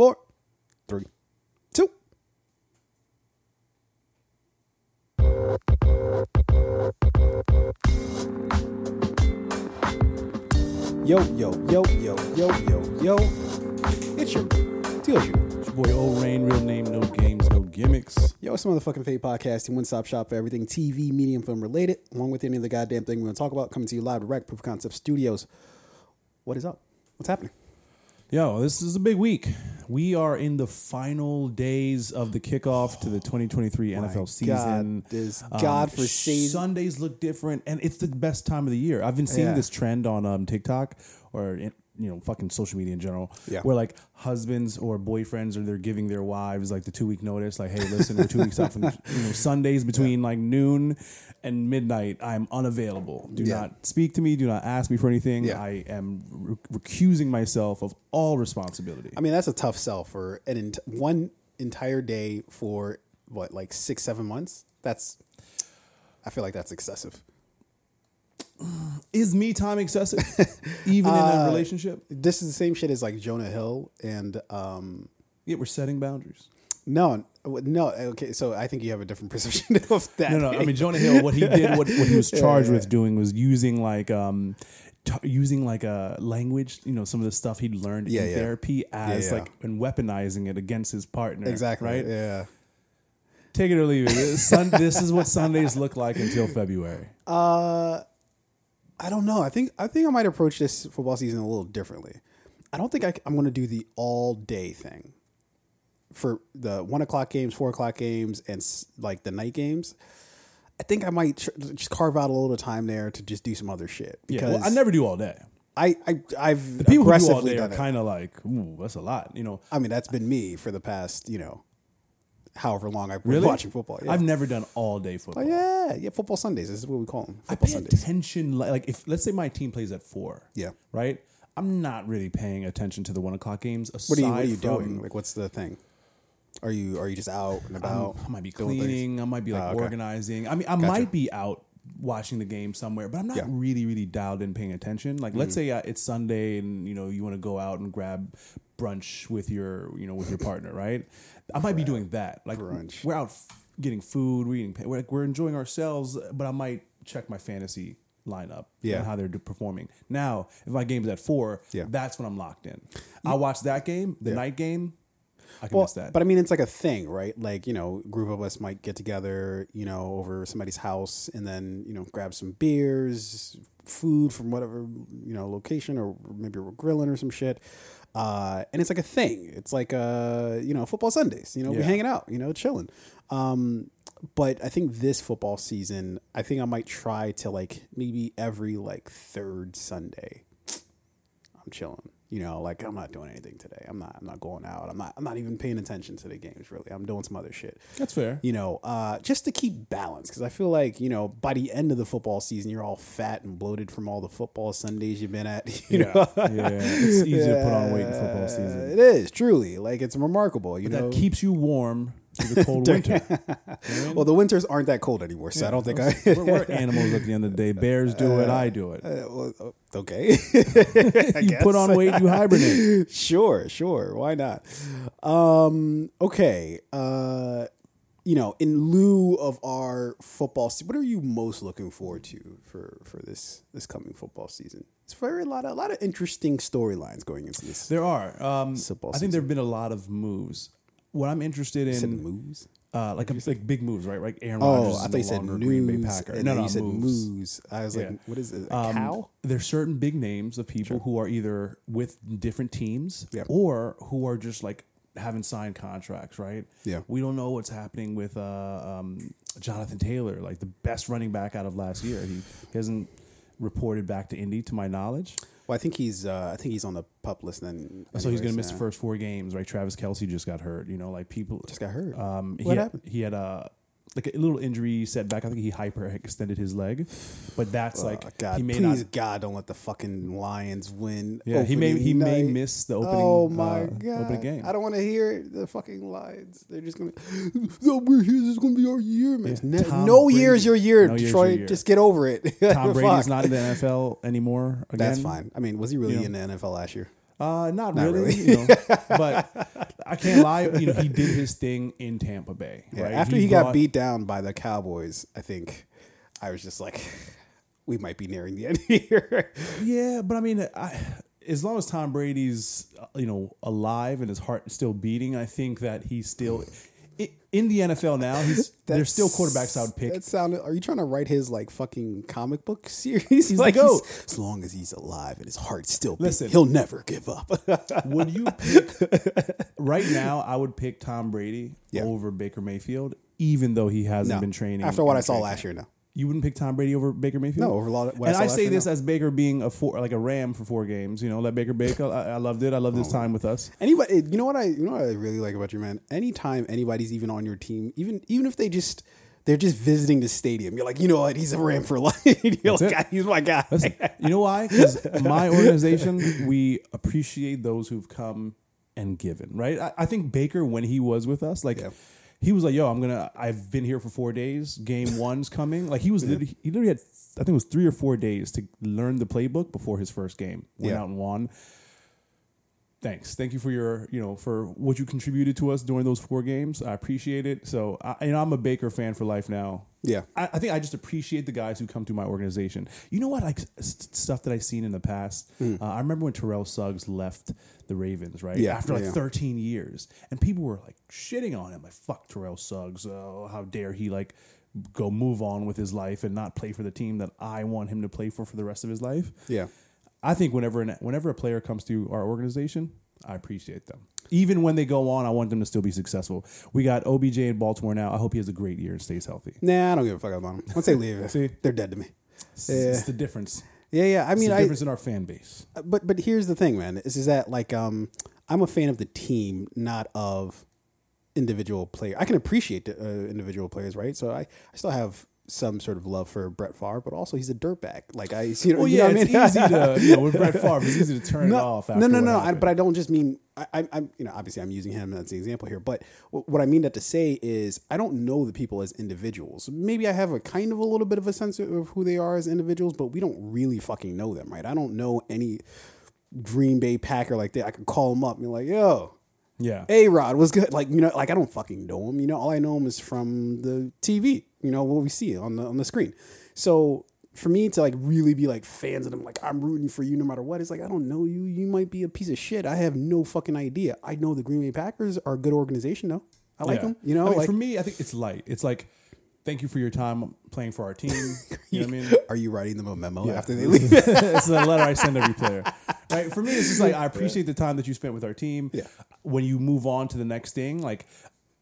four, three, two. Yo, yo, yo, yo, yo, yo, yo. It's your TLG. It's your boy O Rain, real name, no games, no gimmicks. Yo, it's some motherfucking Fade Podcast, one stop shop for everything TV, medium, film related, along with any of the goddamn thing we're going to talk about, coming to you live direct, Proof Concept Studios. What is up? What's happening? Yo, this is a big week. We are in the final days of the kickoff to the 2023 NFL season. God, this godforsaken- Sundays look different, and it's the best time of the year. I've been seeing Yeah. this trend on um, TikTok or in, you know fucking social media in general, Yeah. where like husbands or boyfriends or they're giving their wives like the two week notice, like, hey, listen, we're two weeks out from you know Sundays between like noon and midnight. I'm unavailable. Do Yeah. not speak to me. Do not ask me for anything. Yeah. I am re- recusing myself of all responsibility. I mean, that's a tough sell for an ent- one entire day for what, like six, seven months? That's, I feel like that's excessive. Is me time excessive, even in Uh, a relationship? This is the same shit as like Jonah Hill and, um, Yeah, we're setting boundaries. no, no. Okay, so I think you have a different perception of that. No, no. I mean, Jonah Hill. What he did, what, what he was charged with doing, was using like um, t- using like a language. You know, some of the stuff he'd learned Yeah, in yeah. therapy as yeah. like and weaponizing it against his partner. exactly. Right. Yeah. Take it or leave it. This, Sun, this is what Sundays look like until February. Uh, I don't know. I think I think I might approach this football season a little differently. I don't think I, am going to do the all day thing for the one o'clock games, four o'clock games, and like the night games. I think I might tr- just carve out a little time there to just do some other shit Yeah, because well, I never do all day. I, I I've The people who do all day are kind of like, ooh, that's a lot. You know, I mean, that's been me for the past you know, however long I've been really watching football. Yeah. I've never done all day football. Oh, yeah, yeah, football Sundays. This is what we call them. I Football pay Sundays. attention. Like, like if let's say my team plays at four, Yeah. right. I'm not really paying attention to the one o'clock games. Aside What are you, what are you from, doing? Like, what's the thing? Are you are you just out and about? I might be doing things? cleaning. I might be like Ah, okay. organizing. I mean, I might be out watching the game somewhere, but I'm not Yeah. Mm-hmm. really, really dialed in paying attention. Like, let's say uh, it's Sunday and you know you want to go out and grab brunch with your you know with your partner, right? I might be doing that. Like, Brunch. we're out getting food, we're eating, we're, we're enjoying ourselves, but I might check my fantasy lineup Yeah. and how they're performing. Now, if my game's at four, Yeah. that's when I'm locked in. I'll watch that game, the night game. I can Well, miss that. but I mean, it's like a thing, right? Like you know, a group of us might get together, you know, over somebody's house, and then you know, grab some beers, food from whatever you know location, or maybe we're grilling or some shit. Uh, and it's like a thing. It's like uh, you know, football Sundays. You know, we're hanging out, you know, chilling. Um, but I think this football season, I think I might try to like maybe every like third Sunday. I'm chilling. You know, like I'm not doing anything today. I'm not. I'm not going out. I'm not. I'm not even paying attention to the games. Really, I'm doing some other shit. that's fair. You know, uh, just to keep balance because I feel like you know by the end of the football season, you're all fat and bloated from all the football Sundays you've been at. You Yeah, know, yeah. It's easy to put on weight in football season. it is truly like it's remarkable. You know, that keeps you warm through the cold winter. well, the winters aren't that cold anymore, so I don't think I. we're, we're animals at the end of the day. Bears do it. I do it. Uh, well, uh, okay. you put on weight, you hibernate. sure, sure. Why not? Um, okay. Uh, you know, in lieu of our football, se- what are you most looking forward to for for this this coming football season? It's very a lot of a lot of interesting storylines going into this. There are. Um, I think there have been a lot of moves. What I'm interested You said in, moves. uh, like like big moves, right? Like Aaron Rodgers Oh, I thought no you said news. Green Bay Packer. No, no, you said moves. moves. I was like, what is it? A Um, cow? There's certain big names of people who are either with different teams Yeah. or who are just like haven't signed contracts, right? Yeah. We don't know what's happening with uh, um, Jonathan Taylor, like the best running back out of last year. He, he hasn't reported back to Indy, to my knowledge. Well, I think he's uh, I think he's on the pup list. Then so he's going to miss the first four games, right? Travis Kelce just got hurt. You know, like people Just got hurt. Um, he What had, happened? He had a like a little injury setback. I think he hyper extended his leg, but that's Oh, like God, he may please, not. God, don't let the fucking Lions win. Yeah, he may he may miss the opening. Oh my uh, god! opening game. I don't want to hear the fucking Lions. They're just gonna. No, we're here. This is gonna be our year, man. Yeah, no Brady- year's your year, no Detroit. your year. Just get over it. Tom Brady's not in the NFL anymore. Again. That's fine. I mean, was he really know. in the NFL last year? Uh, not, Not really, really. you know, but I can't lie. You know, he did his thing in Tampa Bay. Yeah, right? After he, got brought- beat down by the Cowboys, I think I was just like, we might be nearing the end here. Yeah, but I mean, I, as long as Tom Brady's uh, you know alive and his heart is still beating, I think that he's still in the NFL now. He's there's still quarterbacks I would pick. That sounded. Are you trying to write his like fucking comic book series? He's like, he's- oh. as long as he's alive and his heart's still Listen. he'll never give up. Would you pick right now? I would pick Tom Brady Yeah. over Baker Mayfield, even though he hasn't no, been training. after what I saw training last year. No, You wouldn't pick Tom Brady over Baker Mayfield? No, over a lot of- and I, say this no. as Baker being a four, like a Ram for four games. You know, let Baker bake. I, I loved it. I love this Oh. time with us. Anybody, you know what I, you know what I really like about you, man. Anytime anybody's even on your team, even even if they just they're just visiting the stadium, you're like, you know what, he's a Ram for life. you're That's like, "Ah, he's my guy. Listen, you know why? Because my organization, we appreciate those who've come and given. Right? I, I think Baker, when he was with us, like. Yeah. He was like, "Yo, I'm gonna. I've been here for four days. Game one's coming. Like he was. Literally, he literally had. I think it was three or four days to learn the playbook before his first game. Went Yeah. out and won. Thanks. Thank you for your, you know, for what you contributed to us during those four games. I appreciate it. So, I, you know, I'm a Baker fan for life now. Yeah. I, I think I just appreciate the guys who come through my organization. You know what? Like s- stuff that I've seen in the past. Uh, I remember when Terrell Suggs left the Ravens, right? Yeah, After like yeah. 13 years, and people were like shitting on him, like "fuck Terrell Suggs." Oh, how dare he like go move on with his life and not play for the team that I want him to play for for the rest of his life. Yeah. I think whenever an, whenever a player comes through our organization, I appreciate them. Even when they go on, I want them to still be successful. We got OBJ in Baltimore now. I hope he has a great year and stays healthy. Nah, I don't give a fuck about him. Once they leave, See? they're dead to me. It's, Yeah. it's the difference. Yeah, yeah. I It's mean, the I, difference in our fan base. but but here's the thing, man. Is, is that like um, I'm a fan of the team, not of individual player. I can appreciate uh, individual players, right? So I, I still have some sort of love for Brett Favre, but also he's a dirtbag. Like I, you know, Well, you yeah, know it's I mean? easy to you know with Brett Favre, it's easy to turn it off. no, After no, no. I, but I don't just mean I, I, I'm, you know, obviously I'm using him as the example here. But wh- what I mean that to say is I don't know the people as individuals. Maybe I have a kind of a little bit of a sense of who they are as individuals, but we don't really fucking know them, right? I don't know any Green Bay Packer like that. I could call him up and be like, "Yo, yeah, A Rod was good." Like you know, like I don't fucking know him. You know, all I know him is from the TV. You know what we see on the on the screen. So for me to like really be like fans of them, like I'm rooting for you no matter what. It's like I don't know you. You might be a piece of shit. I have no fucking idea. I know the Green Bay Packers are a good organization though. I like yeah. them. You know, I mean, like for me, I think it's light. It's like, thank you for your time playing for our team. You know what I mean? are you writing them a memo Yeah. after they leave? it's a letter I send every player. Right? For me, it's just like I appreciate the time that you spent with our team. Yeah. When you move on to the next thing, like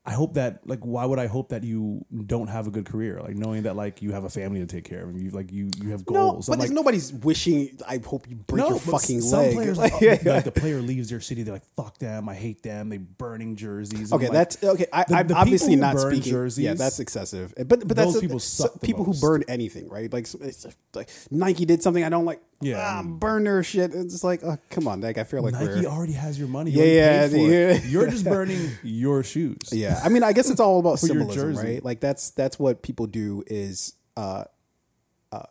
I hope that like why would I hope that you don't have a good career? Like knowing that like you have a family to take care of and you like you you have no, goals. but like, nobody's wishing. I hope you break your fucking some leg. Players, Like, yeah, yeah. like the player leaves their city, they're like, "Fuck them, I hate them." They burning jerseys. Okay, like, that's okay. I, the obviously not burn speaking. jerseys, yeah, that's excessive. But but that's those people so- people most. who burn anything, right? Like it's like Nike did something I don't like. Yeah, ah, I mean- burn their shit. It's like, oh, come on, like I feel like Nike already has your money. Yeah, You yeah, already paid for the- it. You're just burning your shoes. Yeah, I mean, I guess it's all about symbolism, right? Like that's that's what people do is uh, uh,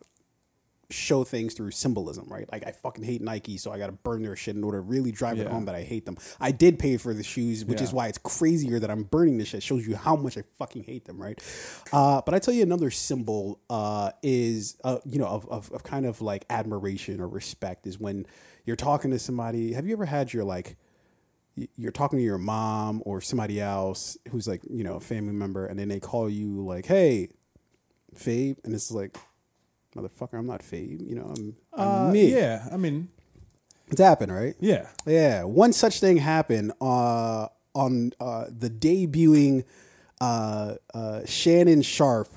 show things through symbolism, right? Like I fucking hate Nike, so I got to burn their shit in order to really drive it home that I hate them. I did pay for the shoes, which is why it's crazier that I'm burning this shit. Shows you how much I fucking hate them, right? Uh, but I tell you another symbol uh, is uh, you know of, of of kind of like admiration or respect is when you're talking to somebody. Have you ever had your like you're talking to your mom or somebody else who's like you know a family member and then they call you like hey Fabe and it's like motherfucker I'm not Fabe you know I'm, I'm Uh, me Yeah, I mean, it's happened right yeah. yeah one such thing happened uh, on uh, the debuting uh, uh, Shannon Sharpe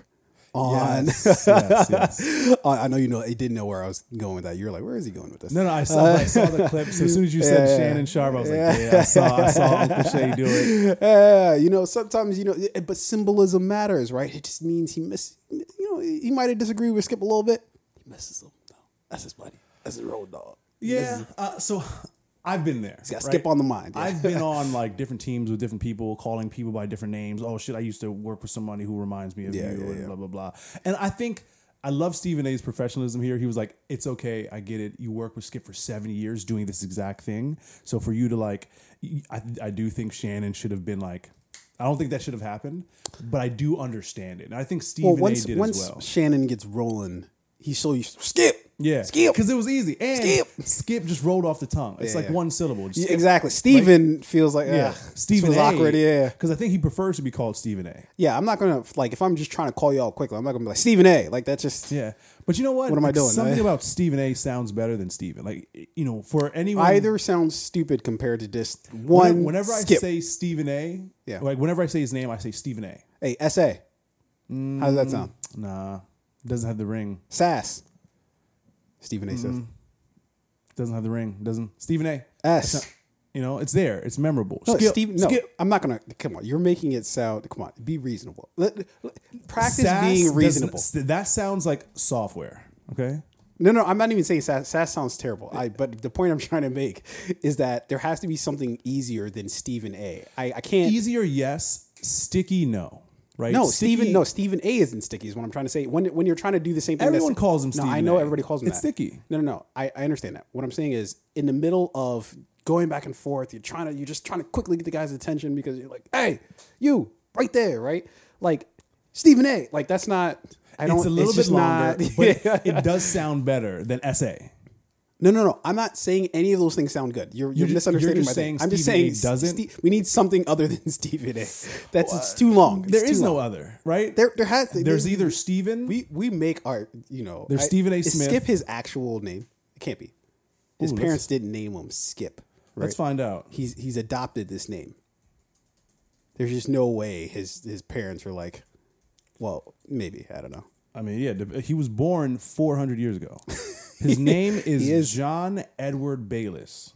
on, Yes, yes, yes. I know you know he didn't know where I was going with that you're like where is he going with this No, no, I saw, I saw the clip. So as soon as you said Yeah. Shannon Sharpe, I was like, yeah, I saw, I saw Uncle Shay do it. Yeah, you know, sometimes you know, but symbolism matters, right? It just means he miss. You know, he might have disagreed with Skip a little bit. He misses him. That's his buddy. That's his road dog. Yeah. Uh, so I've been there. Got Skip on the mind. yeah. I've been on like different teams with different people, calling people by different names. Oh shit, I used to work with somebody who reminds me of Yeah, you, yeah, and blah blah blah. And I think I love Stephen A's professionalism here. He was like, "It's okay, I get it. You work with Skip for seven years doing this exact thing. So for you to like, I, I do think Shannon should have been like, I don't think that should have happened, but I do understand it. And I think Stephen Well, once A did once as well. Shannon gets rolling, he's so used to skip. Yeah, skip. because it was easy, and Skip. Skip, just rolled off the tongue. It's Yeah, like one syllable. Just Yeah, skip. exactly. Stephen feels like Yeah. Stephen feels A. awkward. Yeah, because I think he prefers to be called Stephen A. yeah. I'm not gonna like if I'm just trying to call y'all quickly. I'm not gonna be like Stephen A. Like that's just Yeah, but you know what? What am I doing? Something I- about Stephen A. sounds better than Stephen. Like you know, for anyone either sounds stupid compared to just one. whenever I skip. say Stephen A, Yeah. like whenever I say his name, I say Stephen A. hey SA, how does that sound? Mm, nah, doesn't have the ring. Sass. Stephen A. Mm-hmm. says Doesn't have the ring. Doesn't Stephen A. S. You know, it's there. It's memorable. No, Skip- Steve, no, Skip. I'm not gonna. Come on, you're making it sound. Come on, be reasonable. Let, let- practice Sass being doesn't- reasonable. That sounds like software. Okay. No, no, I'm not even saying sass. Sass sounds terrible. I, but the point I'm trying to make is that there has to be something easier than Stephen A. I, I can't. Easier, yes. Sticky, no. Right? No, Sticky- Stephen. No, Stephen A. isn't sticky. Is what I'm trying to say. When when you're trying to do the same thing, Everyone calls him No, I Stephen know A. everybody calls him It's that. sticky. No, no, no. I, I understand that. What I'm saying is, in the middle of going back and forth, you're trying to you're just trying to quickly get the guy's attention because you're like, hey, you right there, right? Like Stephen A. Like that's not. I don't. It's a little bit just longer, not- but Yeah. it does sound better than SA. No, no, no. I'm not saying any of those things sound good. You're, you're, ju- misunderstanding you're my thing. saying I'm just Stephen A saying doesn't? We need something other than Stephen A. That's it's too long. It's There too is no other, right? There, there has. There's there- either Stephen. we we make our you know. There's I- Stephen A. Smith. Skip his actual name. It can't be. His Ooh, parents didn't name him Skip. Right? Let's find out. He's he's adopted this name. There's just no way his his parents were like, well, maybe I don't know. I mean, yeah, he was born 400 years ago. His name is, is. John Edward Bayless.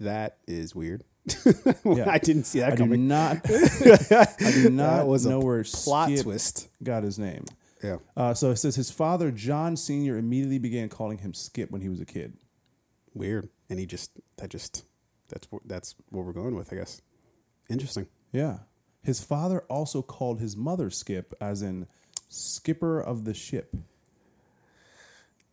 That is weird. Yeah. I didn't see that I do coming. not. I do not That was a know where plot Skip twist. got his name. Yeah. Uh, so it says his father, John Senior, immediately began calling him Skip when he was a kid. weird and he just that just that's that's what we're going with i guess interesting Yeah. His father also called his mother Skip, as in skipper of the ship.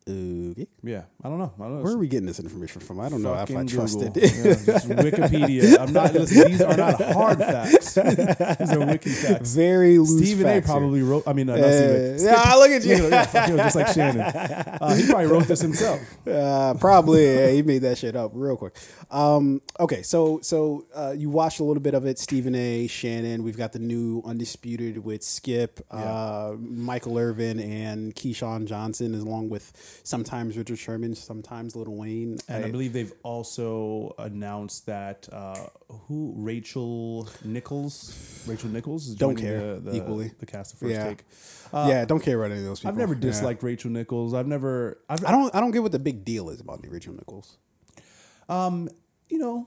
Okay Yeah, I don't know. I don't know. where are we getting this information from i don't know if i trust Google. it Yeah, Wikipedia. I'm not. Listen, these are not hard facts. these are wiki facts. very loose Stephen A. facts here. probably wrote. I mean, uh, not Uh, Stephen A. yeah, look at you. Look yeah, you, just like Shannon. Uh, he probably wrote this himself. Uh, probably yeah, he made that shit up real quick. Um, okay, so so uh, you watched a little bit of it. Stephen A. Shannon. We've got the new Undisputed with Skip, uh, Michael Irvin, and Keyshawn Johnson, along with sometimes Richard Sherman, sometimes Little Wayne. And I, I- believe they've also announced that uh, who Rachel Nichols, Rachel Nichols is Don't care, the, the, equally. the cast of First Yeah. Take. yeah, don't care about any of those people. I've never Yeah. disliked Rachel Nichols. I've never. I've, I don't. I don't get what the big deal is about the Rachel Nichols. um, you know,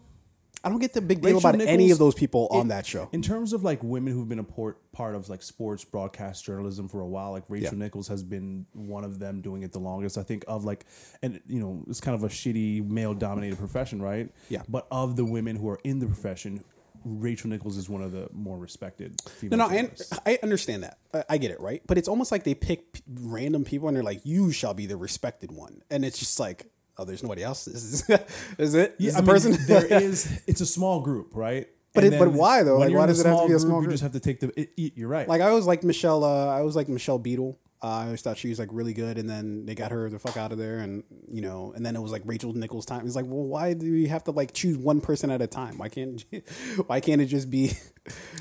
I don't get the big deal Rachel about any of those people on in- that show. In terms of like women who've been a port, part of like sports broadcast journalism for a while, like Rachel Yeah. Nichols has been one of them doing it the longest. I think of like, and you know, it's kind of a shitty male dominated profession, right? Yeah. But of the women who are in the profession, Rachel Nichols is one of the more respected. Female No, no, I. I understand that. I, I get it, right? But it's almost like they pick p- random people and they're like, "You shall be the respected one," and it's just like, "Oh, there's nobody else. Is, is it? This is I the mean, person." there is. It's a small group, right? But it- but why, though? Like, why does it have to be a small You group? just have to take the. It, you're right. like I always like Michelle. Uh, I always like Michelle Beadle. Uh, I always thought she was like really good, and then they got her the fuck out of there, and you know, and then it was like Rachel Nichols' time. It's like, well, why do we have to like choose one person at a time? Why can't why can't it just be?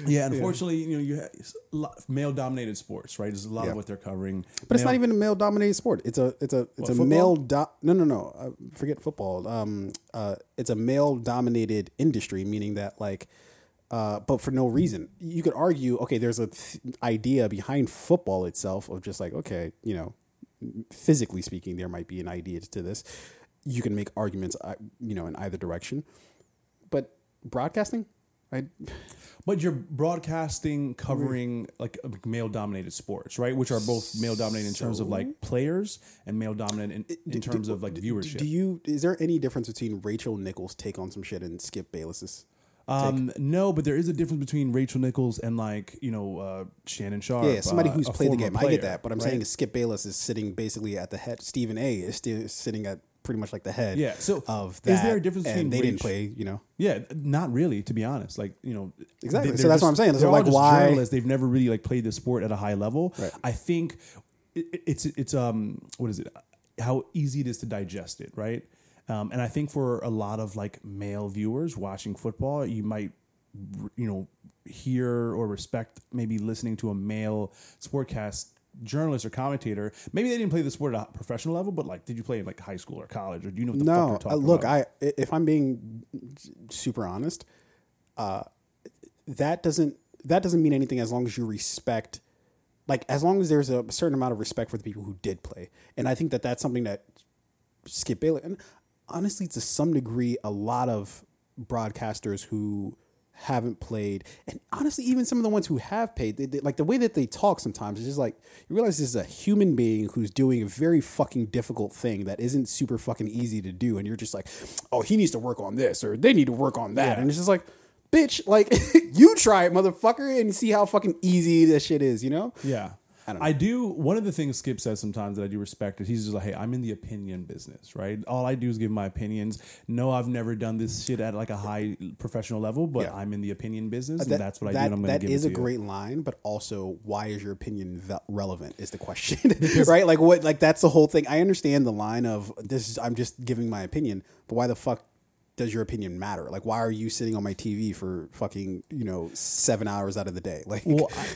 Yeah, unfortunately, you know, you have male dominated sports, right? There's a lot Yeah. of what they're covering. But it's not even a male dominated sport. It's a it's a it's What, a football? male do- no no no uh, forget football. Um uh it's a male dominated industry meaning that like uh but for no reason. You could argue okay there's a th- idea behind football itself of just like okay, you know, physically speaking there might be an idea to this. You can make arguments uh, you know in either direction. But broadcasting I But you're broadcasting covering like male dominated sports, right? Which are both male dominated in terms of like players and male dominant in, in terms of like viewership. do you is there any difference between Rachel Nichols take on some shit and Skip Bayless's? Um, no, but there is a difference between Rachel Nichols and like you know uh, Shannon Sharpe. Yeah, somebody uh, who's played the game. I get that, but I'm right? saying Skip Bayless is sitting basically at the head. Stephen A. is still sitting at pretty much like the head. Yeah, so of is that. there a difference and between they didn't play? You know, Yeah, not really, to be honest. Like you know, Exactly. they- So they're that's what I'm saying. they're all like, just why- journalists. They've never really like played the sport at a high level. Right. I think it, it's it's um what is it? How easy it is to digest it, right? Um, and I think for a lot of like male viewers watching football, you might you know hear or respect maybe listening to a male sportcast journalist or commentator. Maybe they didn't play the sport at a professional level, but like, did you play in like high school or college, or do you know what the fuck no. you're Uh, talking look, about? I if I'm being super honest, uh, that doesn't that doesn't mean anything as long as you respect. Like as long as there's a certain amount of respect for the people who did play, and I think that that's something that Skip Bayless, and honestly, to some degree, a lot of broadcasters who haven't played, and honestly, even some of the ones who have played, they, they- like the way that they talk sometimes is just like you realize this is a human being who's doing a very fucking difficult thing that isn't super fucking easy to do, and you're just like, oh, he needs to work on this, or they need to work on that, Yeah. and it's just like. Bitch, like you try it, motherfucker, and see how fucking easy this shit is, you know? Yeah. I don't I do. One of the things Skip says sometimes that I do respect is he's just like, "Hey, I'm in the opinion business, right? All I do is give my opinions. No, I've never done this shit at like a high professional level, but Yeah. I'm in the opinion business, uh, and That- that's what I that- do. And I'm going to that give is it a you. great line, but also why is your opinion ve- relevant is the question, right? Like what? Like that's the whole thing. I understand the line of this. Is, I'm just giving my opinion, but why the fuck does your opinion matter? Like why are you sitting on my TV for fucking you know seven hours out of the day? Like Well, I,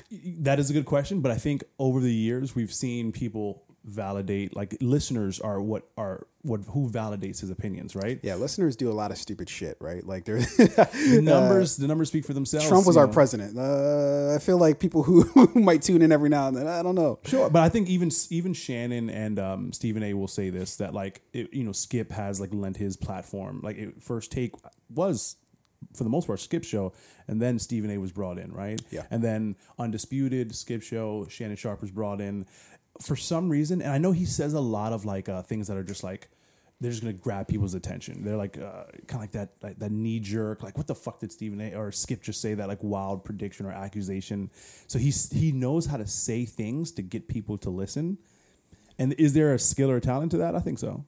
that is a good question, but I think over the years we've seen people validate like listeners are what are what who validates his opinions, right? yeah, listeners do a lot of stupid shit, right? Like they're The numbers, the numbers speak for themselves. Trump was our know. president. Uh, I feel like people who, who might tune in every now and then. I don't know. Sure, but I think even even Shannon and um, Stephen A. will say this that like it, you know Skip has like lent his platform like it, first take was for the most part Skip show, and then Stephen A. was brought in right, Yeah. and then Undisputed Skip show Shannon Sharpe was brought in for some reason, and I know he says a lot of like uh, things that are just like. They're just gonna grab people's attention. They're like uh, kind of like that, like, that knee jerk. Like, what the fuck did Stephen A. or Skip just say that like wild prediction or accusation? So he's he knows how to say things to get people to listen. And is there a skill or talent to that? I think so.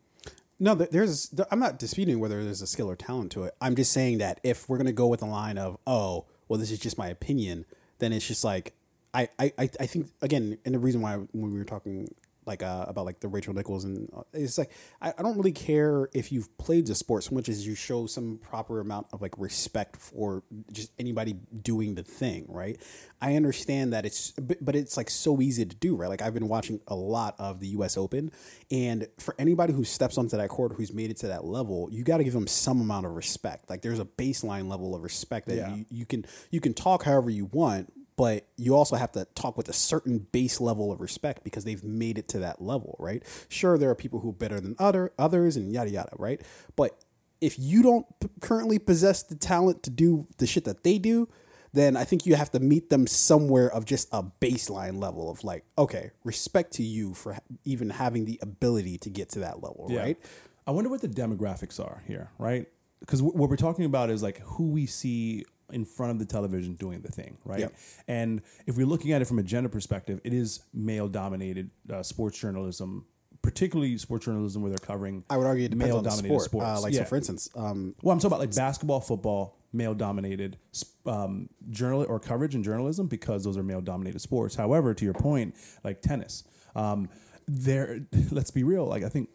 No, there's. I'm not disputing whether there's a skill or talent to it. I'm just saying that if we're gonna go with the line of, oh, well, this is just my opinion, then it's just like, I, I, I think again, and the reason why when we were talking like uh, about like the Rachel Nichols and uh, it's like I, I don't really care if you've played the sport so much as you show some proper amount of like respect for just anybody doing the thing, right? I understand that it's, but but it's like so easy to do, right? Like I've been watching a lot of the U.S. Open, and for anybody who steps onto that court who's made it to that level, you got to give them some amount of respect. Like there's a baseline level of respect that Yeah. you, you can you can talk however you want, but you also have to talk with a certain base level of respect because they've made it to that level, right? Sure, there are people who are better than other others and yada yada, right? But if you don't p- currently possess the talent to do the shit that they do, then I think you have to meet them somewhere of just a baseline level of like, okay, respect to you for ha- even having the ability to get to that level, right? I wonder what the demographics are here, right? Because what we're talking about is like who we see in front of the television doing the thing, right? Yep. And if we're looking at it from a gender perspective, it is male dominated uh, sports journalism, particularly sports journalism where they're covering I would argue it depends on the sport. Uh, sports. like Yeah. so, for instance, um, Well, I'm talking about like basketball, football, male dominated um, journal or coverage in journalism because those are male dominated sports. However, to your point, like tennis, um, there. Let's be real. Like I think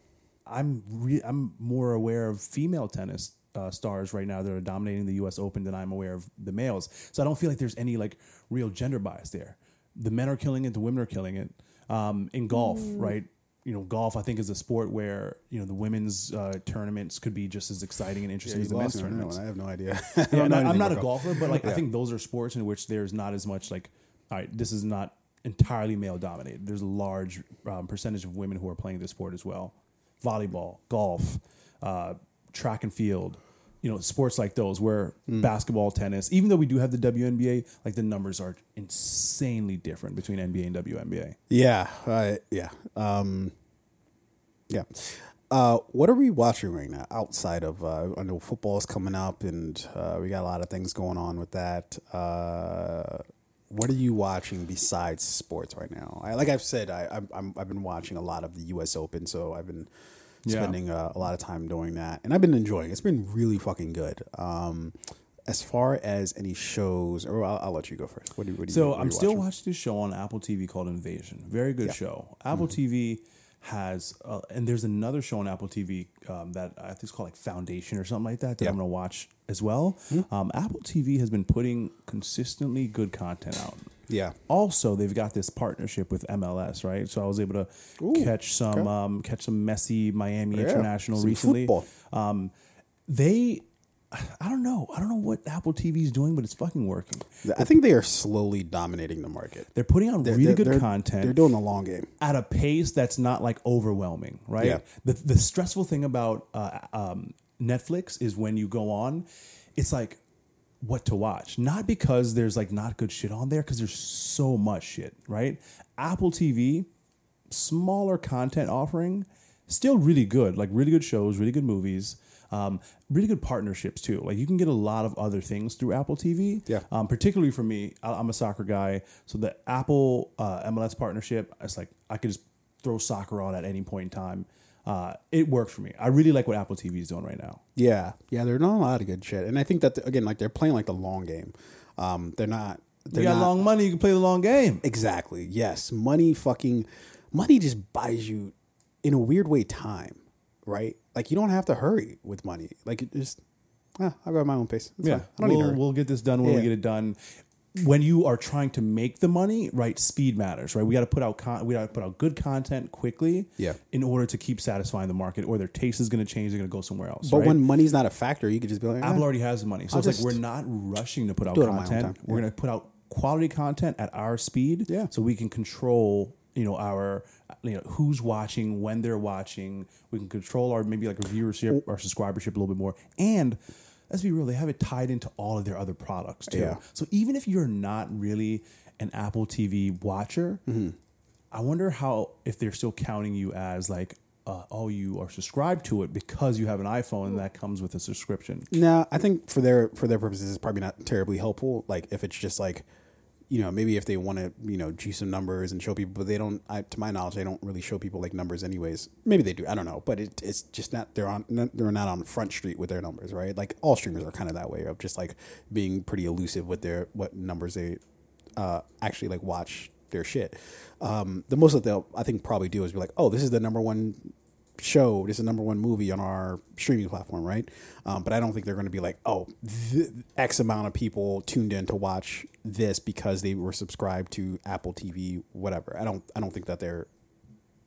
I'm re- I'm more aware of female tennis. Uh, stars right now that are dominating the U.S. Open than I'm aware of the males, so I don't feel like there's any like real gender bias there. The men are killing it, the women are killing it. Um, in golf, Mm. right? you know, golf I think is a sport where you know the women's uh, tournaments could be just as exciting and interesting as the men's lost me on that tournaments. I have no idea. I Yeah, don't know and I- I'm not a golf. golfer, but like I think those are sports in which there's not as much like, all right, this is not entirely male dominated. There's a large um, percentage of women who are playing this sport as well. Volleyball, golf, uh, track and field, you know, sports like those where Hmm. basketball, tennis, even though we do have the WNBA, like the numbers are insanely different between NBA and WNBA. Yeah, uh, yeah, um, yeah. Uh, what are we watching right now outside of? Uh, I know football is coming up, and uh, we got a lot of things going on with that. Uh, what are you watching besides sports right now? I, like I've said, I, I'm, I'm I've been watching a lot of the U.S. Open, so I've been Yeah. spending uh, a lot of time doing that, and I've been enjoying. it. It's been really fucking good. Um, as far as any shows, or I'll, I'll let you go first. What do? What do you So I'm still watching? watching this show on Apple TV called Invasion. Very good show. Apple Mm-hmm. TV has, uh, and there's another show on Apple TV um, that I think it's called like Foundation or something like that that Yeah. I'm gonna watch as well. Mm-hmm. Um, Apple TV has been putting consistently good content out. Yeah. Also, they've got this partnership with MLS, right? So I was able to Ooh, catch some okay. um, catch some Messi Miami Yeah, International recently. Um, they, I don't know, I don't know what Apple TV is doing, but it's fucking working. I think they are slowly dominating the market. They're putting out really They're- good they're- content They're doing the long game. at a pace that's not like overwhelming, right? Yeah. The the stressful thing about uh, um, Netflix is when you go on, it's like what to watch. Not because there's like not good shit on there, because there's so much shit, right? Apple TV, smaller content offering, still really good, like really good shows, really good movies. Um, really good partnerships too. Like you can get a lot of other things through Apple TV. Yeah. Um, particularly for me, I- I'm a soccer guy, so the Apple uh, MLS partnership, it's like I could just throw soccer on at any point in time. Uh, it worked for me. I really like what Apple TV is doing right now. Yeah, yeah, they're doing a lot of good shit, and I think that again, like they're playing like the long game. Um, they're not. They're you got not, long money, you can play the long game. Exactly. Yes, money. Fucking money just buys you, in a weird way, time. Right? Like you don't have to hurry with money. Like it just. Ah, I'll go at my own pace. It's Yeah, fine. I don't need to we'll, hurry. we'll get this done when we get it done. When you are trying to make the money, right? Speed matters, right? We got to put out con- we got to put out good content quickly, Yeah. in order to keep satisfying the market, or their taste is going to change. They're going to go somewhere else. But right? when money's not a factor, you could just be like, Apple eh. already has the money, so I'll it's like we're not rushing to put out do it on my own content. We're going to put out quality content at our speed, Yeah. so we can control, you know, our, you know, who's watching, when they're watching. We can control our maybe like our viewership, our subscribership a little bit more, and let's be real, they have it tied into all of their other products too. Yeah. So even if you're not really an Apple TV watcher, Mm-hmm. I wonder how if they're still counting you as like. Uh, oh, you are subscribed to it because you have an iPhone that comes with a subscription. No, I think for their for their purposes, it's probably not terribly helpful. Like if it's just like, you know, maybe if they want to, you know, juice some numbers and show people, but they don't. I, to my knowledge, they don't really show people like numbers, anyways. Maybe they do. I don't know, but it, it's just not. They're on. They're not on front street with their numbers, right? Like all streamers are kind of that way of just like being pretty elusive with their what numbers they uh, actually like watch their shit. Um, the most that they'll I think probably do is be like, oh, this is the number one show, this is the number one movie on our streaming platform, right? Um, but I don't think they're going to be like, oh, th- X amount of people tuned in to watch this because they were subscribed to Apple TV, whatever. I don't I don't think that they're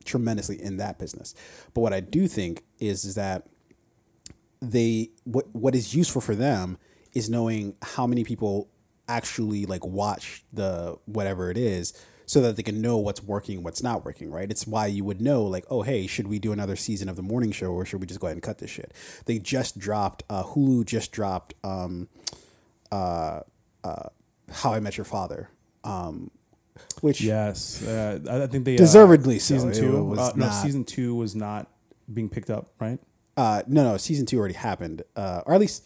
tremendously in that business. But what I do think is, is that they what what is useful for them is knowing how many people actually like watch the whatever it is so that they can know what's working what's not working right it's why you would know like oh hey should we do another season of the morning show or should we just go ahead and cut this shit they just dropped uh hulu just dropped um uh uh how i met your father um which Yes, uh, I think they uh, Deservedly so. Season It two, was uh, no, not- season two was not being picked up, right? Uh, no, no, season two already happened, uh, or at least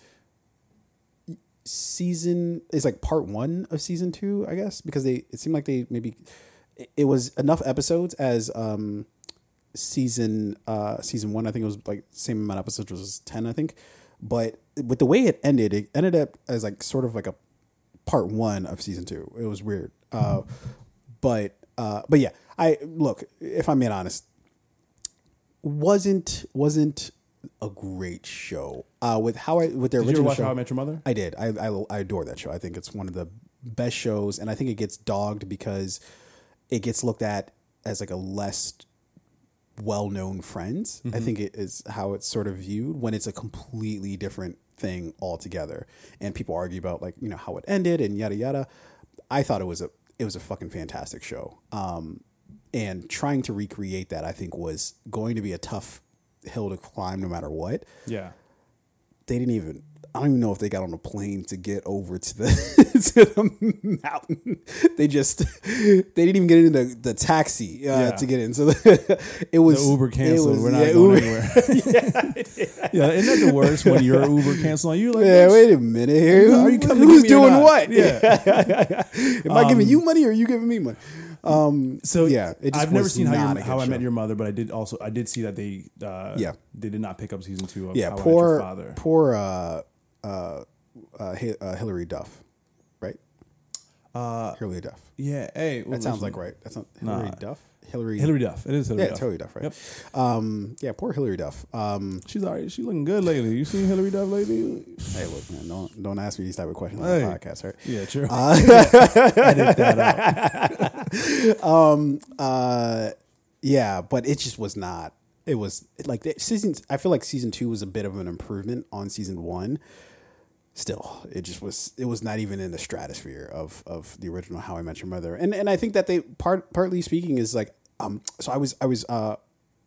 season is like part one of season two, I guess, because they it seemed like they maybe it- it was enough episodes as um season uh season one. I think it was like same amount of episodes was ten, I think, but with the way it ended, it ended up as like sort of like a part one of season two. It was weird, uh, but uh, but yeah, I look if I'm being honest, wasn't wasn't a great show. Uh, with how I with their Did you watch show, How I Met Your Mother? I did. I, I I adore that show. I think it's one of the best shows, and I think it gets dogged because it gets looked at as like a less well known Friends. I think it is how it's sort of viewed when it's a completely different thing altogether. And people argue about like you know how it ended and yada yada. I thought it was a it was a fucking fantastic show. Um, and trying to recreate that, I think, was going to be a tough hill to climb, no matter what Yeah, they didn't even I don't even know if they got on a plane to get over to the to the mountain. They just they didn't even get into the, the taxi uh, Yeah. to get in. So the, it was The Uber canceled. was- We're not yeah, going Uber- anywhere. yeah, isn't that the worst when your Uber cancel on you? Like, Yeah, wait a minute here. Are you coming Who's doing what? Yeah. Am I giving you money or are you giving me money? Um, So yeah, I've never seen how, your, how I Met. Your Mother, but I did also I did see that they uh, Yeah. they did not pick up season two of yeah, How I Met poor Your Father. poor uh, uh, uh, Hi- uh, Hilary Duff, right? Uh, Hilary Duff. yeah, hey, That sounds like right. That's not Hilary Nah. Duff. Hilary. Hilary Duff. It is Hilary Yeah, Duff. Hilary Duff, right? Yep. Um, yeah, poor Hilary Duff. Um, She's alright. She's looking good lately. You seen Hilary Duff lately? hey, look, man, don't don't ask me these type of questions on the podcast, right? Yeah, true. Uh, Edit that out. um, uh, yeah, but it just was not. It was like the season. I feel like season two was a bit of an improvement on season one. Still, it just was. It was not even in the stratosphere of of the original How I Met Your Mother. And and I think that they part partly speaking is like um. So I was I was uh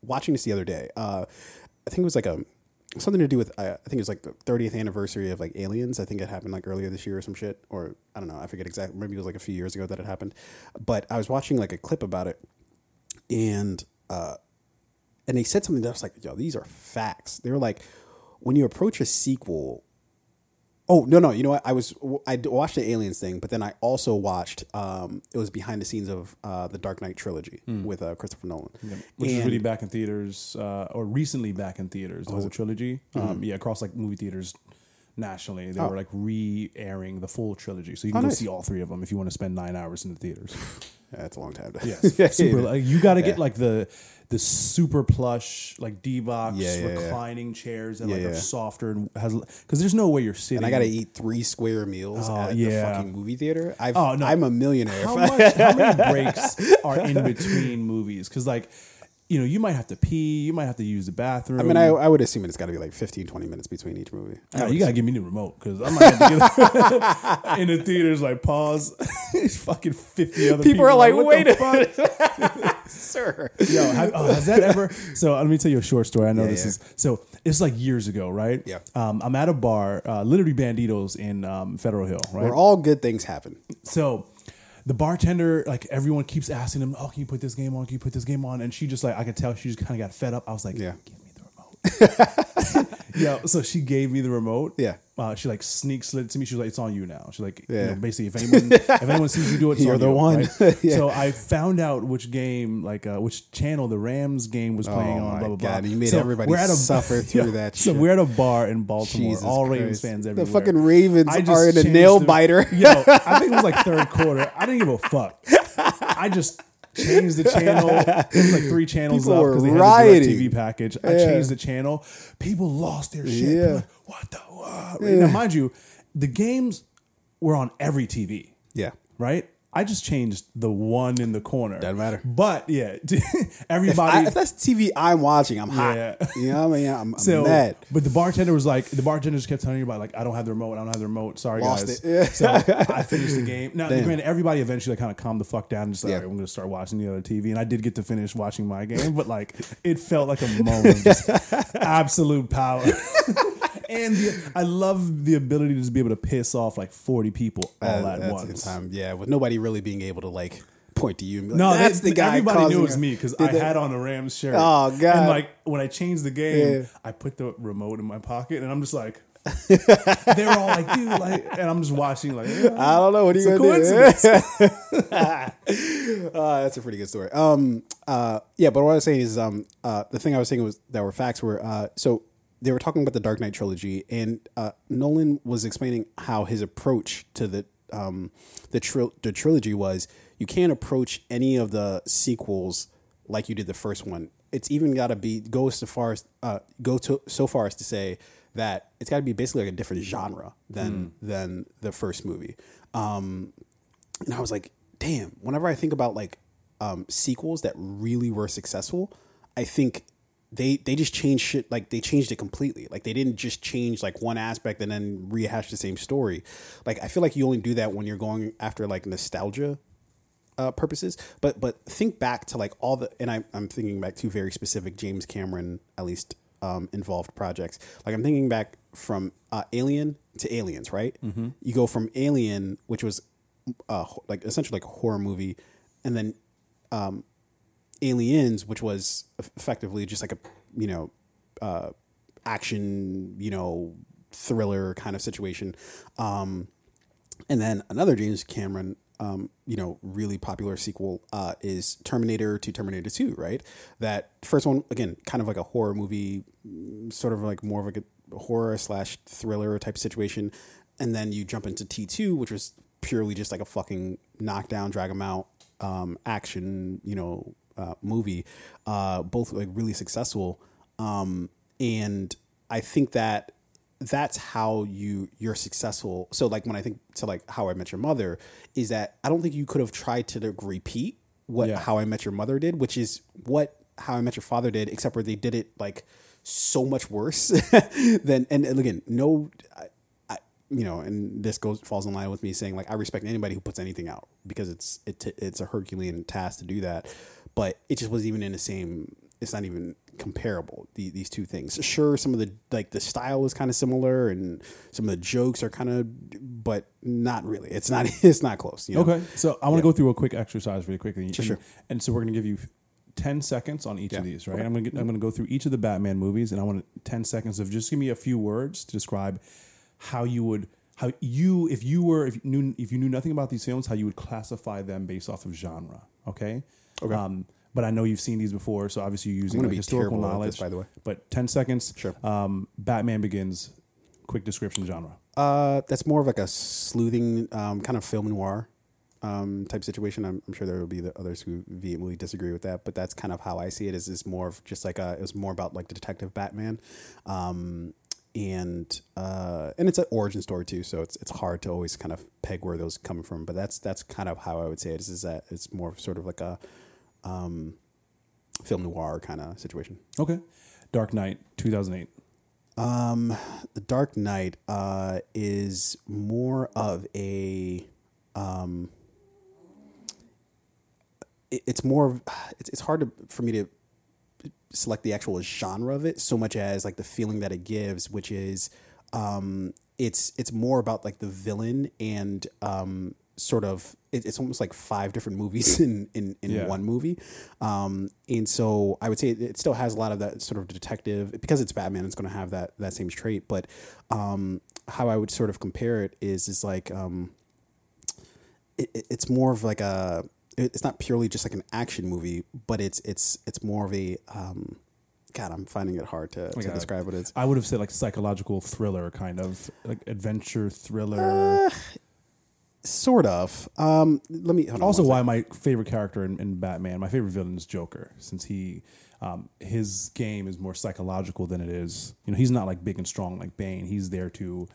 watching this the other day. Uh, I think it was like a something to do with uh, I think it was like the 30th anniversary of like Aliens. I think it happened like earlier this year or some shit, or I don't know. I forget exactly. Maybe it was like a few years ago that it happened. But I was watching like a clip about it, and uh, and they said something that I was like, yo, these are facts. They were like, when you approach a sequel. Oh no no! You know what? I was I watched the Aliens thing, but then I also watched. Um, it was behind the scenes of uh, the Dark Knight trilogy with uh, Christopher Nolan, Which is really back in theaters, uh, or recently back in theaters. Oh, The whole trilogy, um, yeah, across like movie theaters nationally, they Oh. were like re-airing the full trilogy, so you can Oh, go nice. see all three of them if you want to spend nine hours in the theaters. Yeah, that's a long time. Yes, super. Like, you got to get Yeah. like the the super plush like D box Yeah, yeah, yeah. reclining chairs that Yeah, like yeah. are softer and has because there's no way you're sitting. and I got to eat three square meals Oh, at yeah. the fucking movie theater. I've, Oh, no. I'm a millionaire. How much? How many breaks are in between movies? Because like, you know, you might have to pee, you might have to use the bathroom. I mean, I, I would assume it's got to be like 15, 20 minutes between each movie. I No, would you gotta give me the remote because I might have to get in the theaters. Like pause. it's fucking fifty other people. People are like, wait a minute, sir. Yo, have, oh, has that ever? So let me tell you a short story. I know this yeah. is so. It's like years ago, right? Yeah. Um, I'm at a bar, uh, literally Banditos in um, Federal Hill, right? Where all good things happen. So the bartender, like everyone keeps asking him, "Oh, can you put this game on? Can you put this game on?" And she just like I could tell she just kind of got fed up. I was like, Yeah. give me the remote." yeah. So she gave me the remote. Yeah. Uh, she like sneak slid it to me. She was like, "It's on you now." She's like, Yeah. you know, basically, if anyone if anyone sees you do it, it's You're on the you, one. right? Yeah. So I found out which game, like uh, which channel the Rams game was playing Oh on. Blah blah blah. You made So everybody we're at a- suffer through that So shit. we're at a bar in Baltimore. Jesus all Ravens fans everywhere. The fucking Ravens are in a nail the- biter. Yo, I think it was like third quarter. I didn't give a fuck. I just changed the channel. It was like three channels People up because they had the TV package. I changed the channel. People lost their shit. Yeah. Like, what the? What? Now, mind you, the games were on every TV, Yeah. right? I just changed the one in the corner. Doesn't matter. But yeah, If, everybody. I, if that's TV I'm watching, I'm hot. Yeah. You know what I mean? I'm, I'm So, mad. but the bartender was like, the bartender just kept telling about like, I don't have the remote, I don't have the remote. Sorry, Lost guys. it. Yeah. So I finished the game. Now, Damn. granted, everybody eventually kind of calmed the fuck down and just like, Yeah. right, I'm going to start watching the other TV. And I did get to finish watching my game, but like, it felt like a moment just absolute power. And the, I love the ability to just be able to piss off like 40 people all Uh, at once. time. Yeah, with nobody really being able to like point to you. Like, No, that's they- the guy. Everybody knew it was me because I they- had on a Rams shirt. Oh, God. And like when I changed the game, Yeah. I put the remote in my pocket, and I'm just like, they were all like, dude, like, and I'm just watching like, yeah, I don't know what are you gonna do. Uh, that's a pretty good story. Um, uh, yeah, but what I was saying is, um, uh, the thing I was saying was that were facts were, uh, so they were talking about the Dark Knight trilogy, and uh, Nolan was explaining how his approach to the um, the tril- the trilogy was you can't approach any of the sequels like you did the first one. It's even got to be go so far as uh, go to so far as to say that it's got to be basically like a different genre than than the first movie. Um, and I was like, damn. Whenever I think about like um, sequels that really were successful, I think they they just changed shit. Like they changed it completely. Like they didn't just change like one aspect and then rehash the same story. Like I feel like you only do that when you're going after like nostalgia uh, purposes. But but think back to like all the and I, I'm thinking back to very specific James Cameron at least um, involved projects. Like I'm thinking back from uh, Alien to Aliens, right? Mm-hmm. You go from Alien, which was uh, like essentially like a horror movie, and then um, Aliens, which was effectively just like a you know uh, action you know thriller kind of situation. Um, and then another James Cameron, um, you know, really popular sequel uh, is Terminator to Terminator Two, right? That first one again, kind of like a horror movie, sort of like more of like a horror slash thriller type situation, and then you jump into T two, which was purely just like a fucking knockdown, drag 'em out um, action, you know, uh, movie. Uh, both like really successful, um, and I think that that's how you you're successful. So like when I think to like How I Met Your Mother, is that I don't think you could have tried to like, repeat what Yeah. How I Met Your Mother did, which is what How I Met Your Father did, except where they did it like so much worse than and, and again no. I, I, you know, and this goes falls in line with me saying like I respect anybody who puts anything out because it's it, it's a Herculean task to do that, but it just wasn't even in the same. It's not even comparable the, these two things. Sure, some of the like the style is kind of similar and some of the jokes are kind of, but not really. It's not. It's not close. You know? Okay, so I want to go through a quick exercise really quickly. Sure, and, sure. And so we're going to give you ten seconds on each of these, right? I'm going to I'm going to go through each of the Batman movies, and I want ten seconds of just give me a few words to describe how you would how you if you were if you knew if you knew nothing about these films, how you would classify them based off of genre. Okay. Okay. Um, but I know you've seen these before, so obviously you're using like, be historical knowledge. this, by the way. But ten seconds. Sure. Um, Batman Begins. Quick description genre. Uh, that's more of like a sleuthing um, kind of film noir um, type situation. I'm, I'm sure there will be the others who vehemently disagree with that, but that's kind of how I see it. Is is more of just like a it was more about like the detective Batman, um, and uh, and it's an origin story too. So it's it's hard to always kind of peg where those come from. But that's that's kind of how I would say it is. Is that it's more sort of like a um, film noir kind of situation. Okay. Dark Knight, 2008. Um, The Dark Knight uh, is more of a um, it, it's more of it's it's hard to, for me to select the actual genre of it so much as like the feeling that it gives, which is um, it's it's more about like the villain and um, sort of it, it's almost like five different movies in in, in Yeah. one movie, um, and so I would say it, it still has a lot of that sort of detective because it's Batman. It's going to have that that same trait, but um, how I would sort of compare it is is like um, it, it- it's more of like a it's not purely just like an action movie, but it's it's it's more of a um, God, I'm finding it hard to, to describe what it's. I would have said like psychological thriller, kind of like adventure thriller. Sort of. Um, let me also, why my favorite character in, in Batman, my favorite villain is Joker, since he, um, his game is more psychological than it is. You know, he's not like big and strong like Bane. He's there to.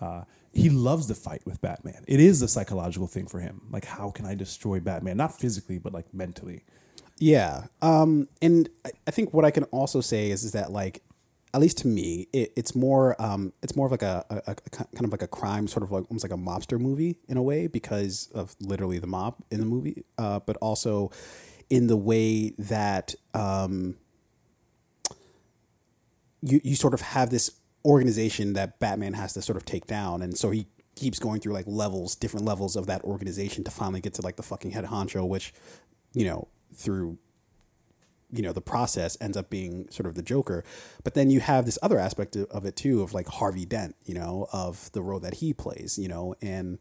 Uh, he loves the fight with Batman. It is a psychological thing for him. Like, how can I destroy Batman? Not physically, but like mentally. Yeah. Um, and I, I think what I can also say is, is that like, at least to me, it, it's more, um, it's more of like a, a, a kind of like a crime, sort of like almost like a mobster movie in a way because of literally the mob in the movie, uh, but also in the way that, um, you, you sort of have this organization that Batman has to sort of take down. And so he keeps going through like levels, different levels of that organization to finally get to like the fucking head honcho, which, you know, through you know the process ends up being sort of the joker but then you have this other aspect of- it too of like harvey dent you know of the role that he plays you know and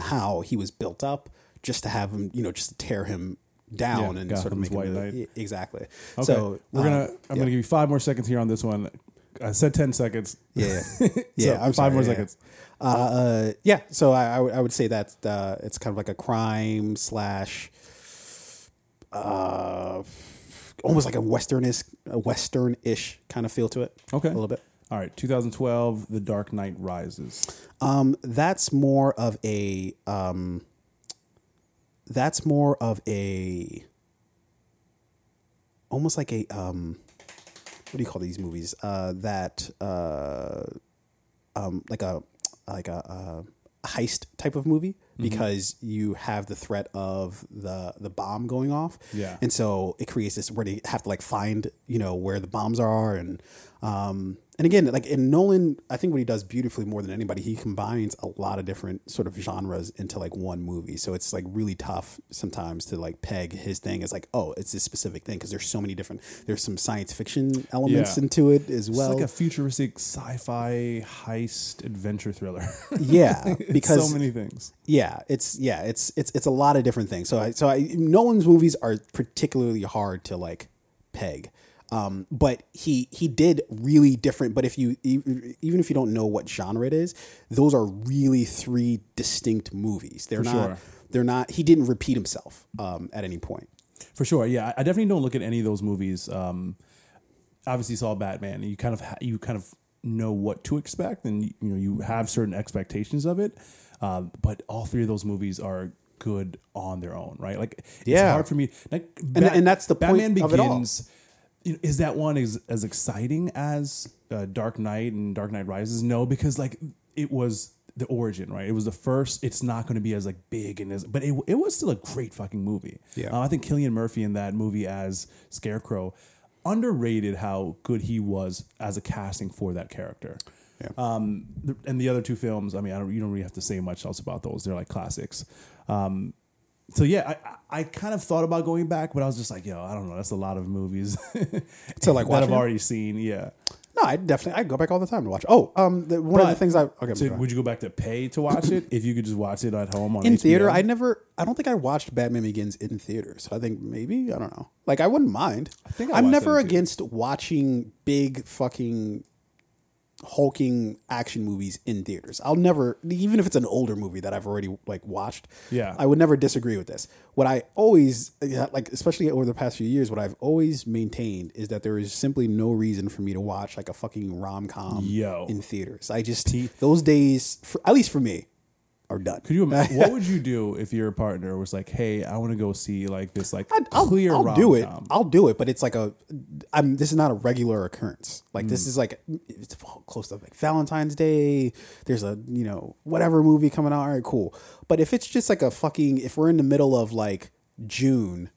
how he was built up just to have him you know just to tear him down Yeah, and sort of make him White e- exactly Okay, so we're um, gonna. I'm yeah. gonna give you five more seconds here on this one. I said ten seconds. yeah yeah, yeah So, I'm five sorry, more yeah. seconds. Uh, uh, yeah, so I, I, would, would say that uh, it's kind of like a crime slash, uh, almost like a westernish, a western-ish kind of feel to it. Okay. a little bit. All right, 2012, The Dark Knight Rises. Um, that's more of a, um, that's more of a, almost like a, um, what do you call these movies? Uh, that, uh, um, like a, like a, uh, heist type of movie Mm-hmm. because you have the threat of the the bomb going off. Yeah. And so it creates this where they have to like find, you know, where the bombs are and um and again, like in Nolan, I think what he does beautifully more than anybody, he combines a lot of different sort of genres into like one movie. So it's like really tough sometimes to like peg his thing as like, oh, it's this specific thing because there's so many different. There's some science fiction elements Yeah. into it as It's well. like a futuristic sci-fi heist adventure thriller. yeah, It's because so many things. Yeah, it's yeah, it's it's it's a lot of different things. So I so I Nolan's movies are particularly hard to like peg. Um, but he he did really different. But if you even if you don't know what genre it is, those are really three distinct movies. They're For not. sure. They're not. He didn't repeat himself um, at any point. For sure, yeah. I definitely don't look at any of those movies. Um, obviously, saw Batman, and you kind of ha- you kind of know what to expect, and you know you have certain expectations of it. Um, but all three of those movies are good on their own, right? Like it's Yeah. hard for me. Like, And- and that's the point Batman of it all. Begins. Is that one as as exciting as uh, Dark Knight and Dark Knight Rises? No, because like it was the origin, right? It was the first. It's not going to be as like big and as, but it it was still a great fucking movie. Yeah. Uh, I think Cillian Murphy in that movie as Scarecrow underrated how good he was as a casting for that character. Yeah. Um, and the other two films, I mean, I don't, you don't really have to say much else about those. They're like classics. Um, so yeah, I, I kind of thought about going back, but I was just like, yo, I don't know. That's a lot of movies To, like, that I've it? already seen. Yeah. No, I definitely I go back all the time to watch. Oh, um, the, one of the things I okay. So would you go back to pay to watch it if you could just watch it at home on in HBO? theater, I never. I don't think I watched Batman Begins in theaters. I think maybe I don't know. Like I wouldn't mind. I think I I'm never against watching big fucking hulking action movies in theaters. I'll never, even if it's an older movie that I've already like watched. Yeah. I would never disagree with this. What I always like, especially over the past few years, what I've always maintained is that there is simply no reason for me to watch like a fucking rom com in theaters. I just those days, for, at least for me, are done. Could you imagine? what would you do if your partner was like, "Hey, I want to go see like this like I'd- I'll, clear I'll do it. rom-com." I'll do it, but it's like a. I'm. This is not a regular occurrence. Like Mm. this is like it's close to like Valentine's Day. There's a you know whatever movie coming out. All right, cool. But if it's just like a fucking, if we're in the middle of like June,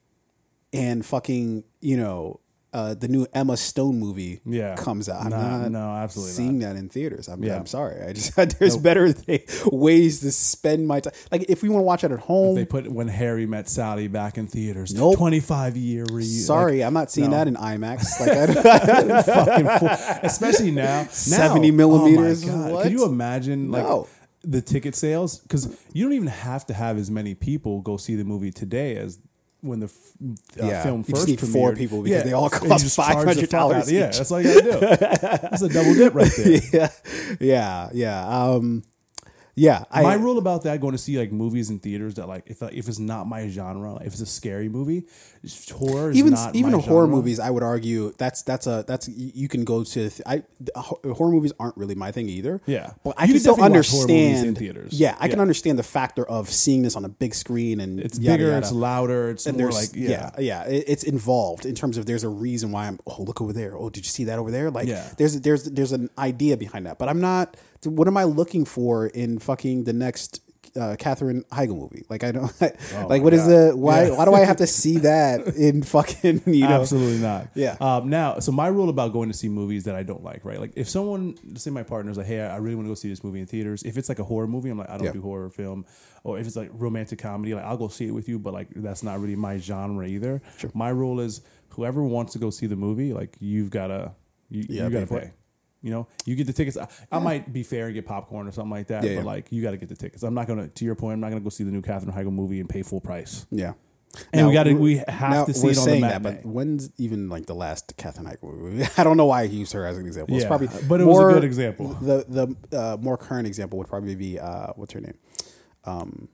and fucking you know. Uh, the new Emma Stone movie Yeah. comes out. I'm Nah, not no, absolutely seeing that in theaters. I'm, Yeah. I'm sorry. I just there's better th- ways to spend my time. Like if we want to watch it at home, They put when Harry met Sally back in theaters. Nope. Twenty five year reunion. Sorry, I'm not seeing no. that in IMAX. Like, I, especially now. 70 Now, millimeters, Oh my God. what? Could you imagine like No. the ticket sales? Because you don't even have to have as many people go see the movie today as when the uh, Yeah. film You first just need four premiered. people because they all you cost just charge the fuck $500 out. Yeah, that's all you gotta do. That's a double dip right there. yeah, yeah, yeah. Um, yeah. I, my rule about that going to see like movies in theaters that like if if it's not my genre, if it's a scary movie, horror is even not even horror genre. movies, I would argue that's that's a that's you can go to. th- I the horror movies aren't really my thing either. Yeah. but I You can still definitely watch horror movies in understand. theaters. Yeah, I can understand the factor of seeing this on a big screen and It's yada, bigger, yada. it's louder, it's and more like yeah. yeah, yeah, it- it's involved in terms of there's a reason why I'm. Oh, look over there. Oh, did you see that over there? Like, Yeah. there's there's there's an idea behind that, but I'm not. What am I looking for in fucking the next uh, Katherine Heigl movie? Like, I don't like. Oh my what is God. the why? Yeah. Why do I have to see that in fucking you know? Absolutely not. Yeah. Um, now, so my rule about going to see movies that I don't like, right? Like if someone, say my partner's like, hey, I really want to go see this movie in theaters. If it's like a horror movie, I'm like, I don't Yeah. do horror film. Or if it's like romantic comedy, like I'll go see it with you, but like that's not really my genre either. sure. My rule is whoever wants to go see the movie, like you've gotta, you, Yeah, you gotta for pay. You know, you get the tickets. I, I might be fair and get popcorn or something like that, Yeah, but yeah. like you got to get the tickets. I'm not gonna, to your point, I'm not gonna go see the new Katherine Heigl movie and pay full price. Yeah. And we gotta- we're- have to see it on the saying that, matinee. but when's even like the last Katherine Heigl movie? I don't know why I used her as an example. It's Yeah, probably, but it was a good example. The the uh, more current example would probably be uh, what's her name? Um,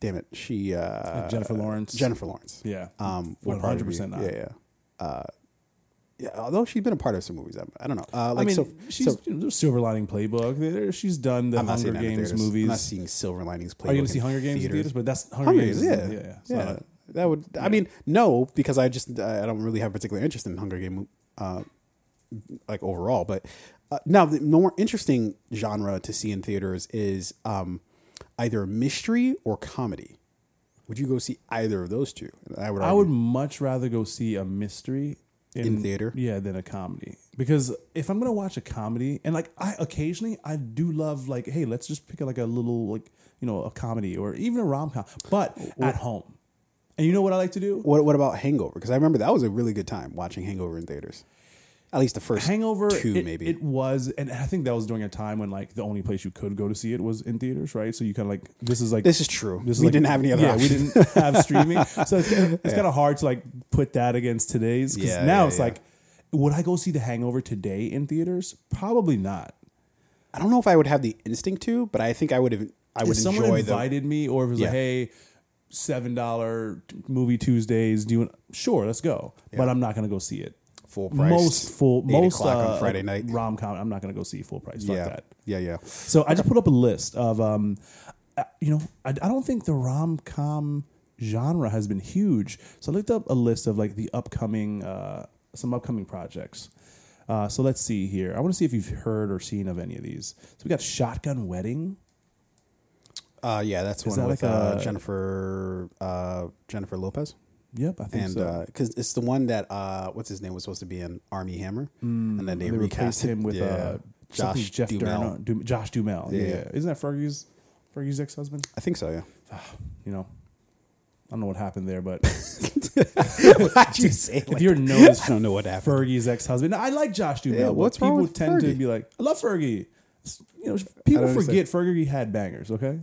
damn it, she uh, Jennifer Lawrence. Jennifer Lawrence. Yeah. Um, would probably 100% not. Yeah, yeah. Uh, yeah, although she's been a part of some movies, I, I don't know. Uh, like I mean, so, she's so you know, Silver Lining Playbook. There- She's done the I'm Hunger seeing that in Games movies. I'm not seeing Silver Linings. Are you gonna see Hunger Games in theaters. theaters? But that's Hunger, Hunger Games. Yeah, yeah, yeah. Yeah. not- that would. I mean, no, because I just I don't really have a particular interest in Hunger Game, uh, like overall. But uh, now the more interesting genre to see in theaters is um, either mystery or comedy, would you go see either of those two? I would. I would much rather go see a mystery In theater? yeah, than a comedy. Because if I'm gonna watch a comedy, and like I occasionally I do love like, hey, let's just pick like a little like you know a comedy or even a rom com, but at home. And you know what I like to do? What What about Hangover? Because I remember that was a really good time watching Hangover in theaters. At least the first Hangover, two, it, maybe. it was, and I think that was during a time when like the only place you could go to see it was in theaters, right? So you kind of like this is like this is true. This is we like- didn't have any other. Yeah, we didn't have streaming, so it's, it's kind of hard to like put that against today's. Because Yeah, now yeah, it's yeah. like, would I go see The Hangover today in theaters? Probably not. I don't know if I would have the instinct to, but I think I would have. I would if someone enjoy the. invited me, or if it was Yeah. like, hey, seven dollar movie Tuesdays, do you? Want, sure, let's go. But I'm not gonna go see it. Full price. Most full, most o'clock on uh, Friday night. rom com. I'm not gonna go see full price. Fuck Yeah, that. yeah, yeah. So I just put up a list of, um, uh, you know, I, I don't think the rom com genre has been huge. So I looked up a list of like the upcoming, uh, some upcoming projects. Uh, so let's see here. I want to see if you've heard or seen of any of these. So we got Shotgun Wedding. Uh, yeah, that's one that with like uh, a- Jennifer uh, Jennifer Lopez, Yep, I think and so. because it's the one that uh, what's his name was supposed to be in Armie Hammer, and then they, they replaced recast him with yeah, uh, Josh Jeff. Durno- Josh Duhamel. Yeah. Yeah. isn't that Fergie's Fergie's ex husband? I think so. Yeah. You know, I don't know what happened there, but Why'd you say if like you're noticed, I don't know what happened. Fergie's ex husband. I like Josh Duhamel. Yeah, what's wrong people with tend to be like, I love Fergie. You know, people forget Fergie had bangers. Okay.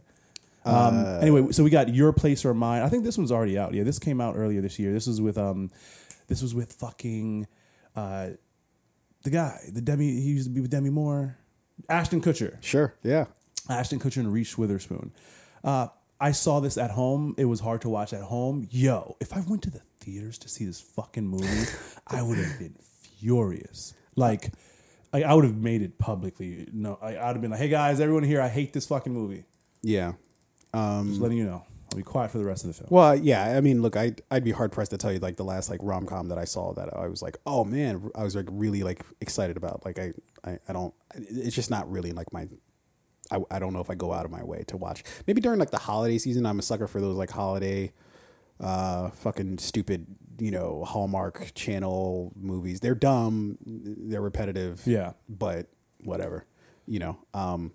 Um, Uh, anyway, so we got your place or mine. I think this one's already out. Yeah, this came out earlier this year. This was with um, this was with fucking, uh, the guy, the Demi. He used to be with Demi Moore, Ashton Kutcher. Sure. Yeah. Ashton Kutcher and Reese Witherspoon. Uh, I saw this at home. It was hard to watch at home. Yo, if I went to the theaters to see this fucking movie, I would have been furious. Like, I, I would have made it publicly. No, I, I'd have been like, "Hey guys, everyone here, I hate this fucking movie." Yeah. Just letting you know. I'll be quiet for the rest of the film. Well, yeah. I mean, look, I would I'd be hard pressed to tell you like the last like rom com that I saw that I was like, oh man, I was like really like excited about. Like I, I, I don't. It's just not really like my. I, I don't know if I go out of my way to watch. Maybe during like the holiday season, I'm a sucker for those like holiday, uh, fucking stupid, you know, Hallmark Channel movies. They're dumb, they're repetitive. Yeah. but whatever, you know. Um,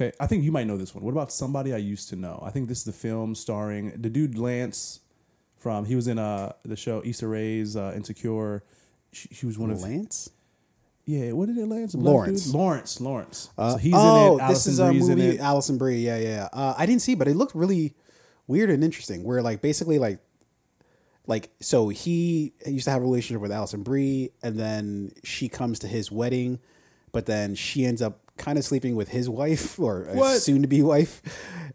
Okay, I think you might know this one. What about somebody I used to know? I think this is the film starring the dude Lance from. He was in uh the show Issa Rae's uh, Insecure. She, she was one of Lance. Yeah, what did it Lance? Lawrence. dude? Lawrence. Lawrence. Uh, so he's oh, in it. this is a Brie's movie. Alison Brie. Yeah, yeah. yeah. Uh, I didn't see, but it looked really weird and interesting. Where like basically like like so he used to have a relationship with Alison Brie, and then she comes to his wedding, but then she ends up kind of sleeping with his wife or soon to be wife,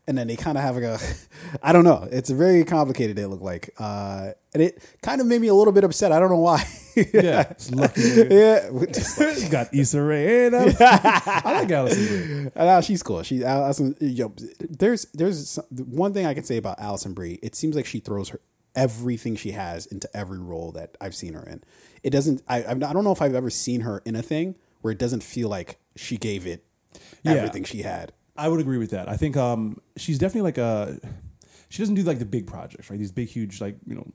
and then they kind of have like a I don't know. It's very complicated. It looked like, uh, and it kind of made me a little bit upset. I don't know why. Yeah, it's lucky. nigga. yeah. He's got Issa Rae and I like Alison Brie. Uh, she's cool. She Alison. Yo, there's there's some, one thing I can say about Alison Brie. It seems like she throws her everything she has into every role that I've seen her in. It doesn't. I I don't know if I've ever seen her in a thing where it doesn't feel like she gave it Yeah. everything she had. I would agree with that. I think um, she's definitely like a. She doesn't do like the big projects, right? These big, huge, like you know,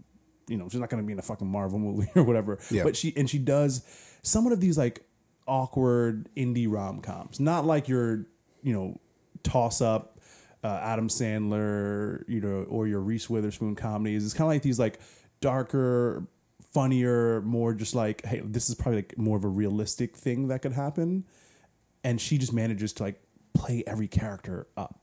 you know, she's not going to be in a fucking Marvel movie or whatever. Yeah. But she and she does somewhat of these like awkward indie rom coms, not like your you know toss up uh, Adam Sandler, you know, or your Reese Witherspoon comedies. It's kind of like these like darker, funnier, more just like, hey, this is probably like more of a realistic thing that could happen, and she just manages to like play every character up.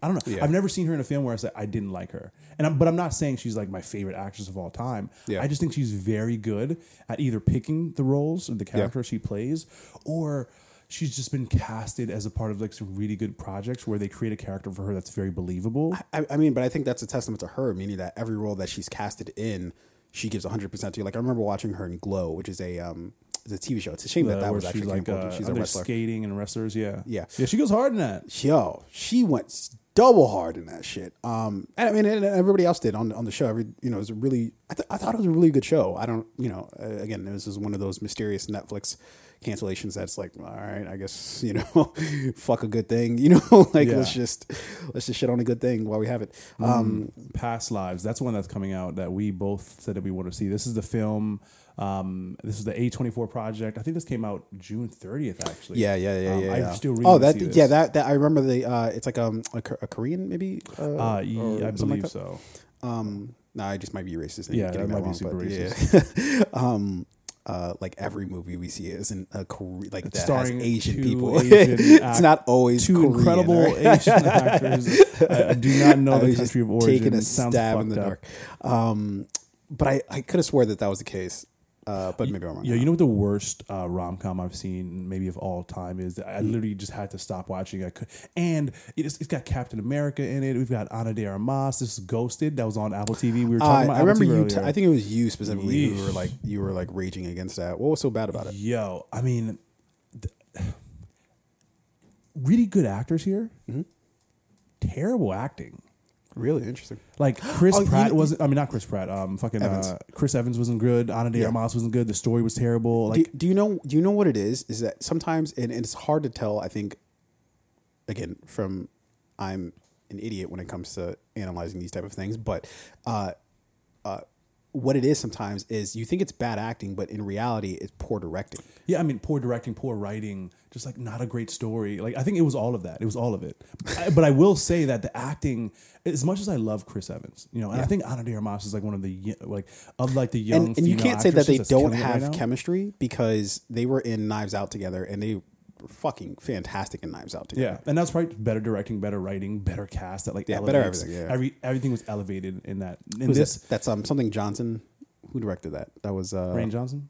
I don't know. Yeah. I've never seen her in a film where I said I didn't like her, and I'm, but I'm not saying she's like my favorite actress of all time. Yeah. I just think she's very good at either picking the roles and the character she plays, or she's just been casted as a part of like some really good projects where they create a character for her that's very believable. I, I mean, but I think that's a testament to her, meaning that every role that she's casted in, she gives 100 percent to. You. Like I remember watching her in Glow, which is a um, a TV show. It's a shame that that was actually like uh, she's a wrestler. skating and wrestlers. Yeah, Yeah. yeah. She goes hard in that. yo, she went double hard in that shit. Um, and I mean, and everybody else did on on the show. Every you know, it was a really. I, th- I thought it was a really good show. I don't, you know, uh, again, this is one of those mysterious Netflix cancellations that's like all right i guess you know fuck a good thing you know like Yeah. let's just let's just shit on a good thing while we have it um Past Lives. That's one that's coming out that we both said that we want to see. This is the film. Um, this is the A24 project. I think this came out June 30th, actually. yeah yeah yeah Um, yeah, I yeah. still really oh that see this. yeah that that i remember the uh it's like um a, a korean maybe uh, Uh, ye- or I something like believe so. Um, no, I just might be racist. and Yeah, getting that might be super racist. Yeah. um, uh, like every movie we see is in a Kore- like that has starring Asian people. Asian it's not always Two Korean, incredible right? Asian actors. I, I do not know I the country of origin. taking a stab in the dark. Um, but I, I could have swore that that was the case. Uh, but maybe I'm wrong. Yeah, you know what the worst uh, rom com I've seen maybe of all time is? I Hmm. literally just had to stop watching. I could, and it's, it's got Captain America in it. We've got Ana de Armas. This is Ghosted. That was on Apple TV. We were talking about. I remember TV you. T-. I think it was you specifically who were like you were like raging against that. What was so bad about it? Yo, I mean, th- really good actors here. Mm-hmm. Terrible acting. Really interesting. Like Chris Oh, you- Pratt wasn't. I mean, not Chris Pratt. Um, fucking Evans. Uh, Chris Evans wasn't good. Ana de Yeah. Armas wasn't good. The story was terrible. Like do, do you know? Do you know what it is? Is that sometimes, and, and it's hard to tell. I think, again, from I'm an idiot when it comes to analyzing these type of things, but uh, uh, what it is sometimes is you think it's bad acting, but in reality, it's poor directing. Yeah, I mean, poor directing, poor writing, just like not a great story. Like I think it was all of that. It was all of it. I, but I will say that the acting, as much as I love Chris Evans, you know, and I think Ana de Armas is like one of the like of like the young and, and you can't say that they don't right have chemistry because they were in Knives Out together, and they fucking fantastic in Knives Out together. Yeah, and that's right. Better directing, better writing, better cast. That like Yeah, better elevates- everything, yeah. Every everything was elevated in that. In Who's this, that? That's um something Johnson. Who directed that? That was uh, Rain Johnson,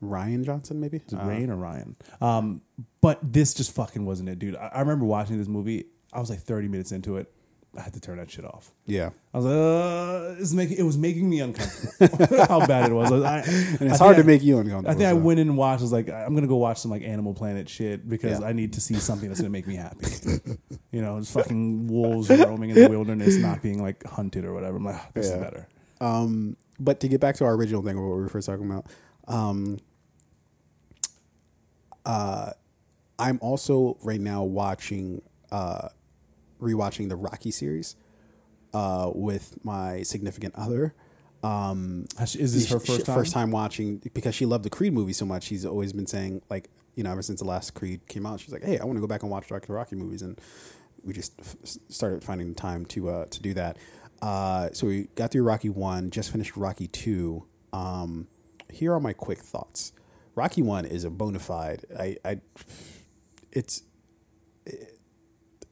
Ryan Johnson, maybe. is it Uh, Rain or Ryan? Um, but this just fucking wasn't it, dude. I, I remember watching this movie. I was like thirty minutes into it. I had to turn that shit off. yeah, I was like, uh, it's making it was making me uncomfortable. How bad it was. I, and it's hard I- to make you uncomfortable. I think I went in and watched. I was like, I'm gonna go watch some like Animal Planet shit because Yeah. I need to see something that's gonna make me happy. you know, just fucking wolves roaming in the wilderness, not being like hunted or whatever. I'm like, "Ah, this Yeah. is better. Um, but to get back to our original thing, what we were first talking about, um, uh, I'm also right now watching, uh, rewatching the Rocky series, uh, with my significant other. Um, is this her she- first time? First time watching because she loved the Creed movie so much. She's always been saying like, you know, ever since the last Creed came out, she's like, "Hey, I want to go back and watch the Rocky movies," and we just f- started finding the time to uh, to do that. Uh, so we got through Rocky one, just finished Rocky two. Um, here are my quick thoughts. Rocky one is a bona fide. I, I it's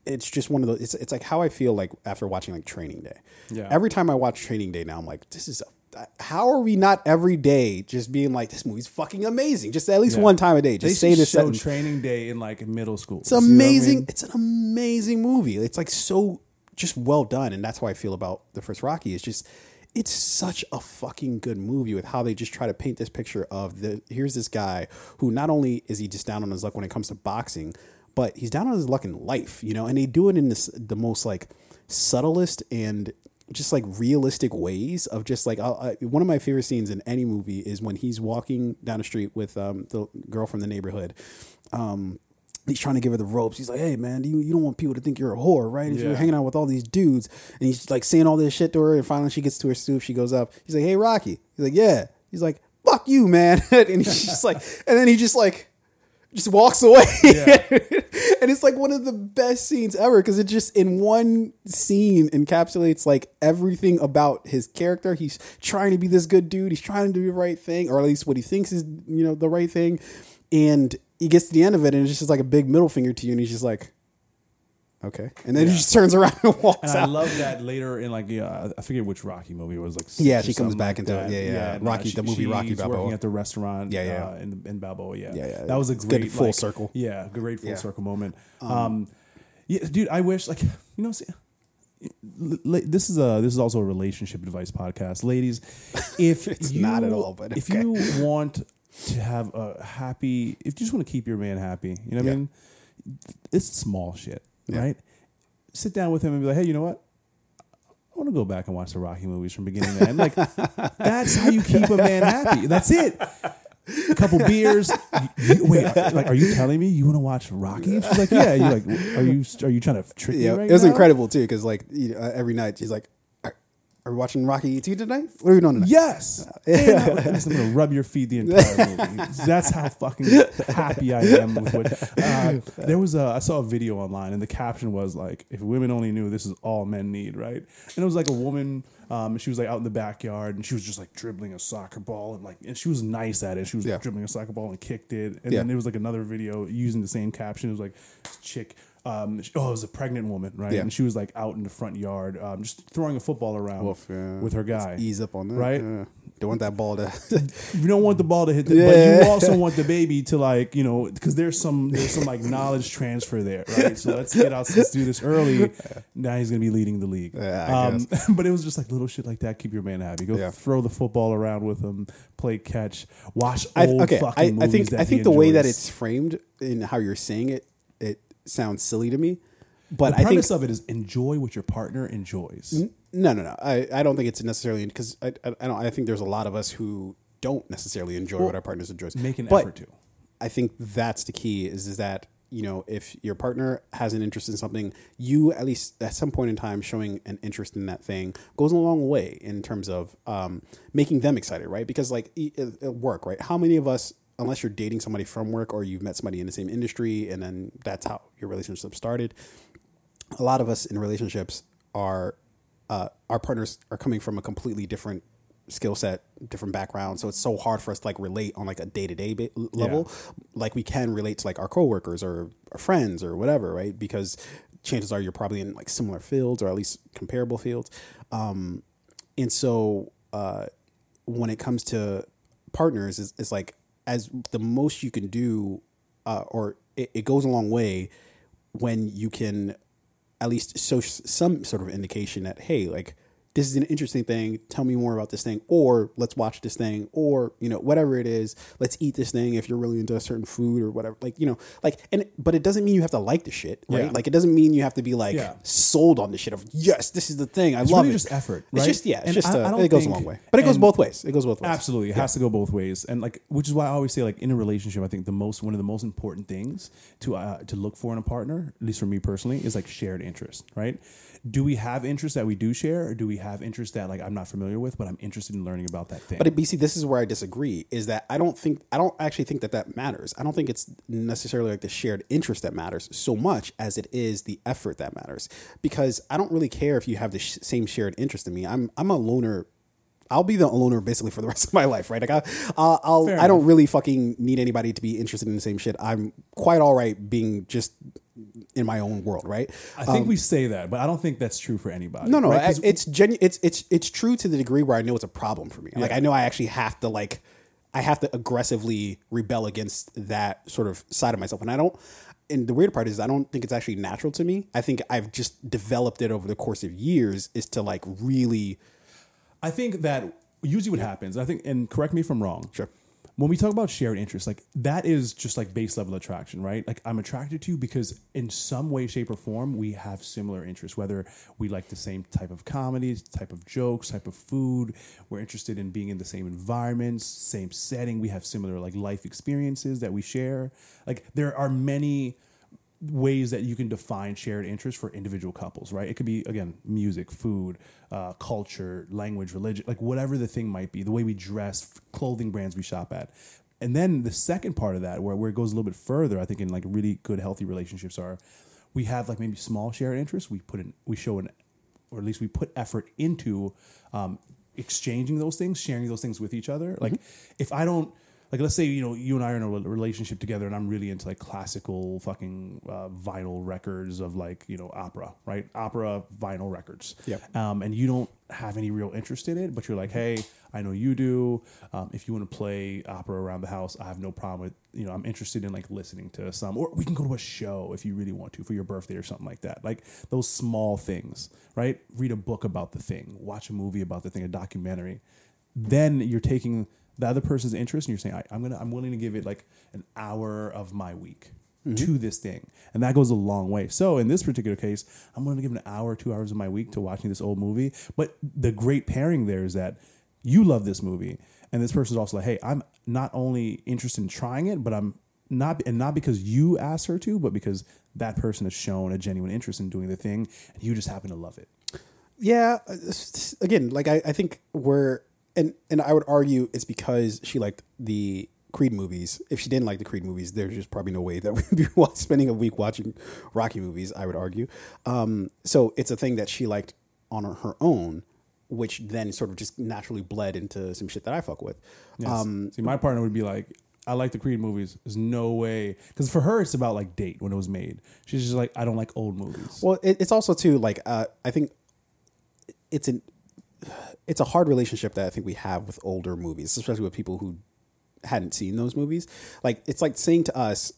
it's just one of those. It's it's like how I feel like after watching like Training Day. Yeah. Every time I watch Training Day now, I'm like, this is. A, how are we not every day just being like this movie's fucking amazing? Just at least Yeah. one time a day, just they say this show sentence. Training Day in like middle school. It's amazing. It's an amazing movie. It's like so just well done, and that's how I feel about the first Rocky. It's just it's such a fucking good movie with how they just try to paint this picture of the here's this guy who not only is he just down on his luck when it comes to boxing, but he's down on his luck in life, you know, and they do it in this the most like subtlest and just like realistic ways of just like I'll, one of my favorite scenes in any movie is when he's walking down the street with um, the girl from the neighborhood. Um, he's trying to give her the ropes. He's like, "Hey, man, you you don't want people to think you're a whore, right? If you're hanging out with all these dudes." And he's like saying all this shit to her, and finally she gets to her stoop. She goes up. He's like, "Hey, Rocky." He's like, "Yeah." He's like, "Fuck you, man," and he's just like, and then he just like just walks away. and it's like one of the best scenes ever because it just in one scene encapsulates like everything about his character. He's trying to be this good dude. He's trying to do the right thing, or at least what he thinks is you know the right thing. And he gets to the end of it, and it's just like a big middle finger to you, and he's just like, okay. And then he just turns around and walks And I out. love that later in like yeah, I forget which Rocky movie it was like. Yeah, she comes back like into it. that. Yeah, yeah. and, Rocky- she- the movie Rocky Balboa. working at the restaurant. Yeah, yeah. Uh, in in Balboa. Yeah, Yeah, yeah. That was a It's great full like- circle. Yeah, great full Yeah. circle moment. Um, yeah, dude, I wish like you know. See, this is a this is also a relationship advice podcast, ladies. If It's you, not at all, but if okay. you want to have a happy, if you just want to keep your man happy, you know what Yeah. I mean. It's small shit, Yeah. right? Sit down with him and be like, hey, you know what? I want to go back and watch the Rocky movies from beginning to end. Like, that's how you keep a man happy. That's it. a couple beers. You- wait, like, are you telling me you want to watch Rocky? She's like, yeah. You're like, are you are you trying to trick Yeah, me right it was now? incredible too because like you know, every night she's like, "Are, we watching Rocky two tonight? What are we doing tonight?" Yes. And I'm, "Listen, I'm gonna rub your feet the entire movie. That's how fucking happy I am with what. Uh, there was a I saw a video online and the caption was like, "If women only knew, this is all men need." Right? And it was like a woman. Um, she was like out in the backyard and she was just like dribbling a soccer ball and like and she was nice at it. She was Yeah. dribbling a soccer ball and kicked it. And Yeah. then there was like another video using the same caption. It was like this chick. Um, she- oh, it was a pregnant woman, right? Yeah. And she was like out in the front yard, um, just throwing a football around yeah. with her guy. Ease up on that, Right? Yeah. Don't want that ball to. you don't want the ball to hit the, but you also want the baby to like you know because there's some there's some like knowledge transfer there right so let's get out let's do this early now he's gonna be leading the league Yeah, um, but it was just like little shit like that keep your man happy go Yeah. throw the football around with him play catch watch I, old okay, fucking I, I think I think the way that it's framed in how you're saying it sounds silly to me. But the I think premise of it is enjoy what your partner enjoys no, no, no. I, I don't think it's necessarily because I, I I don't. I think there's a lot of us who don't necessarily enjoy what our partners enjoys. make an But effort to I think that's the key is is that you know if your partner has an interest in something, you at least at some point in time showing an interest in that thing goes a long way in terms of um, making them excited, right? Because like at at work, right? How many of us, unless you're dating somebody from work or you've met somebody in the same industry and then that's how your relationship started, a lot of us in relationships are uh, our partners are coming from a completely different skill set different background. So it's so hard for us to like relate on like a day-to-day ba- level. Like we can relate to like our coworkers or our friends or whatever right? Because chances are you're probably in like similar fields or at least comparable fields. Um, and so uh, when it comes to partners is, is like as the most you can do uh, or it, it goes a long way when you can at least show some sort of indication that hey like this is an interesting thing tell me more about this thing or let's watch this thing or you know whatever it is let's eat this thing if you're really into a certain food or whatever like you know like and but it doesn't mean you have to like the shit right Yeah. like it doesn't mean you have to be like Yeah. sold on the shit of yes this is the thing i It's love really it just effort, it's right? just yeah it's And just I- uh, don't it goes a think- long way but it goes both ways it goes both ways Absolutely, it has to go both ways, and like, which is why I always say, like, in a relationship, I think the most one of the most important things to uh, to look for in a partner, at least for me personally, is like shared interest. Right? Do we have interests that we do share, or do we have interests that like I'm not familiar with, but I'm interested in learning about that thing? But BC, this is where I disagree. Is that I don't think I don't actually think that that matters. I don't think it's necessarily like the shared interest that matters so much as it is the effort that matters. Because I don't really care if you have the sh- same shared interest in me. I'm I'm a loner. I'll be the loner basically for the rest of my life, right? Like I, I'll, I'll Fair I don't enough. really fucking need anybody to be interested in the same shit. I'm quite all right being just in my own world, right? I think we say that, but I don't think that's true for anybody. Um, No, no, right? I, it's genu- It's it's it's true to the degree where I know it's a problem for me. Like I know I actually have to like I have to aggressively rebel against that sort of side of myself, and I don't. And the weird part is I don't think it's actually natural to me. I think I've just developed it over the course of years is to like really I think that usually what happens, I think, and correct me if I'm wrong. Sure. When we talk about shared interests, like that is just like base level attraction, right? Like I'm attracted to you because in some way, shape, or form, we have similar interests. Whether we like the same type of comedies, type of jokes, type of food, we're interested in being in the same environments, same setting. We have similar like life experiences that we share. Like there are many ways that you can define shared interest for individual couples, right? It could be again music, food, uh, culture, language, religion, like whatever the thing might be. The way we dress, clothing brands we shop at, and then the second part of that, where where it goes a little bit further, I think in like really good healthy relationships are, we have like maybe small shared interests. We put in, we show an, or at least we put effort into um, exchanging those things, sharing those things with each other. Like if I don't like let's say you know you and I are in a relationship together and I'm really into like classical fucking uh, vinyl records of like you know opera right? Opera vinyl records. Yeah. um, and you don't have any real interest in it but you're like hey I know you do. Um, if you want to play opera around the house I have no problem with you know I'm interested in like listening to some or we can go to a show if you really want to for your birthday or something like that. Like those small things right? Read a book about the thing watch a movie about the thing a documentary. Then you're taking the other person's interest and you're saying I, i'm gonna i'm willing to give it like an hour of my week to this thing. And that goes a long way. So in this particular case i'm willing to give an hour two hours of my week to watching this old movie. But the great pairing there is that you love this movie, and this person's also like, hey, I'm not only interested in trying it, but I'm not, and not because you asked her to, but because that person has shown a genuine interest in doing the thing, and you just happen to love it. Yeah, uh, again, like I, I think we're and and I would argue it's because she liked the Creed movies. If she didn't like the Creed movies, there's just probably no way that we'd be spending a week watching Rocky movies. I would argue. Um, so it's a thing that she liked on her, own, which then sort of just naturally bled into some shit that I fuck with. Yes. Um, See, my partner would be like, I like the Creed movies. There's no way. Because for her, it's about like date when it was made. She's just like, I don't like old movies. Well, it, it's also too like uh, I think it's an it's a hard relationship that I think we have with older movies, especially with people who hadn't seen those movies. Like it's like saying to us,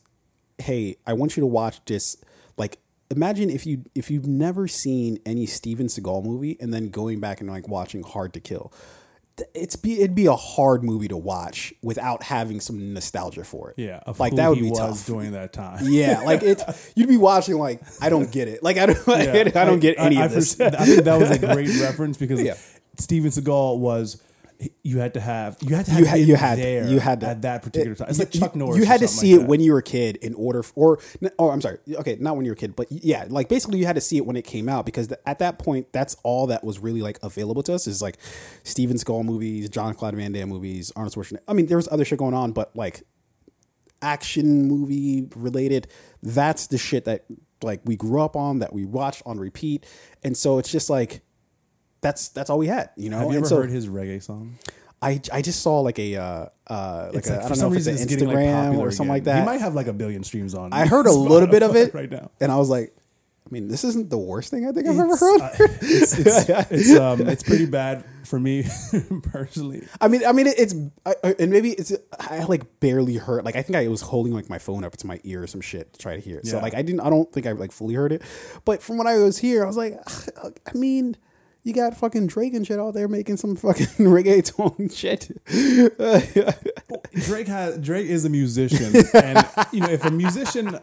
"Hey, I want you to watch this." Like imagine if you if you've never seen any Steven Seagal movie and then going back and like watching Hard to Kill. It's be it'd be a hard movie to watch without having some nostalgia for it. yeah, like that would be was tough. during that time. Yeah, like it. You'd be watching like I don't get it. Like I don't. Yeah. I don't get any I, of I this. I think that was a great reference because Yeah. Steven Seagal was. You had to have you had to have you had been you had there you had to, at that particular time. It's you- like Chuck Norris. You had to see like it that. when you were a kid in order, f- or oh, I'm sorry. Okay, not when you were a kid, but yeah, like basically you had to see it when it came out because th- at that point, that's all that was really like available to us is like Steven Seagal movies, Jean Claude Van Damme movies, Arnold Schwarzenegger. I mean, there was other shit going on, but like action movie related, that's the shit that like we grew up on, that we watched on repeat, and so it's just like. That's that's all we had, you know. Have you ever so, heard his reggae song? I I just saw like a uh uh like a, like, I don't know if it's reason an getting like Instagram or something again. like that. He might have like a billion streams on. I heard a little bit of it right now. and I was like, I mean, this isn't the worst thing I think I've ever heard. uh, it's, it's, it's, um, it's pretty bad for me personally. I mean, I mean, it- it's I, and maybe it's I like barely heard. Like I think I was holding like my phone up to my ear or some shit to try to hear it. So like I didn't. I don't think I like fully heard it. But from what I was here, I was like, I mean. You got fucking Drake and shit out there making some fucking reggaeton shit. Drake has Drake is a musician, and you know if a musician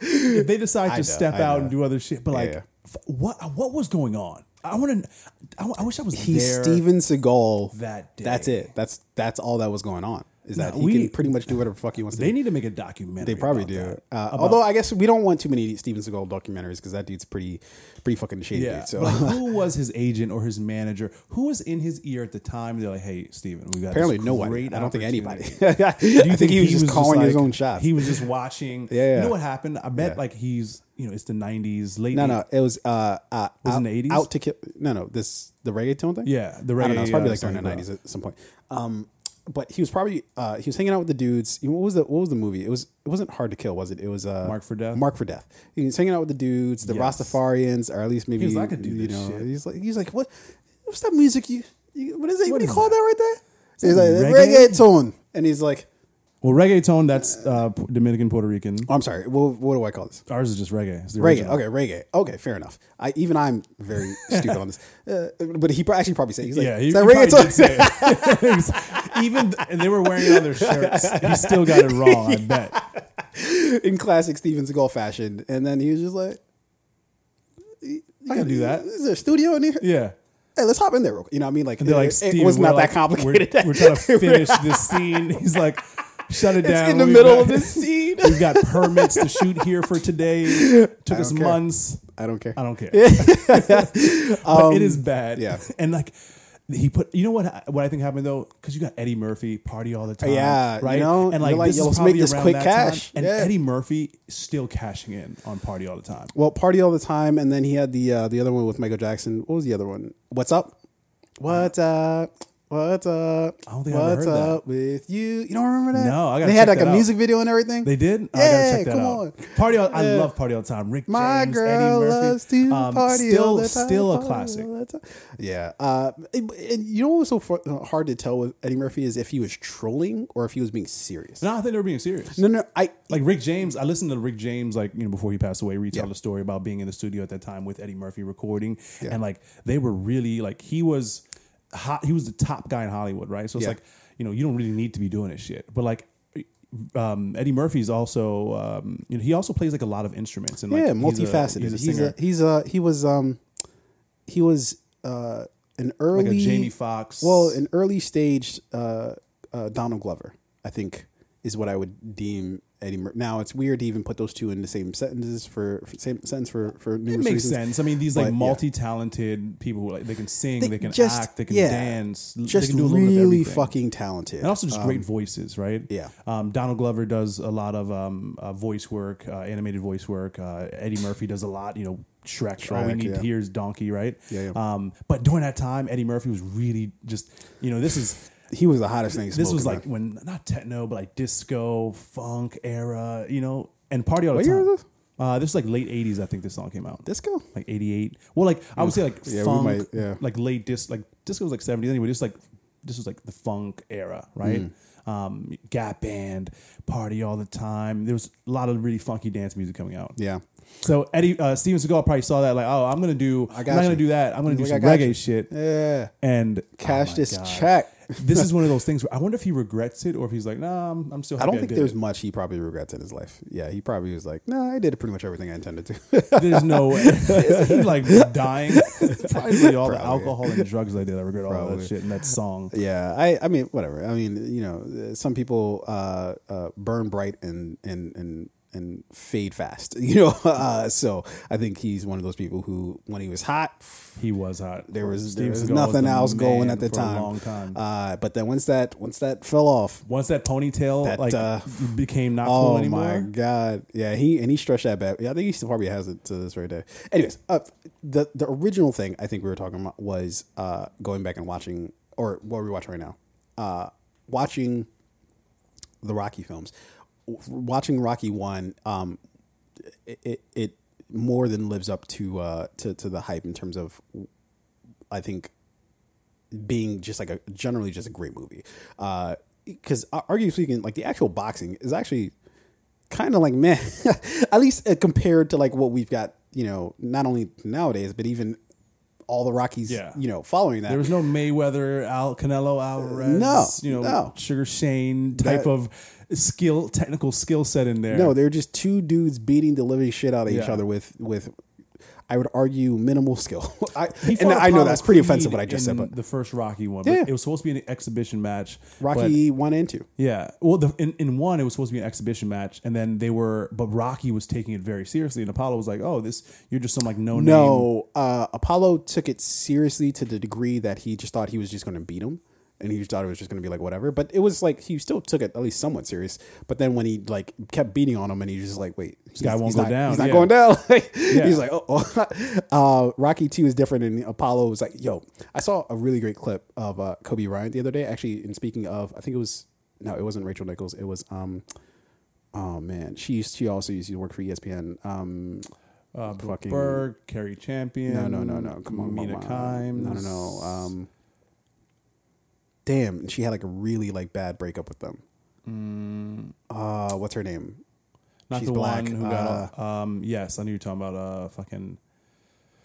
if they decide to know, step I out know. and do other shit, but like yeah. f- what what was going on? I want to. I, I wish I was He's there. Steven Seagal. that day. That's it. That's that's all that was going on. Is that No, he we- can pretty much do whatever the fuck he wants to They do. need to make a documentary. They probably do. Uh, although I guess we don't want too many Steven Seagal documentaries because that dude's pretty pretty fucking shady. Yeah. Dude, so like, who was his agent or his manager? Who was in his ear at the time? They're like, "Hey, Steven, we got apparently this nobody. great I don't think anybody. Do you think, he was just calling his like- own shots. He was just watching. Yeah, yeah. You know what happened? I bet Yeah. like he's you know it's the '90s, late. no, 80s. no, it was uh, uh Was out, in the 80s? Out to kill. No, no, this the reggaeton thing. Yeah, the I don't know. It's probably uh, like during the nineties at some point. Um, but he was probably uh, he was hanging out with the dudes. What was the what was the movie? It was it wasn't hard to kill, was it? It was uh, Marked for Death? Marked for Death. He was hanging out with the dudes, the Yes. Rastafarians, or at least maybe was like, "I could do you know. shit." He's like he's like what what's that music you, you what is it? What, do you call that, right there? He's that like reggae? reggaeton, and he's like, Well, reggaeton, that's uh, Dominican, Puerto Rican. oh, I'm sorry. What, what do I call this? Ours is just reggae. It's the Reggae. original. Okay, reggae. Okay, fair enough. I even I'm very stupid on this, uh, but he pro- actually probably said he's like, Yeah, he, "Is that probably reggaeton?" did say it. Was- Even and they were wearing it on their shirts. He still got it wrong. I bet. in classic Steven Seagal fashion. And then he was just like, I can do that. Is there a studio in here? Yeah. Hey, let's hop in there. Real quick. You know what I mean? Like, They're like, it, it was we're not like- that complicated. We're, we're trying to finish this scene. He's like, shut it it's down. in the We've middle got- of this scene. We've got permits to shoot here for today. Took us care. months. I don't care. I don't care. but it is bad. Um, yeah. And like he put you know what what I think happened though? Because you got Eddie Murphy party all the time. Yeah, you Right. know, and like, you're like, this let's probably make this quick cash. time. And Yeah. Eddie Murphy still cashing in on party all the time. Well, party all the time, and then he had the uh, the other one with Michael Jackson. What was the other one? What's up? What's up? What's up? I don't think I What's heard that. up with you? You don't remember that? No, I gotta They had like that a out. music video and everything. They did? I gotta Yeah, check that come out. on. Party all, I love Party all the time. Rick My James, girl Eddie Murphy. loves to Um, party still, all the time. still a classic. all the time. Yeah, uh, and, and you know what's so fu- hard to tell with Eddie Murphy is if he was trolling or if he was being serious. No, I think they were being serious. No, no, I Like Rick James, I listened to Rick James, like you know, before he passed away, retell Yeah. the story about being in the studio at that time with Eddie Murphy recording, Yeah. and like they were really like he was, hot, he was the top guy in Hollywood, right? So it's Yeah. like you know you don't really need to be doing this shit, but like. Um, Eddie Murphy's also, um, you know, he also plays like a lot of instruments and like yeah, he's a- multifaceted. He's a He's a, he's a he was um he was uh an early like a Jamie Foxx. Well, an early stage uh, uh, Donald Glover, I think, is what I would deem Eddie. Mur- now it's weird to even put those two in the same sentences for, for same sentence for for it makes reasons. sense. I mean, these like yeah. multi-talented people who like they can sing, They they, can just- act, they can yeah, dance, they Just can do a little bit of really everything. fucking talented, and also just great voices, right? yeah. Um, Donald Glover does a lot of um, uh, voice work, uh, animated voice work. Uh, Eddie Murphy does a lot. You know, Shrek. all we need yeah. to hear is Donkey, right? Yeah, yeah. Um, but during that time, Eddie Murphy was really just, you know, this is he was the hottest thing. this was like man. when not techno, but like disco, funk era. You know, and party all the What time. year was this? Uh, this is like late '80s. I think this song came out disco. like 88 well like i would say like Yeah, funk might- yeah. like late disc like disco was like 70s anyway just like this was like the funk era right Mm. um gap band party all the time there was a lot of really funky dance music coming out Yeah, so eddie uh, steven seagal probably saw that like oh i'm gonna do I i'm got not gonna do that i'm gonna do Like, some reggae you. shit yeah. and Cash oh this God. check. This is one of those things where i wonder if he regrets it or if he's like nah i'm, I'm still I don't think did there's it." much he probably regrets in his life. Yeah, he probably was like, "No, I did pretty much everything I intended to." there's no way Is he like dying probably all the alcohol and drugs i did i regret all that shit in that song Yeah, I, I mean, whatever. I mean, you know, some people uh, uh, burn bright and and and and fade fast. You know, uh, so I think he's one of those people who, when he was hot, He was hot. there was there was nothing else going at the time. Long time. Uh, but then once that once that fell off, Once that ponytail That, like uh, became not cool anymore. oh my god, yeah, he and he stretched that back. Yeah, I think he still probably has it to this very day. Anyways, uh, the the original thing I think we were talking about was uh, going back and watching, or what we're watching right now, uh, watching the Rocky films, watching Rocky one. Um, it, it it more than lives up to uh to to the hype in terms of, I think being just like a generally just a great movie. Because uh, arguably speaking, like the actual boxing is actually kind of like man, at least uh, compared to like what we've got, you know, not only nowadays but even all the Rockies, Yeah. you know, following that. There was no Mayweather, Al Canelo Alvarez, No, you know, no. Sugar Shane type That- of skill, technical skill set in there. no, they're just two dudes beating the living shit out of each other with with. I would argue minimal skill. I, and I know that's pretty offensive what I just said, but the first Rocky one, Yeah. it was supposed to be an exhibition match. but- Rocky one and two. Yeah. Well, the, in, in one, it was supposed to be an exhibition match, and then they were, but Rocky was taking it very seriously, and Apollo was like, "Oh, this, you're just some like no name." No, uh, Apollo took it seriously to the degree that he just thought he was just going to beat him, and he just thought it was just going to be like whatever. But it was like he still took it at least somewhat serious. But then when he like kept beating on him, and he was just like, wait, this guy won't go not, down, He's not yeah. going down. Like, Yeah. He's like, oh, oh. Uh, Rocky Two is different, and Apollo was like, yo, I saw a really great clip of uh, Kobe Bryant the other day. Actually, and speaking of, I think it was no, it wasn't Rachel Nichols. It was um. Oh man, she used, she also used to work for ESPN. Um, uh, fucking- Berg, Cari Champion. no, no, no, no. Come on, Mina. Kimes. No, no, no. Um, damn, and she had like a really like bad breakup with them. Uh, what's her name? not she's the black. one who got. Um, yes, I knew you were talking about. Uh, fucking.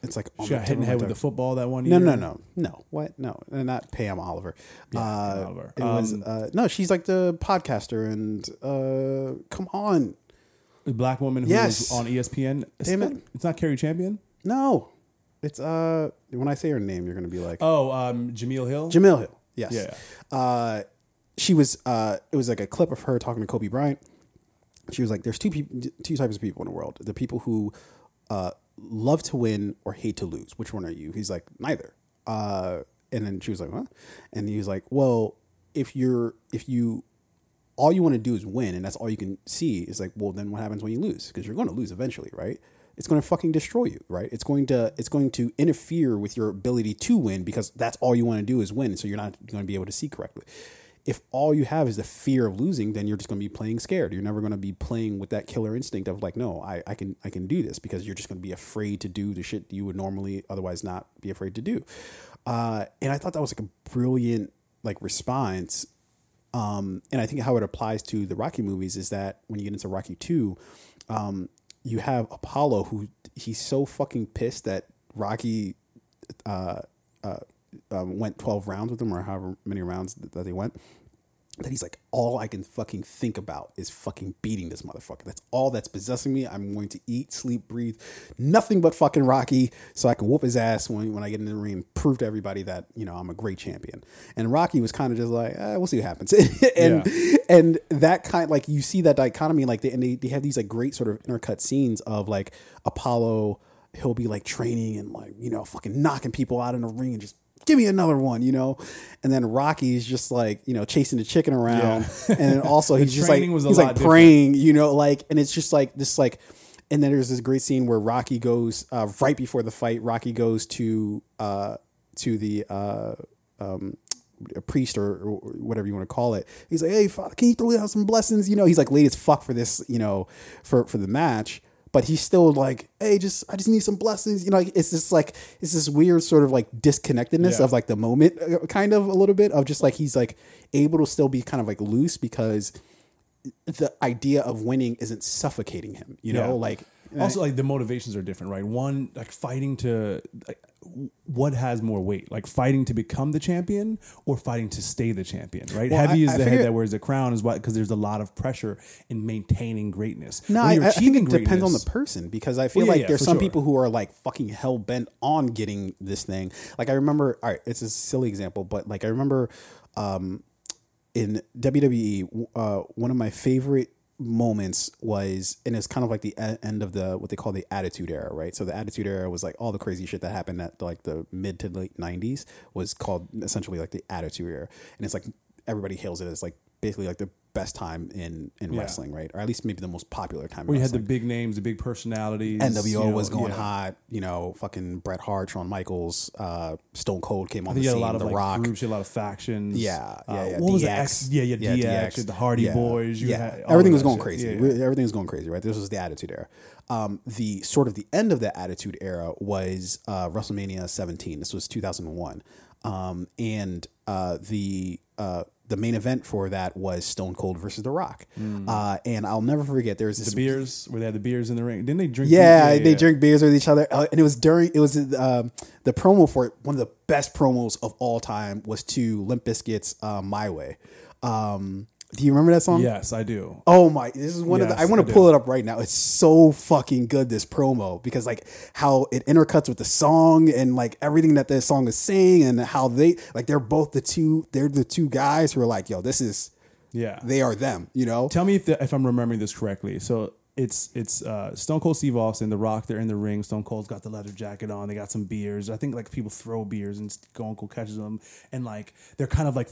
It's like oh She got hit in the head with the football that one year. no, no, no. No. What? No, uh, not Pam Oliver. Yeah, uh, Pam Oliver. It was Um, uh, no. She's like the podcaster, and uh, come on, The black woman who Yes. was on ESPN. It's Damn not, it. It's not Cari Champion. no. It's uh. When I say her name, you're gonna be like Oh, um, Jemele Hill. Jemele Hill. Yes. Yeah. Uh, she was. Uh, it was like a clip of her talking to Kobe Bryant. She was like, "There's two people, two types of people in the world: the people who uh, love to win or hate to lose. Which one are you?" He's like, "Neither." Uh, and then she was like, "What?" And he was like, "Well, if you're if you all you want to do is win, and that's all you can see is like, well, then what happens when you lose? Because you're going to lose eventually, right? It's going to fucking destroy you, right? It's going to it's going to interfere with your ability to win because that's all you want to do is win. So you're not going to be able to see correctly. If all you have is the fear of losing, then you're just going to be playing scared. You're never going to be playing with that killer instinct of like, no, I, I can I can do this because you're just going to be afraid to do the shit you would normally otherwise not be afraid to do. Uh, and I thought that was like a brilliant like response um, and I think how it applies to the Rocky movies is that when you get into Rocky Two, um, you have Apollo who he's so fucking pissed that Rocky uh, uh, um, went twelve rounds with him or however many rounds that they went, that he's like, all I can fucking think about is fucking beating this motherfucker. That's all that's possessing me. I'm going to eat, sleep, breathe, nothing but fucking Rocky, so I can whoop his ass when, when I get in the ring and prove to everybody that you know I'm a great champion. And Rocky was kind of just like, eh, we'll see what happens. and Yeah. and that kind like you see that dichotomy, like they and they, they have these like great sort of intercut scenes of like Apollo. He'll be like training and like you know fucking knocking people out in the ring and just give me another one, you know. And then Rocky's just like you know chasing the chicken around, Yeah. and then also he's just like he's like different. praying, you know, like and it's just like this like. And then there's this great scene where Rocky goes uh, right before the fight. Rocky goes to uh, to the uh, um, a priest or, or whatever you want to call it. He's like, "Hey, father, can you throw down some blessings?" You know, he's like late as fuck for this, you know, for for the match. But he's still like, "Hey, just I just need some blessings." You know, like, it's just like it's this weird sort of like disconnectedness Yeah. of like the moment, uh, kind of a little bit of just like he's like able to still be kind of like loose because the idea of winning isn't suffocating him. You know, Yeah. like also like the motivations are different right? One like fighting to like, what has more weight? Like fighting to become the champion or fighting to stay the champion right? Well, heavy I- is I the head that wears the crown is what because there's a lot of pressure in maintaining greatness. No, I, I think it depends on the person because I feel Well, yeah, like yeah, there's some sure. people who are like fucking hell bent on getting this thing. Like I remember, all right, it's a silly example, but like I remember um, in WWE, uh, one of my favorite moments was, and it's kind of like the end of the what they call the Attitude Era, right? So the Attitude Era was like all the crazy shit that happened at like the mid to late '90s was called essentially like the Attitude Era, and it's like everybody hails it as like basically like the best time in in Yeah. wrestling, right? Or at least maybe the most popular time. you had the big names the big personalities NWO you know, was going yeah. hot, you know, fucking Bret Hart, Shawn Michaels, uh, Stone Cold came on the scene, a lot of The like Rock. groups, you had a lot of factions. Yeah, yeah, Uh, yeah. What was DX. X? Yeah, yeah, Yeah, DX, the Hardy Yeah. Boys. You yeah, had everything was going shit. crazy. Yeah, yeah. Everything was going crazy, right? This was the Attitude Era. Um, the sort of the end of the Attitude Era was uh, WrestleMania 17. This was 2001, um, and uh, the uh, the main event for that was Stone Cold versus The Rock. Uh, and I'll never forget. There's this Hmm. The beers where they had the beers in the ring. Didn't they drink? yeah, beer? they drink beers with each other, uh, and it was during it was um, the promo for it. One of the best promos of all time was to Limp Bizkit's uh, "My Way." Um, do you remember that song? Yes, I do. Oh my! This is one of the. I want to pull it up right now. It's so fucking good. This promo because like how it intercuts with the song and like everything that the song is saying and how they like they're both the two. They're the two guys who are like, yo, this is Yeah. they are them. You know. Tell me if the, if I'm remembering this correctly. So it's it's uh, Stone Cold Steve Austin, The Rock. They're in the ring. Stone Cold's got the leather jacket on. They got some beers. I think like people throw beers and Stone Cold catches them, and like they're kind of like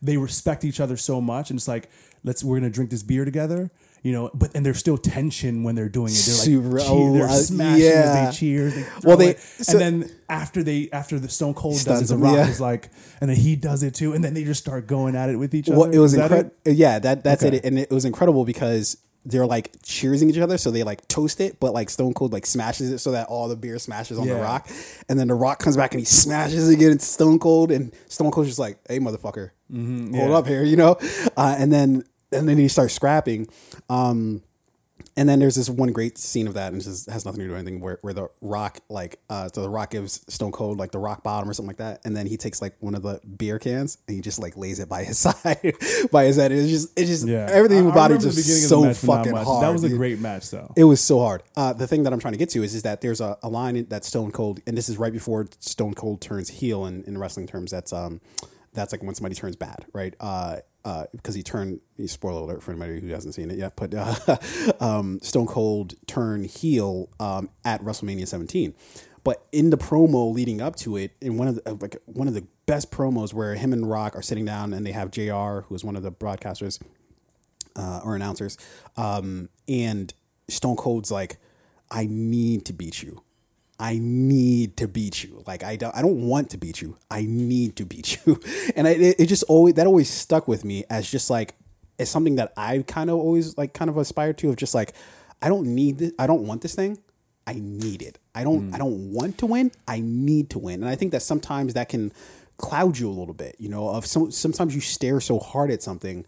they respect each other so much, and it's like let's we're gonna drink this beer together. You know, but and there's still tension when they're doing it. They're like, Super- cheer, oh, they're uh, smashing yeah. as they cheer. They Well, they- so- and then after they after the Stone Cold does it, The Rock yeah. is like, and then he does it too, and then they just start going at it with each other. Well, it was Is incredible. Yeah, that that's Okay. it, and it was incredible because they're like cheersing each other, so they like toast it, but like Stone Cold like smashes it so that all the beer smashes on the Rock, and then the Rock comes back and he smashes it again. It's Stone Cold, and Stone Cold's just like, "Hey, motherfucker, hold Mm-hmm, yeah. up here," you know, uh, and then and then he starts scrapping. Um, and then there's this one great scene of that, and it just has nothing to do with anything. Where, where the Rock, like, uh, so the Rock gives Stone Cold like the rock bottom or something like that, and then he takes like one of the beer cans and he just like lays it by his side, by his head. It's just, it's just Yeah, everything about it just beginning of the so fucking hard. That was a dude. great match, though. It was so hard. Uh, the thing that I'm trying to get to is, is that there's a, a line that Stone Cold, and this is right before Stone Cold turns heel in, in wrestling terms. That's um, that's like when somebody turns bad, right? Uh, uh, because he turned. Spoiler alert for anybody who hasn't seen it yet, but uh, um, Stone Cold turned heel um, at WrestleMania 17. But in the promo leading up to it, in one of the like one of the best promos where him and Rock are sitting down and they have Jr. who is one of the broadcasters uh, or announcers, um, and Stone Cold's like, "I need to beat you. I need to beat you. Like I don't, I don't want to beat you. I need to beat you." And I, it, it just always that always stuck with me as just like it's something that I kind of always like kind of aspired to of just like I don't need this. I don't want this thing. I need it. I don't. Mm. I don't want to win. I need to win. And I think that sometimes that can cloud you a little bit. You know, of some sometimes you stare so hard at something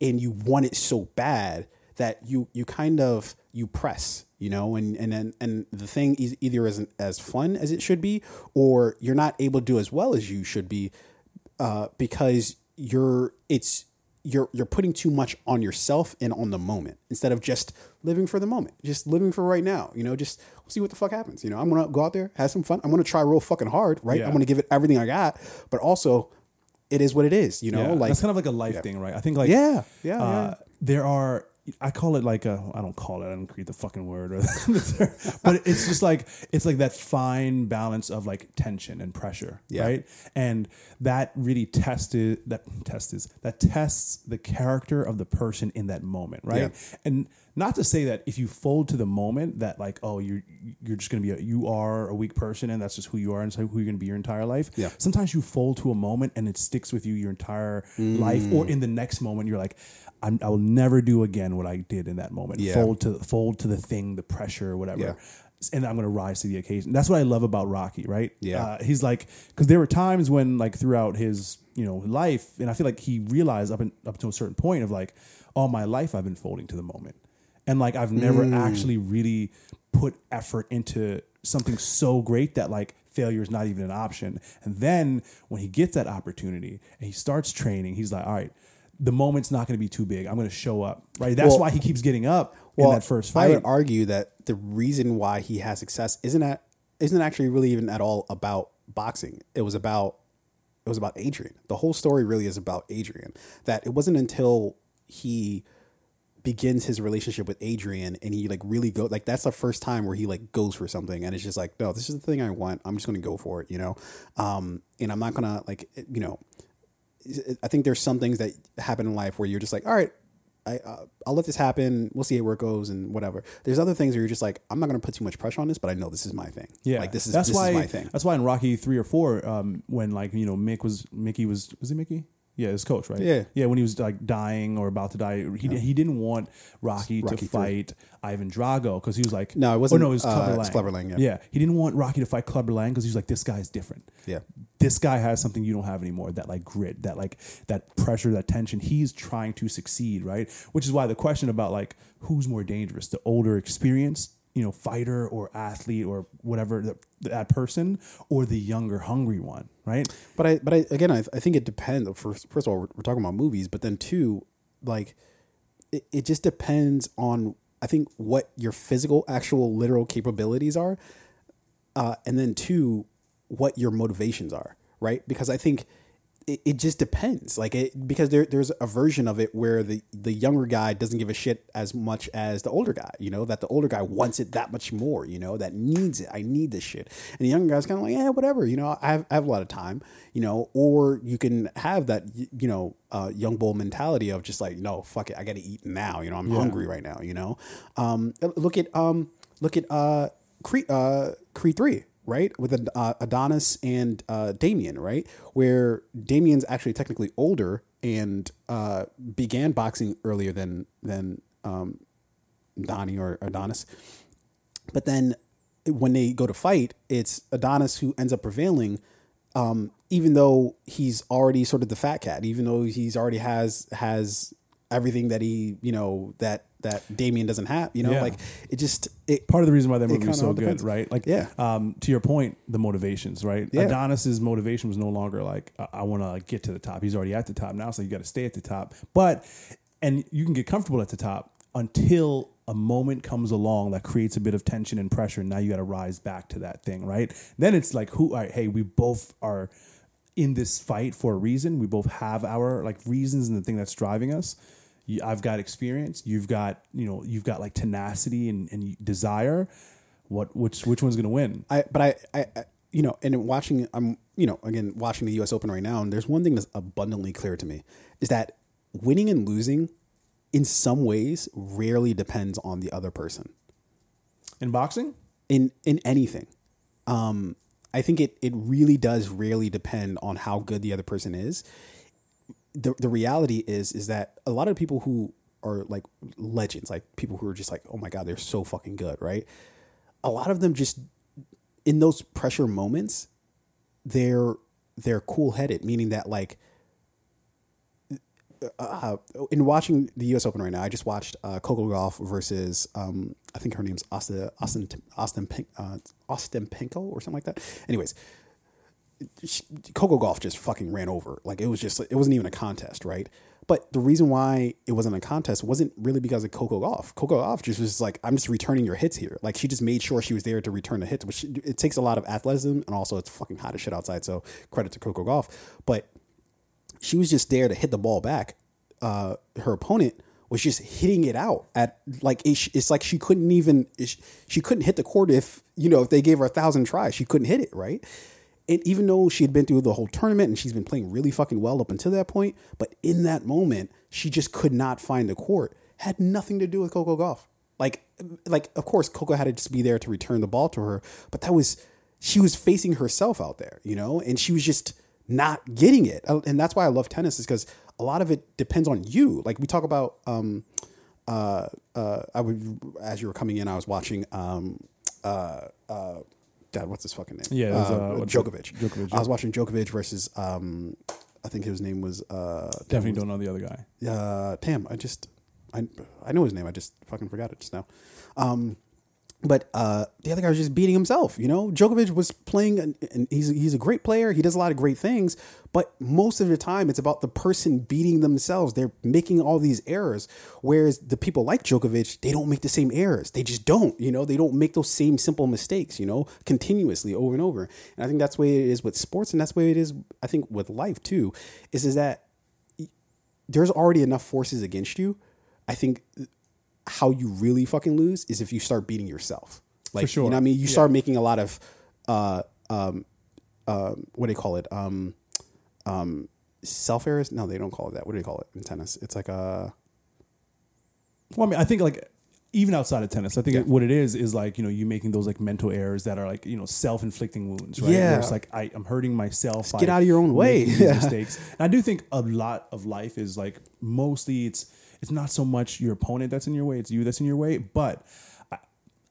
and you want it so bad that you you kind of you press you know and and then and the thing is either isn't as fun as it should be or you're not able to do as well as you should be uh, because you're it's you're you're putting too much on yourself and on the moment instead of just living for the moment, just living for right now. You know, just see what the fuck happens. You know, I'm gonna go out there, have some fun. I'm gonna try real fucking hard, right? Yeah. I'm gonna give it everything I got, but also it is what it is. You know, Yeah, like that's kind of like a life thing, right? I think like Yeah, yeah, uh, yeah. there are. I call it like a. I don't call it. I don't create the fucking word, or the but it's just like it's like that fine balance of like tension and pressure, Yeah. right? And that really tested that tests that tests the character of the person in that moment, right? Yeah. And not to say that if you fold to the moment that like oh you're you're just gonna be a, you are a weak person and that's just who you are and so who you're gonna be your entire life. Yeah. Sometimes you fold to a moment and it sticks with you your entire life, Mm. or in the next moment you're like, I'm, I will never do again what I did in that moment. Yeah. Fold to fold to the thing, the pressure, whatever. Yeah. And I'm going to rise to the occasion. That's what I love about Rocky, right? Yeah. Uh, he's like, because there were times when, like, throughout his, you know, life, and I feel like he realized up in, up to a certain point of like, all my life I've been folding to the moment, and like I've never Mm. actually really put effort into something so great that like failure is not even an option. And then when he gets that opportunity and he starts training, he's like, all right, the moment's not going to be too big. I'm going to show up, right? That's Well- why he keeps getting up in that first fight. I would argue that the reason why he has success isn't that isn't actually really even at all about boxing. It was about it was about Adrian. The whole story really is about Adrian. That it wasn't until he begins his relationship with Adrian and he like really go like that's the first time where he like goes for something and it's just like no this is the thing I want I'm just going to go for it you know um and I'm not going to like you know I think there's some things that happen in life where you're just like, all right, I, uh, I'll let this happen. We'll see where it goes and whatever. There's other things where you're just like, I'm not going to put too much pressure on this, but I know this is my thing. Yeah, like this is that's this why is my thing. that's why in Rocky three or four, um, when like you know Mick was Mickey was was it Mickey? Yeah, his coach, right? Yeah. yeah. When he was like dying or about to die, he he didn't want Rocky, Rocky to fight Ivan Drago because he was like, No, it wasn't, Oh, no, it was uh, Clubber Lang. Clubber Lang, yeah. yeah, he didn't want Rocky to fight Clubber Lang because he was like, this guy's different. Yeah. this guy has something you don't have anymore. That like grit, that like that pressure, that tension. He's trying to succeed, right? Which is why the question about like who's more dangerous, the older, experienced, you know, fighter or athlete or whatever that, that person, or the younger, hungry one, right? But I, but I, again, I, I think it depends. First, first of all, we're, we're talking about movies, but then two, like, it, it just depends on, I think, what your physical, actual, literal capabilities are. Uh, and then two, what your motivations are, right? Because I think it, it just depends. Like, it, because there, there's a version of it where the, the younger guy doesn't give a shit as much as the older guy, you know, that the older guy wants it that much more, you know, that needs it. I need this shit. And the younger guy's kind of like, yeah, whatever, you know, I have, I have a lot of time, you know, or you can have that, you know, uh, young bull mentality of just like, no, fuck it. I got to eat now. You know, I'm hungry right now, you know? Um, look at, um, look at, uh, Creed, uh, Creed 3, right? With uh, Adonis and uh, Damien, right? Where Damien's actually technically older and uh, began boxing earlier than than um, Donnie or Adonis. But then when they go to fight, it's Adonis who ends up prevailing, um, even though he's already sort of the fat cat, even though he's already has has everything that he you know that that Damien doesn't have. You know, Yeah. like it just it Part of the reason why that movie was so good, right? Like, Yeah. Um, to your point, the motivations, right? Yeah. Adonis's motivation was no longer like I, I want to like, get to the top. He's already at the top now, so you got to stay at the top. But and you can get comfortable at the top until a moment comes along that creates a bit of tension and pressure. And now you got to rise back to that thing, right? Then it's like, who? Right, hey, we both are in this fight for a reason. We both have our like reasons and the thing that's driving us. You, I've got experience. You've got you know you've got like tenacity and, and desire. What which which one's gonna win? I but I, I, I you know, and watching, I'm you know, again watching the U.S. Open right now, and there's one thing that's abundantly clear to me is that winning and losing, in some ways, rarely depends on the other person. In boxing, In in anything, um, I think it it really does rarely depend on how good the other person is. The the reality is is that a lot of people who are like legends, like people who are just like, oh my god, they're so fucking good, right? A lot of them just in those pressure moments, they're they're cool headed, meaning that like uh, in watching the U.S. Open right now, I just watched uh, Coco Gauff versus um, I think her name's Austin Austin Austin uh, Austin or something like that. Anyways, Coco Gauff just fucking ran over. Like it was just it wasn't even a contest, right? But the reason why it wasn't a contest wasn't really because of Coco Gauff. Coco Gauff just was like, I'm just returning your hits here. Like she just made sure she was there to return the hits, which it takes a lot of athleticism and also it's fucking hot as shit outside. So credit to Coco Gauff. But she was just there to hit the ball back. Uh, her opponent was just hitting it out at like it's like she couldn't even she couldn't hit the court if you know if they gave her a thousand tries she couldn't hit it right and even though she had been through the whole tournament and she's been playing really fucking well up until that point, but in that moment, she just could not find the court. Had nothing to do with Coco Gauff. Like, like of course, Coco had to just be there to return the ball to her, but that was she was facing herself out there, you know, and she was just not getting it. Uh, and that's why I love tennis is because a lot of it depends on you. Like we talk about, um, uh, uh, I would as you were coming in, I was watching, um, uh, uh God, what's his fucking name? Yeah, was, uh, uh, Djokovic. Djokovic, I was watching Djokovic versus um, I think his name was uh, Definitely don't know the other guy. uh, Tam. I just I I know his name. I just fucking forgot it just now. Um, but uh, the other guy was just beating himself. You know, Djokovic was playing, and he's he's a great player. He does a lot of great things, but most of the time, it's about the person beating themselves. They're making all these errors, whereas the people like Djokovic, they don't make the same errors. They just don't. You know, they don't make those same simple mistakes. You know, continuously over and over. And I think that's the way it is with sports, and that's the way it is. I think with life too. Is is that there's already enough forces against you. I think how you really fucking lose is if you start beating yourself. Like, sure. you know what I mean? You Yeah. start making a lot of, uh, um, uh, what do they call it? Um, um, self errors? No, they don't call it that. What do they call it in tennis? It's like a, Well, I mean, I think like even outside of tennis, I think Yeah. what it is is like you know you making those like mental errors that are like you know self inflicting wounds, right? Yeah. Where it's like I, I'm hurting myself. by get out of your own way. Yeah. mistakes. And I do think a lot of life is like mostly it's it's not so much your opponent that's in your way, it's you that's in your way. But I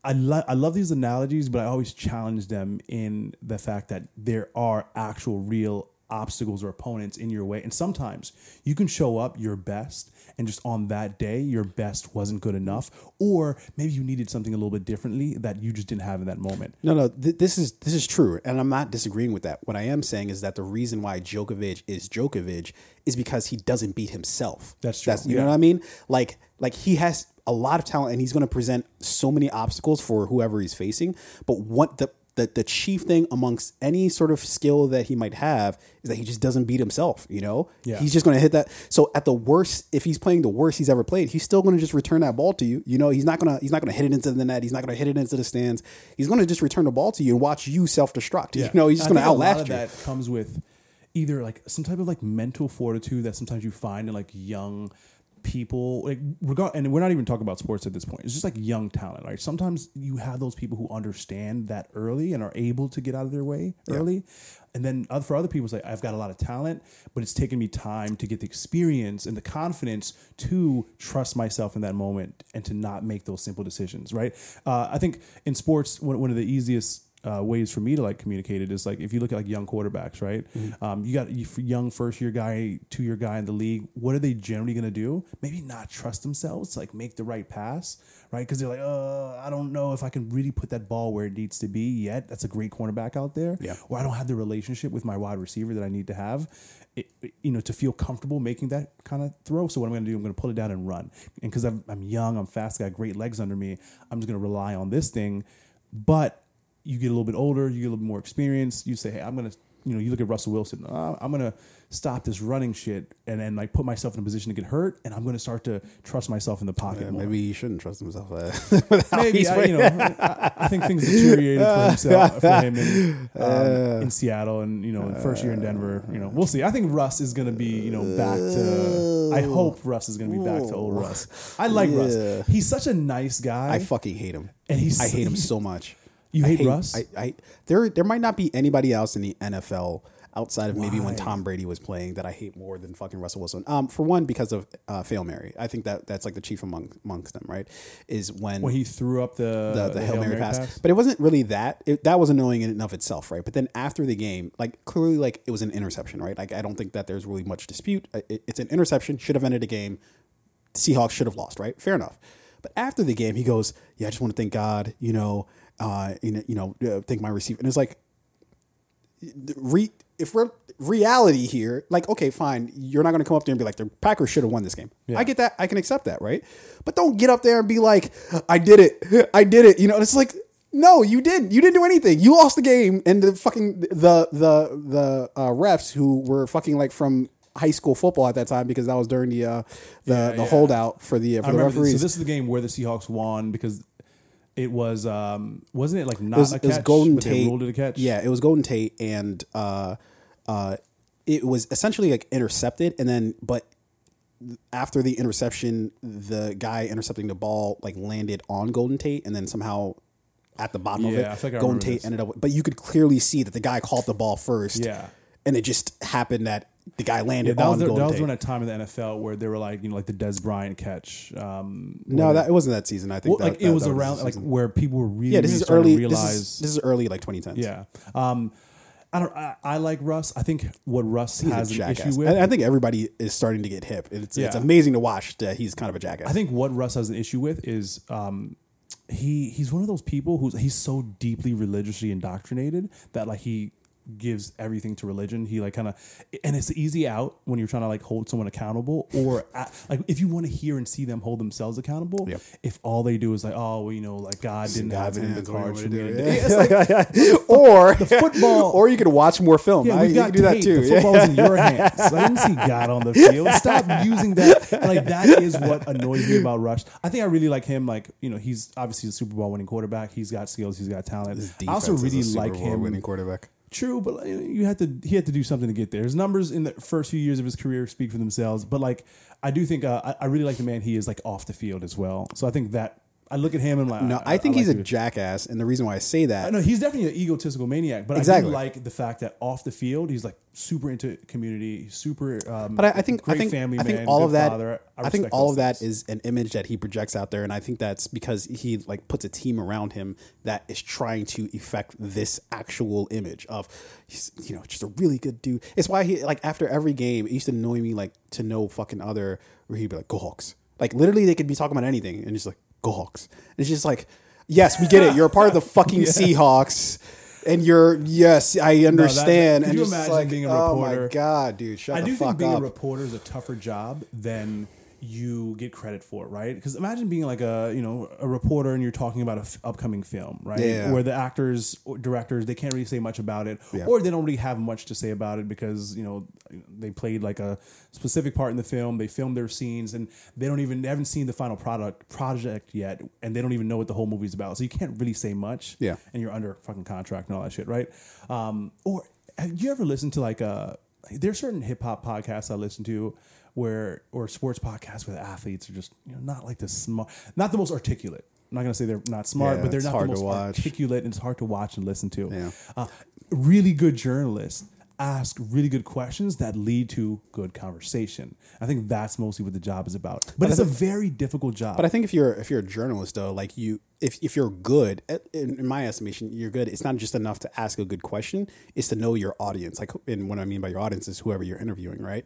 I, lo- I love these analogies, but I always challenge them in the fact that there are actual real obstacles or opponents in your way. And sometimes you can show up your best and just on that day your best wasn't good enough or maybe you needed something a little bit differently that you just didn't have in that moment. no, no, th- this is, this is true. And I'm not disagreeing with that. What I am saying is that the reason why Djokovic is Djokovic is because he doesn't beat himself. That's true. you know what I mean? Like, like he has a lot of talent and he's going to present so many obstacles for whoever he's facing. But what the, the, the chief thing amongst any sort of skill that he might have is that he just doesn't beat himself. You know, Yeah. he's just going to hit that. So at the worst, if he's playing the worst he's ever played, he's still going to just return that ball to you. You know, he's not gonna he's not gonna hit it into the net. He's not gonna hit it into the stands. He's going to just return the ball to you and watch you self destruct. You know, he's just going to think a lot outlast of you. That comes with either like some type of like mental fortitude that sometimes you find in like young people like regard and we're not even talking about sports at this point. It's just like young talent right? Sometimes you have those people who understand that early and are able to get out of their way early. And then other, for other people it's like i've got a lot of talent but it's taken me time to get the experience and the confidence to trust myself in that moment and to not make those simple decisions right? Uh, i think in sports one, one of the easiest uh, ways for me to like communicate it is like if you look at like young quarterbacks, right? Um, you got a young first year guy, two year guy in the league. What are they generally going to do? Maybe not trust themselves to like make the right pass, right? Because they're like, uh, I don't know if I can really put that ball where it needs to be yet. That's a great cornerback out there. Yeah. Or I don't have the relationship with my wide receiver that I need to have, it, it- you know, to feel comfortable making that kind of throw. So what I'm going to do, I'm going to pull it down and run. And because I'm, I'm young, I'm fast, got great legs under me, I'm just going to rely on this thing. But you get a little bit older, you get a little bit more experience. You say, hey, I'm gonna, you know, you look at Russell Wilson. Uh, I'm gonna stop this running shit and then like put myself in a position to get hurt, and I'm gonna start to trust myself in the pocket. Yeah, more. maybe he shouldn't trust himself. Uh, Maybe I, you know, I, I think things deteriorated for himself for him in, um, in Seattle, and you know, in first year in Denver. You know, we'll see. I think Russ is going to be, you know, back to. I hope Russ is going to be back to old Russ. I like Yeah. Russ. He's such a nice guy. I fucking hate him. And he's- I hate him so much. You I hate Russ? I, I there there might not be anybody else in the NFL outside of maybe when Tom Brady was playing that I hate more than fucking Russell Wilson. Um, for one, because of uh, fail Mary. I think that that's like the chief among amongst them. Right? Is when when he threw up the the, the, Hail Mary, pass. But it wasn't really that. It, that was annoying in and of itself, right? But then after the game, like clearly, like it was an interception, right? Like I don't think that there's really much dispute. It, it's an interception. Should have ended the game. Seahawks should have lost, right? Fair enough. But after the game, he goes, "Yeah, I just want to thank God, you know, uh, you know, you know, uh, thank my receiver." And it's like, re, if we're reality here, like okay, fine, you're not going to come up there and be like the Packers should have won this game. I get that, I can accept that, right? But don't get up there and be like, I did it, I did it. You know, it's like. No, you didn't. You didn't do anything. You lost the game, and the fucking the the the uh, refs who were fucking like from high school football at that time because that was during the uh, the Yeah, the yeah. holdout for the uh, I for the remember this, referees. so this is the game where the Seahawks won because it was um wasn't it like not it was, a it was Golden Tate. ruled it a catch Yeah, it was Golden Tate, and uh, uh, it was essentially like intercepted, and then but after the interception, the guy intercepting the ball like landed on Golden Tate, and then somehow at the bottom of Yeah, I it, think I Golden Tate this. ended up. But you could clearly see that the guy caught the ball first. Yeah. and it just happened that the guy Yeah, landed that on was the, Golden that was during that time in the NFL where they were like you know like the Dez Bryant catch. Um, no, that it wasn't that season. I think well, that, like it was that around the like where people were really yeah. This really is early. This is this is early like 2010. yeah. Um, I don't. I, I like Russ. I think what Russ He's has an issue with. I, I think everybody is starting to get hip. It's it's amazing to watch that he's kind of a jackass. I think what Russ has an issue with is um, he he's one of those people who's he's so deeply religiously indoctrinated that like he gives everything to religion. He like kind of and it's easy out when you're trying to like hold someone accountable or uh, like if you want to hear and see them hold themselves accountable. Yep. If all they do is like oh well, you know like God didn't God's have it in the hands, what do you cards for me me. to to do? do. Yeah. Like or football- or you could watch more film. Yeah, we've you got can do that too. The Yeah. football's in your hands. I didn't see God on the field. Stop using that. Like that is what annoys me about Russ. I think I really like him. Like you know, he's obviously a Super Bowl winning quarterback. He's got skills. He's got talent. I also defense is a really like him. winning quarterback. True, but you had to he had to do something to get there. His numbers in the first few years of his career speak for themselves. But like, I do think uh, I, I really like the man he is like off the field as well. So I think that I look at him and like No, I think he's like a jackass, and the reason why I say that No, he's definitely an egotistical maniac, but I do like the fact that off the field he's like super into community, super. Um, But I, I think great I think family I think man, all of that. father. I, think all of that things. is an image that he projects out there, and I think that's because he like puts a team around him that is trying to effect this actual image of he's you know just a really good dude. It's why he like after every game it used to annoy me like to no fucking other where he'd be like go Hawks. Like literally they could be talking about anything and he's like go Hawks. And it's just like yes we get it you're a part of the fucking Seahawks. And you're yes, I understand. could and you just imagine like, being a oh my reporter? god, dude, shut I the do fuck think being up. a reporter is a tougher job than you get credit for, right? Because imagine being like a you know a reporter and you're talking about an f- upcoming film, right? Yeah. Where the actors or directors they can't really say much about it, Yeah. or they don't really have much to say about it because you know they played like a specific part in the film, they filmed their scenes, and they don't even they haven't seen the final product project yet, and they don't even know what the whole movie's about. So you can't really say much, Yeah. And you're under fucking contract and all that shit, right? Um, or have you ever listened to like a there's certain hip hop podcasts I listen to where or sports podcasts where the athletes are just you know not like the smart not the most articulate. I'm not gonna say they're not smart, Yeah, but they're not the most articulate and it's hard to watch and listen to. Yeah. Uh, really good journalists ask really good questions that lead to good conversation. I think that's mostly what the job is about. But, it's a very difficult job. But I think if you're if you're a journalist though, like you, if if you're good, in, in my estimation, you're good. It's not just enough to ask a good question; it's to know your audience. Like, and what I mean by your audience is whoever you're interviewing, right?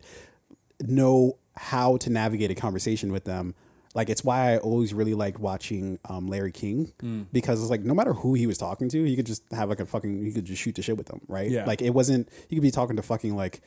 Know how to navigate a conversation with them. Like it's why I always really liked watching um, Larry King Mm. because it's like no matter who he was talking to, he could just have like a fucking he could just shoot the shit with them, right? Yeah. Like it wasn't he could be talking to fucking like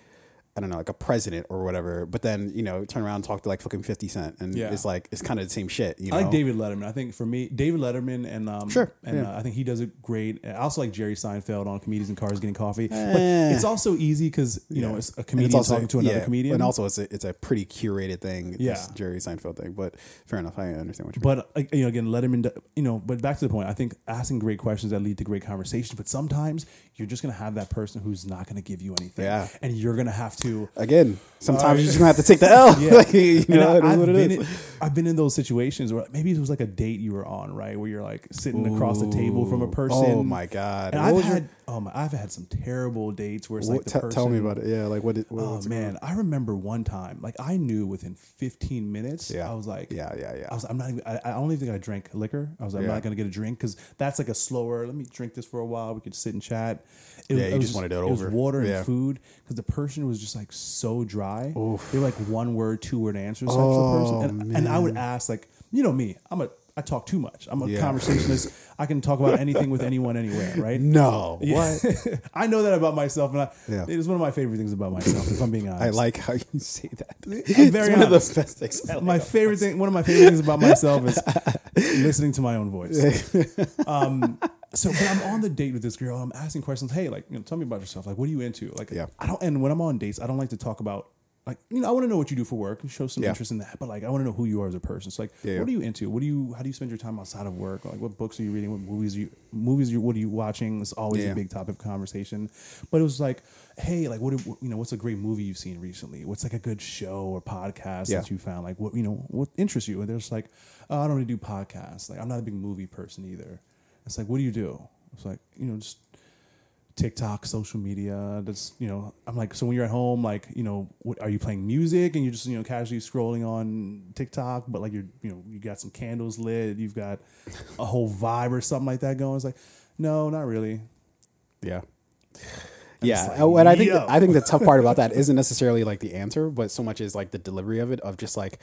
I don't know like a president or whatever, but then you know turn around and talk to like fucking Fifty Cent, and Yeah. it's like it's kind of the same shit. You know? I like David Letterman. I think for me, David Letterman and um, Sure, and yeah. uh, I think he does it great. I also like Jerry Seinfeld on Comedians in Cars Getting Coffee, but Eh. it's also easy because you know it's a comedian talking to another yeah, comedian. and also it's a it's a pretty curated thing. Yeah. this Jerry Seinfeld thing. But fair enough, I understand what you're. But like, you know, again, Letterman, you know, but back to the point. I think asking great questions that lead to great conversations. But sometimes you're just gonna have that person who's not gonna give you anything, Yeah. and you're gonna have to. Again, sometimes Alright. you're just gonna have to take the L. Yeah. like, you know, I, it is have been in, I've been in those situations where maybe it was like a date you were on, right, where you're like sitting across the table from a person. Oh my god! And What I've was your- had oh my, I've had some terrible dates where it's what- like the te- person. tell me about it. Yeah, like what? Did, what Oh man, I remember one time, like I knew within 15 minutes, Yeah. I was like, Yeah, yeah, yeah. I was, I'm not. Even, I, I don't even think I drank liquor. I was, like, I'm not gonna get a drink because that's like a slower. Let me drink this for a while. We could sit and chat. It, Yeah, you was just wanted it It was over. water Yeah. and food because the person was just like so dry. Oof. They were like one word, two word answers Oh, of person, oh, and, and I would ask like, you know me, I'm a I talk too much. I'm a Yeah. conversationalist. I can talk about anything with anyone anywhere, right? No, Yeah. what? I know that about myself, and I, Yeah. it is one of my favorite things about myself. If I'm being honest, I like how you say that. I'm very it's one of the best things. My favorite thing. One of my favorite things about myself is listening to my own voice. Um, so when I'm on the date with this girl, I'm asking questions. Hey, like, you know, tell me about yourself. Like, what are you into? Like, Yeah. I don't. And when I'm on dates, I don't like to talk about. Like, you know, I want to know what you do for work and show some Yeah. interest in that. But like, I want to know who you are as a person. So like, Yeah, what are you into? What do you? How do you spend your time outside of work? Like, what books are you reading? What movies are you? Movies? Are you, what are you watching? It's always Yeah. a big topic of conversation. But it was like, hey, like, what? do- You know, what's a great movie you've seen recently? What's like a good show or podcast that you found? Like, what you know, what interests you? And there's like, oh, I don't really do podcasts. Like, I'm not a big movie person either. It's like, what do you do? It's like, you know, just TikTok, social media. That's you know, I'm like, so when you're at home, like, you know, what are you playing music and you're just you know casually scrolling on TikTok, but like you're you know you got some candles lit, you've got a whole vibe or something like that going. It's like, no, not really. Yeah. Yeah, like, oh, and I think yo. I think the tough part about that isn't necessarily like the answer, but so much is like the delivery of it. Of just like,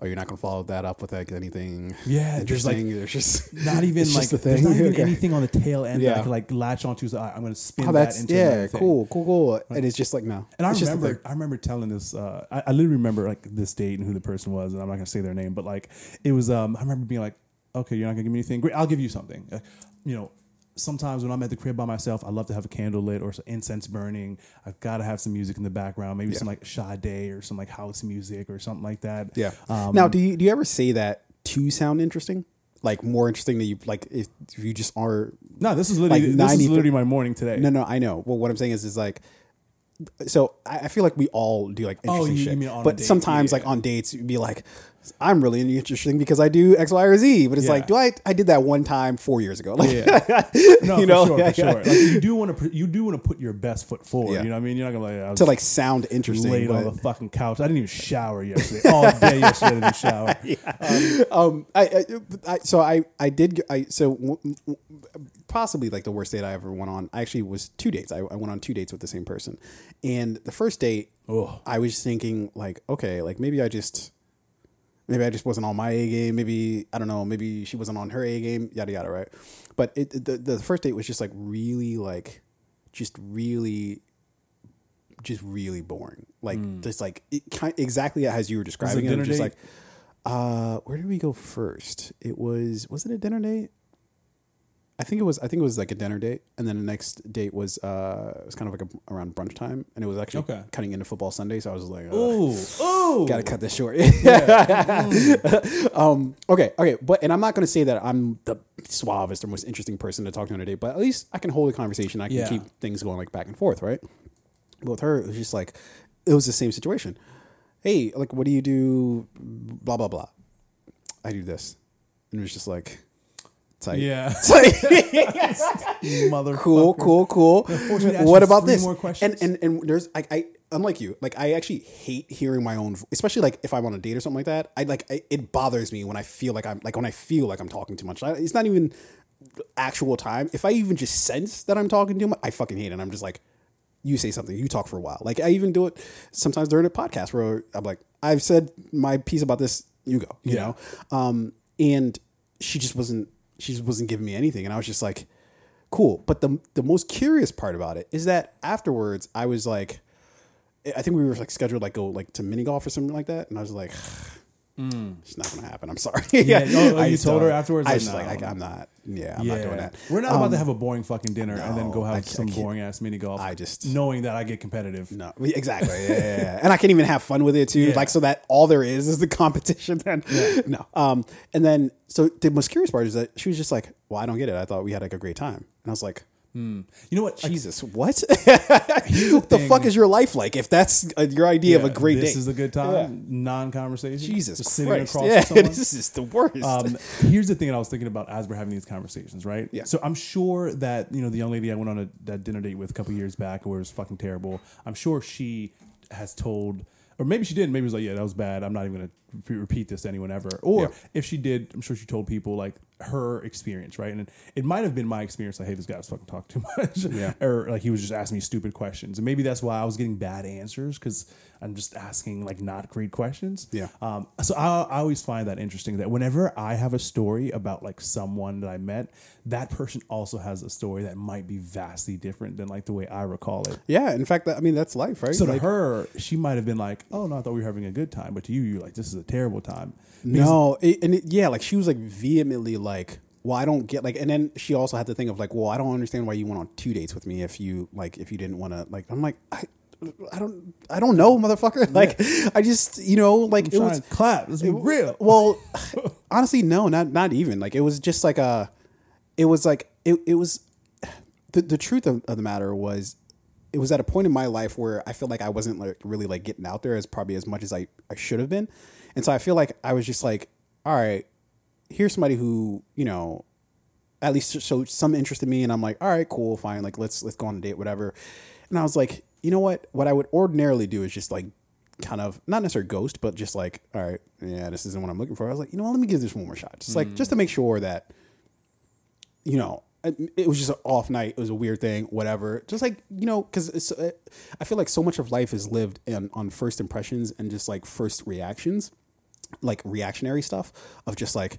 oh, you're not gonna follow that up with like anything. Yeah, there's, like. There's just Not even like just the there's thing. not even Okay. anything on the tail end that Yeah. I could like latch onto. So I- I'm going to spin oh, that into yeah, cool, cool, cool. And it's just like no. And I It's remember. I remember telling this. Uh, I, I literally remember like this date and who the person was, and I'm not gonna say their name, but like it was. Um, I remember being like, "Okay, you're not gonna give me anything. Great, I'll give you something." Uh, you know, sometimes when I'm at the crib by myself, I love to have a candle lit or some incense burning. I've got to have some music in the background, maybe Yeah. some like Sade or some like house music or something like that. Yeah. Um, now, do you do you ever say that to sound interesting? Like more interesting than you like if, if you just are. no, this is literally like this is literally my morning today. No, no, I know. Well, what I'm saying is, is like. So I I feel like we all do like Oh, interesting you- you shit, a but date. sometimes Yeah. like on dates, you'd be like, "I'm really interesting because I do X, Y, or Z." But it's Yeah. like, do I? I did that one time four years ago. Like, Yeah. No, you know, for sure, for sure. Like, you do want to, you do want to put your best foot forward. You know what I mean? You're not gonna like to like sound interesting. laid on the fucking couch. I didn't even shower yesterday. All day yesterday, I didn't shower. um, I, I, I, so I, I did, I, so w- w- possibly like the worst date I ever went on. I actually was two dates. I, I went on two dates with the same person, and the first date. I was thinking like, okay, like maybe I just, maybe I just wasn't on my A game. Maybe I don't know. Maybe she wasn't on her A game. Yada yada. Right. But it, the the first date was just like really like, just really. Just really boring, like just like it, kind exactly as you were describing it. dinner Just date? like, uh, where did we go first? It was was it a dinner date? I think it was. I think it was like a dinner date, and then the next date was uh, it was kind of like a, around brunch time, and it was actually Okay. cutting into football Sunday. So I was like, Ugh, Ooh, ooh. gotta cut this short. um, okay, okay, but and I'm not gonna say that I'm the suavest or most interesting person to talk to on a date, but at least I can hold a conversation. I can Yeah. keep things going like back and forth, right? But with her, it was just like it was the same situation. Hey, like, what do you do? Blah blah blah. I do this, and it was just like, tight. Yeah, It's like, mother. cool, cool, cool. force me to ask What about this? more and questions. and and there's I, I unlike you, like I actually hate hearing my own, especially like if I'm on a date or something like that. I like I, it bothers me when I feel like I'm like when I feel like I'm talking too much. I, it's not even actual time. If I even just sense that I'm talking too much, I fucking hate it. I'm just like, you say something, you talk for a while. Like I even do it sometimes during a podcast where I'm like, I've said my piece about this. You go, you Yeah. know. Um, and she just wasn't. She just wasn't giving me anything, and I was just like, cool. But the the most curious part about it is that afterwards, I was like, I think we were like scheduled like go like to mini golf or something like that, and I was like. It's not gonna happen. I'm sorry. Yeah. Oh, oh, you told her afterwards, I like, just no. like I, I'm not. Yeah, I'm yeah. not doing that. We're not about Um, to have a boring fucking dinner and then go have I some can't- boring ass mini golf. I just- knowing that I get competitive. No, exactly. Yeah, yeah, yeah. and I can't even have fun with it too. Yeah. Like so that all there is is the competition. Then no. Um, and then so the most curious part is that she was just like, "Well, I don't get it. I thought we had like a great time." And I was like, You know what? "Jesus, what? what the fuck is your life like? If that's uh, your idea of a yeah, great This date, is a good time. Yeah. Non-conversation. Jesus Just sitting Christ, across yeah, someone. this is the worst." Um, here's the thing that I was thinking about as we're having these conversations, right? Yeah. So I'm sure that you know the young lady I went on a that dinner date with a couple years back, where it was fucking terrible. I'm sure she has told, or maybe she didn't. Maybe it was like, yeah, that was bad. I'm not even gonna repeat this to anyone ever. Or Yeah. if she did, I'm sure she told people like her experience, right? And it might have been my experience. Like, hey, this guy was fucking talking too much, Yeah. or like he was just asking me stupid questions, and maybe that's why I was getting bad answers because I'm just asking like not great questions. Yeah. Um, so I, I always find that interesting that whenever I have a story about like someone that I met, that person also has a story that might be vastly different than like the way I recall it. Yeah, in fact, I mean that's life, right? So to Like, her, she might have been like, "Oh no, I thought we were having a good time," but to you, you're like, "This is a terrible time." No, it, and it, yeah, like she was like vehemently like, well, I don't get like, and then she also had to think of like, well, I don't understand why you went on two dates with me if you like if you didn't want to like. I'm like, I, I don't, I don't know, motherfucker. Like, I just, you know, like I'm it was clap. Let's be real. Well, honestly, no, not not even. Like it was just like a, it was like it it was, the the truth of, of the matter was, it was at a point in my life where I feel like I wasn't like really like getting out there as probably as much as I I should have been, and so I feel like I was just like, all right, here's somebody who you know at least showed some interest in me and I'm like, all right, cool, fine. Like let's let's go on a date, whatever. And I was like, you know what? What I would ordinarily do is just like kind of not necessarily ghost, but just like, all right, yeah, this isn't what I'm looking for. I was like, you know what, let me give this one more shot. Just like just to make sure that, you know, it was just an off night. It was a weird thing, whatever. Just like you know, because. Uh, I feel like so much of life is lived in on first impressions and just like first reactions, like reactionary stuff of just like.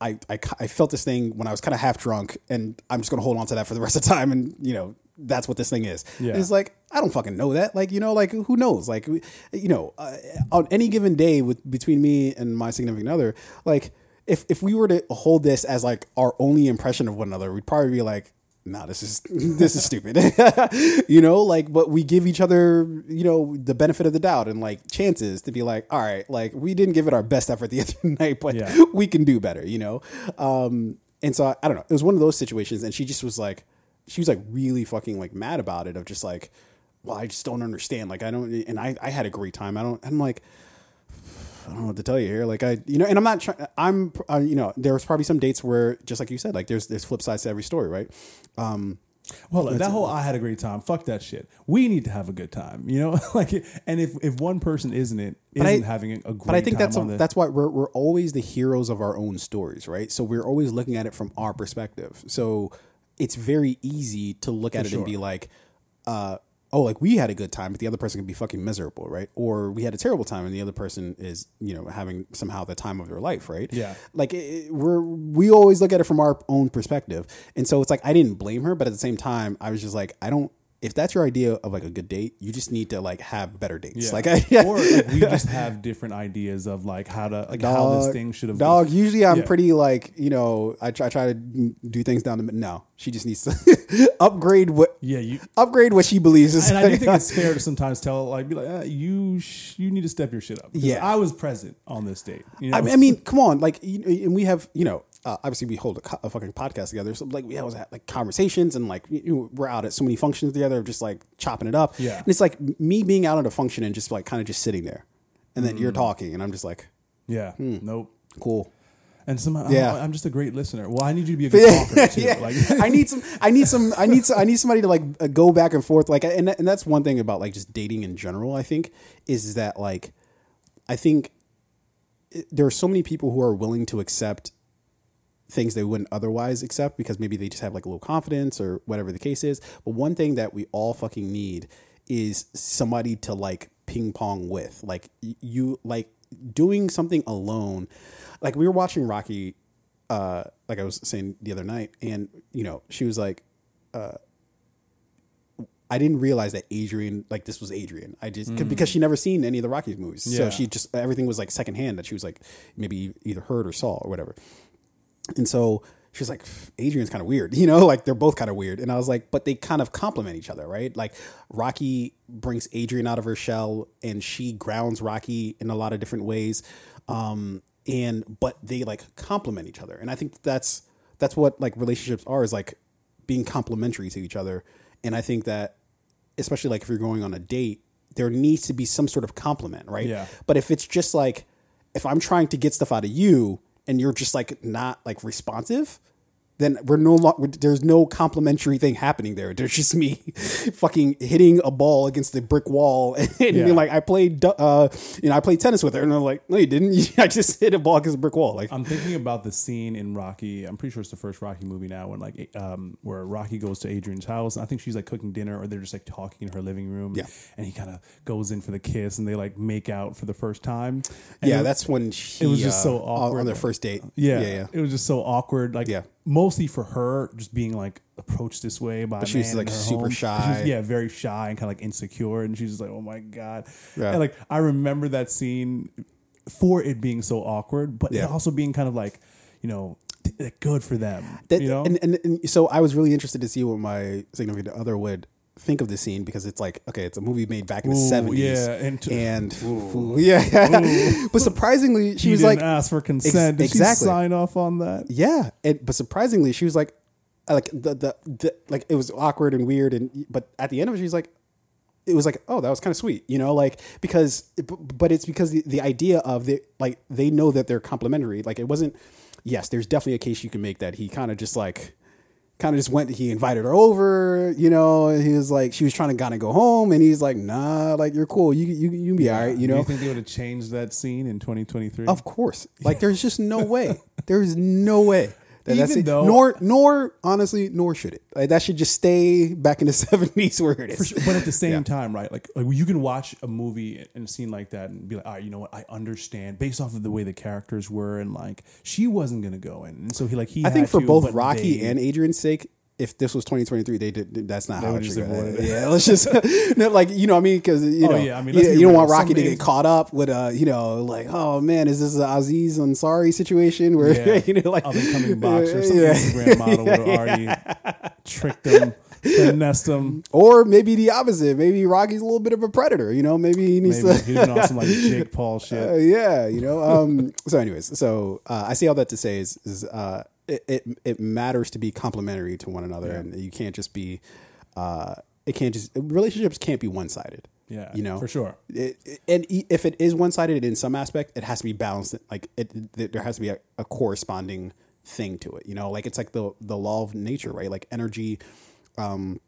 I, I, I felt this thing when I was kind of half drunk, and I'm just gonna hold on to that for the rest of the time, and you know that's what this thing is. Yeah. It's like I don't fucking know that. Like you know, like who knows? Like you know, uh, on any given day with between me and my significant other, like if if we were to hold this as like our only impression of one another, we'd probably be like, nah, this is this is stupid. you know, like but we give each other, you know, the benefit of the doubt and like chances to be like, all right, like we didn't give it our best effort the other night, but Yeah. we can do better, you know? Um and so I, I don't know. It was one of those situations and she just was like she was like really fucking like mad about it of just like well I just don't understand like I don't and I I had a great time I don't I'm like I don't know what to tell you here. Like I, you know, and I'm not trying. I'm, uh, you know, there was probably some dates where, just like you said, like there's there's flip sides to every story, right? Um, Well, that whole I had a great time. Fuck that shit. We need to have a good time, you know. like, and if if one person isn't it But I- isn't having a, great but I think time that's a, the, that's why we're we're always the heroes of our own stories, right? So we're always looking at it from our perspective. So it's very easy to look at it and be like, uh, oh, like we had a good time, but the other person can be fucking miserable, right? Or we had a terrible time and the other person is, you know, having somehow the time of their life, right? Yeah. Like it- we're we always look at it from our own perspective, and so it's like I didn't blame her, but at the same time, I was just like, I don't. If that's your idea of like a good date, you just need to like have better dates. Yeah. Like I, or like, we just have different ideas of like how to like how this thing should have Dog, usually I'm Yeah. pretty like, you know, I try, I try to do things down the No, she just needs to upgrade what Yeah, you upgrade what she believes is and I do think it's fair to sometimes tell like be like uh, you sh- you need to step your shit up. Yeah. I was present on this date. You know? I mean, I mean, come on, like, you, and we have, you know, uh, obviously we hold a, co- a fucking podcast together, so like we always have like conversations and like you know, we're out at so many functions together, of just like chopping it up. Yeah. and it's like me being out at a function and just like kind of just sitting there, and then Mm. you're talking, and I'm just like, yeah, nope. cool. And somehow Yeah. I'm, I'm just a great listener. Well, I need you to be a good talker too. yeah. Like, I need some. I need some. I need. Some, I need somebody to like uh, go back and forth. Like, and and that's one thing about like just dating in general. I think is that like, I think there are so many people who are willing to accept things they wouldn't otherwise accept because maybe they just have like a little confidence or whatever the case is. But one thing that we all fucking need is somebody to like ping pong with. Like you like doing something alone. Like we were watching Rocky uh like I was saying the other night and you know, she was like uh I didn't realize that Adrian, like this was Adrian. I just because she never seen any of the Rockies movies, so she just everything was like secondhand that she was like maybe either heard or saw or whatever. And so she was like, Adrian's kind of weird, you know, like they're both kind of weird. And I was like, but they kind of complement each other, right? Like Rocky brings Adrian out of her shell and she grounds Rocky in a lot of different ways. Um, and, but they like complement each other. And I think that's, that's what like relationships are is like being complementary to each other. And I think that, especially like if you're going on a date, there needs to be some sort of compliment, right? Yeah. But if it's just like, if I'm trying to get stuff out of you and you're just like not like responsive, then we're no longer there's no complimentary thing happening there. There's just me fucking hitting a ball against the brick wall and Yeah. being like I played uh you know I played tennis with her and I'm like no you didn't I just hit a ball against a brick wall like I'm thinking about the scene in Rocky. I'm pretty sure it's the first Rocky movie now, when like um, where Rocky goes to Adrian's house. I think she's like cooking dinner, or they're just like talking in her living room. Yeah. and he kind of goes in for the kiss, and they like make out for the first time. And yeah it- that's when she, it was just uh, so awkward. on their first date Yeah, yeah yeah It was just so awkward. Like, Yeah. Mostly for her, just being like approached this way by. a she was, like, super home. She was- shy. yeah, very shy and kind of like insecure, and she's just like, "Oh my god." Yeah. And like, I remember that scene for it being so awkward, but Yeah. it also being kind of like, you know, th- good for them. That, you know, and, and, and so I was really interested to see what my significant other would think of the scene because it's like okay, it's a movie made back in the Ooh, seventies, yeah, and and, t- ooh, yeah, but surprisingly, she he was didn't like, ask for consent. Did exactly. she sign off on that? yeah, and, but surprisingly, she was like, uh, like the, the the like it was awkward and weird, and but at the end of it, she's like. It was like, oh, that was kind of sweet, you know, like because, but it's because the, the idea of the like they know that they're complementary. Like it wasn't. Yes, there's definitely a case you can make that he kind of just like kind of just went he invited her over you know and he was like she was trying to kind of go home and he's like nah like you're cool. You you you be all right you Do know? you think they would have changed that scene in 2023? of course. Like there's just no way. There's no way that that's Even it. though- nor nor honestly nor should it like that should just stay back in the 70s where it is For sure. But at the same Yeah. time, right? Like, like you can watch a movie and a scene like that and be like, all right, you know what? I understand based off of the way the characters were and like she wasn't gonna go in, and so he like he. I think for to, both Rocky they- and Adrian's sake, if this was 2023, they did. That's not how would it should go. Yeah, let's just like you know what I mean because you Oh, know yeah, I mean, you, you don't want Rocky to get caught up with a you know like oh man is this an Aziz Ansari situation where yeah, you know like up and coming boxer, some yeah. Instagram model would have already tricked him, finessed him. or maybe the opposite maybe Rocky's a little bit of a predator you know maybe he needs Maybe to he's on some like Jake Paul shit. Uh, yeah, you know. Um, so, anyways, so uh, I say all that to say is, is uh, it, it it matters to be complementary to one another, and you can't just be. Uh, it can't just relationships can't be one sided. Yeah, you know for sure. It, it- and if it is one sided in some aspect, it has to be balanced. Like it, th- there has to be a, a corresponding thing to it. You know, like it's like the the law of nature, right? Like energy. Um,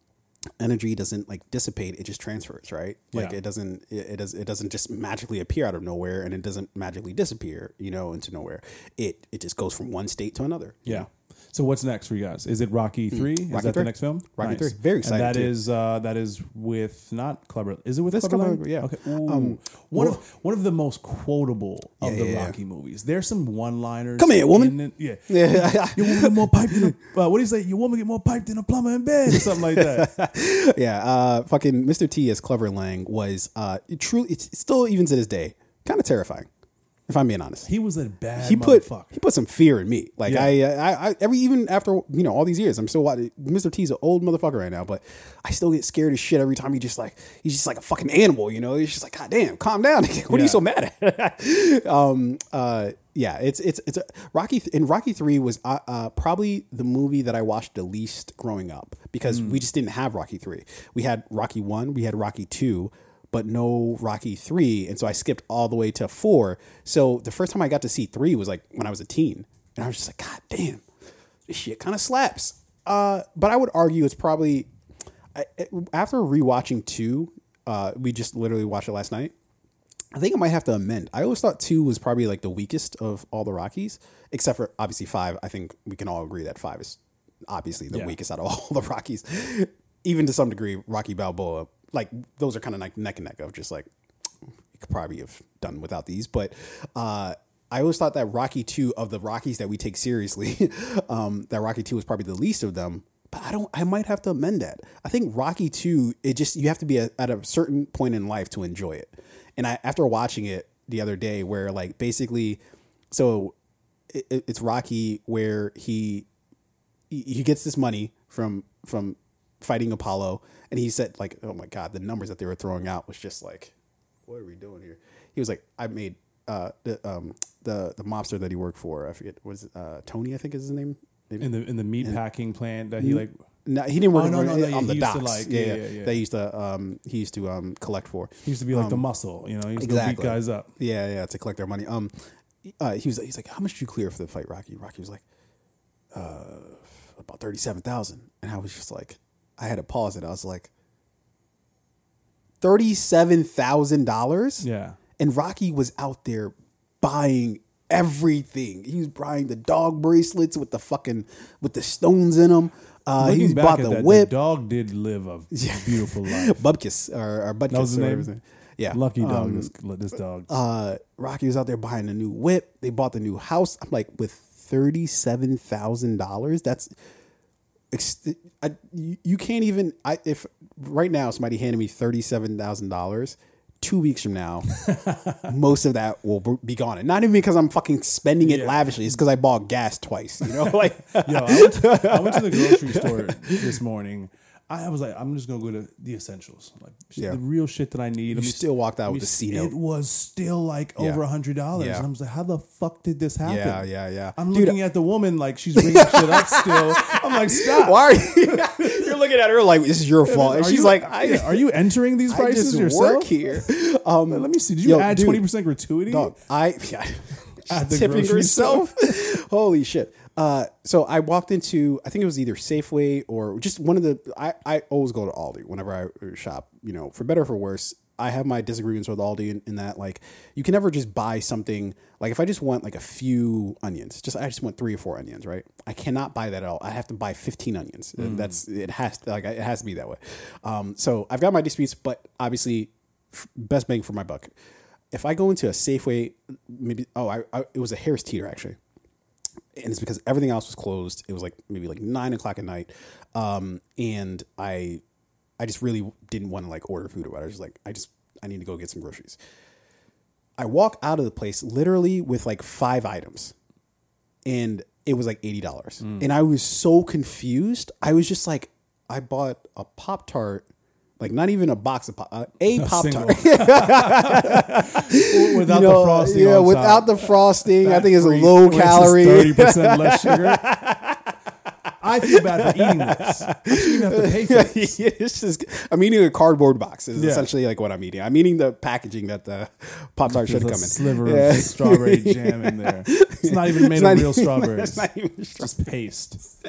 energy doesn't like dissipate it just transfers right like Yeah. it doesn't it, it does it doesn't just magically appear out of nowhere and it doesn't magically disappear you know into nowhere it it just goes from one state to another Yeah. So what's next for you guys? Is it Rocky three? Is Hmm. Rocky that three. the next film? Rocky three. Very excited, And that is uh, that is with not Clubber. Is it with That's Clubber? Clubber Lang? Lang, yeah. Okay. Um, one well- of one of the most quotable of Yeah, the yeah, yeah. Rocky movies. There's some one liners. Come here, woman. Yeah. yeah Your woman get more pipe than a, uh, what do you say? Your woman get more pipe than a plumber in bed, or something like that. yeah uh fucking mr t as Clubber Lang was uh truly it's still even to this day kind of terrifying if i'm being honest He was a bad he put motherfucker. he put some fear in me. Like Yeah. I, I, I, every even after you know all these years, I'm still watching. Mr. T's an old motherfucker right now, but I still get scared as shit every time he just like he's just like a fucking animal. You know, he's just like, God damn, calm down. what are you so mad at? um, uh, yeah, it's it's it's a, Rocky in Rocky three was uh, uh, probably the movie that I watched the least growing up because we just didn't have Rocky three. We had Rocky one, we had Rocky two, but no Rocky three, and so I skipped all the way to four. So the first time I got to see three was like when I was a teen, and I was just like, God damn, this shit kind of slaps. Uh, but I would argue it's probably I, after rewatching two. Uh, we just literally watched it last night. I think I might have to amend. I always thought two was probably like the weakest of all the Rockies, except for obviously five. I think we can all agree that five is obviously the Yeah. weakest out of all the Rockies. Even to some degree, Rocky Balboa, like those are kind of like neck and neck of just like we could probably have done without these. But uh, I always thought that Rocky two of the Rockies that we take seriously, um, that Rocky two was probably the least of them. But I don't. I might have to amend that. I think Rocky two. It just you have to be a, at a certain point in life to enjoy it. And I after watching it the other day, where like basically, so it, it- it's Rocky where he he he gets this money from from fighting Apollo, and he said like, "Oh my god, the numbers that they were throwing out was just like, what are we doing here?" He was like, "I made uh, the um the the mobster that he worked for. I forget was uh, Tony, I think is his name. Maybe. in the in the meat packing plant that he like. No, he didn't work Oh, no, no, no, on he the docks. like- yeah, yeah, yeah, yeah. They used to um he used to um collect for. He used to be like the muscle, you know. He used to exactly. beat guys up. Yeah, yeah, to collect their money. Um, uh, he was he's like, how much did you clear for the fight, Rocky? Rocky was like, uh, about thirty seven thousand, and I was just like, I had to pause it. I was like, thirty seven thousand dollars. Yeah. And Rocky was out there buying everything. He was buying the dog bracelets with the fucking with the stones in them. Uh, Looking he back bought the that, whip, The dog did live a beautiful life. Bubkiss or, or Budkiss. That was whatever name? Yeah, Lucky dog. Um, this, this dog. uh, Rocky was out there buying a new whip. They bought the new house. I'm like, with thirty seven thousand dollars, that's I, you, can't even. I if right now somebody handed me thirty seven thousand dollars. Two weeks from now, most of that will be gone, and not even because I'm fucking spending it Yeah. lavishly. It's because I bought gas twice. You know, like Yo, I went, to, I went to the grocery store this morning. I was like, I'm just gonna go to the essentials, like Yeah. the real shit that I need. You still walked out with the C note. It was still like Yeah. over a hundred dollars. Yeah. And I was like, how the fuck did this happen? yeah, yeah, yeah. I'm Dude, looking at the woman like she's ringing shit up still. I'm like, stop. Why are you? You're looking at her like this is your fault, and she's you- like, I, are you entering these I prices yourself? work here. Um, Let me see. Did you Yo, add twenty percent gratuity? dog. I yeah, At the tipping herself. Holy shit. Uh, so I walked into I think it was either Safeway or just one of the I, I always go to Aldi whenever I shop, you know, for better or for worse. I have my disagreements with Aldi in, in that like you can never just buy something like if I just want like a few onions, just I just want three or four onions, right? I cannot buy that at all. I have to buy fifteen onions. And That's it has to, like it has to be that way. Um, so I've got my disputes, but obviously f- best bang for my buck. If I go into a Safeway, maybe oh, I, I it was a Harris Teeter actually, and it's because everything else was closed. It was like maybe like nine o'clock at night, um, and I I just really didn't want to like order food or whatever. I was just like I just I need to go get some groceries. I walk out of the place literally with like five items, and it was like eighty dollars, and I was so confused. I was just like, I bought a pop tart. Like not even a box of pop, uh, a pop tart. without You know, the frosting. Yeah, without top. the frosting. I think it's Fat-free, low where it says calorie. 30% less sugar. I feel bad for eating this. I shouldn't even have to pay for this. it's just I'm eating a cardboard box. Is Yeah. essentially like what I'm eating. I'm eating the packaging that the pop tart should have come in. sliver Yeah. of strawberry jam in there. It's not even made It's of real even- strawberries. It's not even It's just paste.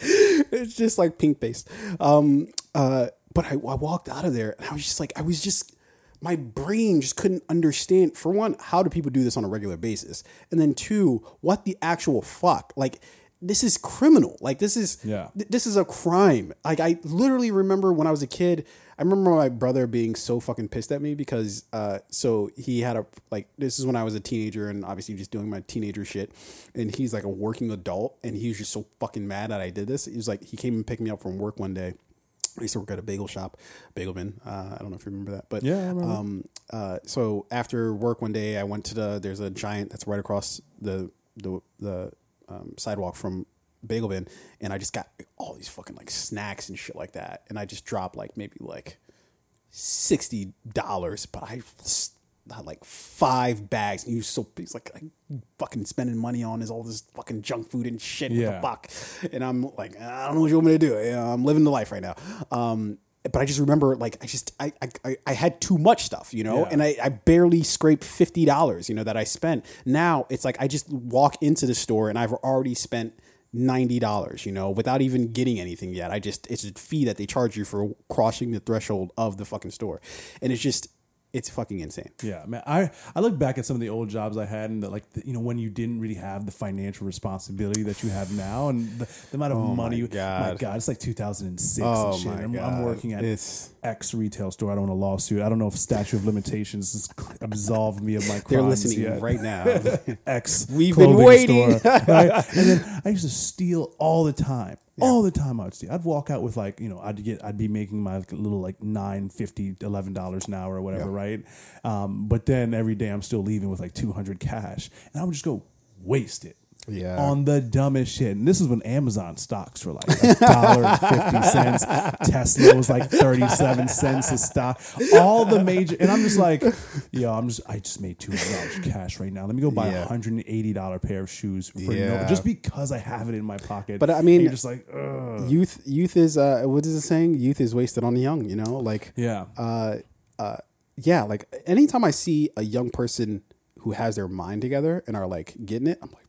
it's just like pink paste. Um, uh, but I, I walked out of there and I was just like, I was just, my brain just couldn't understand. For one, how do people do this on a regular basis? And then two, what the actual fuck? Like, this is criminal. Like, this is, Yeah. th- this is a crime. Like, I literally remember when I was a kid, I remember my brother being so fucking pissed at me because, uh, so he had a, like, this is when I was a teenager and obviously just doing my teenager shit. And he's like a working adult and he was just so fucking mad that I did this. He was like, he came and picked me up from work one day. I used to work at a bagel shop, Bagel Bin. Uh, I don't know if you remember that, but Yeah, um, uh, so after work one day, I went to the there's a giant that's right across the the the um, sidewalk from Bagel Bin, and I just got all these fucking like snacks and shit like that, and I just dropped like maybe like sixty dollars, but I like five bags, and he was so he's like I fucking spending money on is all this fucking junk food and shit. What Yeah. the fuck? And I'm like, I don't know what you want me to do. You know, I'm living the life right now. Um, but I just remember, like, I just, I, I- I, I had too much stuff, you know, Yeah. and I, I barely scraped fifty dollars, you know, that I spent. Now it's like I just walk into the store and I've already spent ninety dollars, you know, without even getting anything yet. I just, it's a fee that they charge you for crossing the threshold of the fucking store, and it's just, it's fucking insane. Yeah, man. I, I look back at some of the old jobs I had, and the, like the, you know when you didn't really have the financial responsibility that you have now, and the, the amount of money. Oh my God. it's like 2006 Oh and shit. my I'm, I'm working at It's- X retail store. I don't want a lawsuit. I don't know if statute of limitations has absolved me of my crimes. They're listening yet. right now. X. We've been waiting. store, right? And then I used to steal all the time. All the time I would steal. I'd walk out with like, you know, I'd get, I'd be making my little like nine fifty, eleven dollars an hour or whatever, right? Um, but then every day I'm still leaving with like two hundred cash, and I would just go waste it. Yeah. On the dumbest shit. And this is when Amazon stocks were like a dollar fifty cents. Tesla was like thirty-seven cents a stock. All the major and I'm just like, yo, I'm just I just made two hundred dollars cash right now. Let me go buy a Yeah. hundred and eighty dollar pair of shoes for Yeah. no just because I have it in my pocket. But, I mean- And you're just like, ugh. youth, youth is, uh, what is it saying? Youth is wasted on the young. You know, like, Yeah. uh, uh, yeah, like anytime I see a young person who has their mind together and are like getting it, I'm like,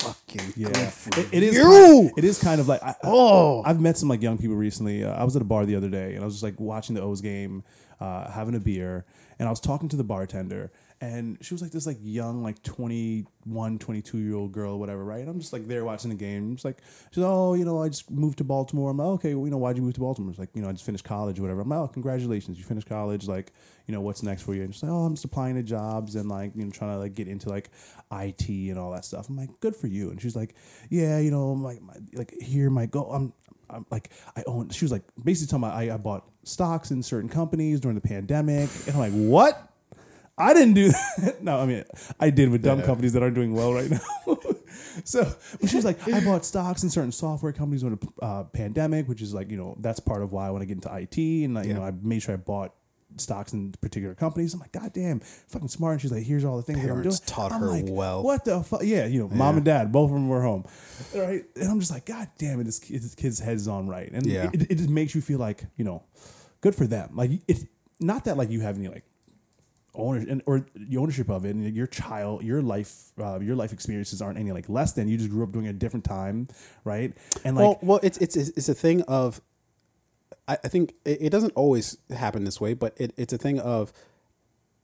fucking Yeah, good for It- it is. you. Kind it is kind of like I, Oh. I've met some like young people recently. Uh, I was at a bar the other day and I was just like watching the O's game, uh, having a beer, and I was talking to the bartender, and she was like this like young like 21, 22 year old girl, whatever, right? And I'm just like there watching the game. It's like she's oh, you know, I just moved to Baltimore. I'm like, okay, well, you know, why'd you move to Baltimore? It's like, you know, I just finished college or whatever. I'm like, oh, congratulations, you finished college. Like, you know, what's next for you? And she's like, oh, I'm just applying to jobs and like, you know, trying to like get into like IT and all that stuff. I'm like, good for you. And she's like, yeah, you know, like, my, like here, my go, I'm, I'm like, I own. She was like, basically telling me I, I bought stocks in certain companies during the pandemic, and I'm like, what? I didn't do that. no, I mean, I did with dumb Yeah. companies that aren't doing well right now. so, she was like, I bought stocks in certain software companies during the uh, pandemic, which is like, you know, that's part of why I want to get into IT. And, like, you Yeah. know, I made sure I bought stocks in particular companies. I'm like, God damn, fucking smart. And she's like, here's all the things that I'm doing. Parents taught I'm her like, well. What the fuck? Yeah, you know, mom Yeah. and dad, both of them were home. All right. And I'm just like, God damn it, this, kid, this kid's head is on right. And Yeah. it, it just makes you feel like, you know, good for them. Like, it's not that like you have any like ownership and, or the ownership of it and your child your life uh, your life experiences aren't any like less than you just grew up during a different time right and like well, well, it's it's it's a thing of. I, I think it, it doesn't always happen this way, but it, it's a thing of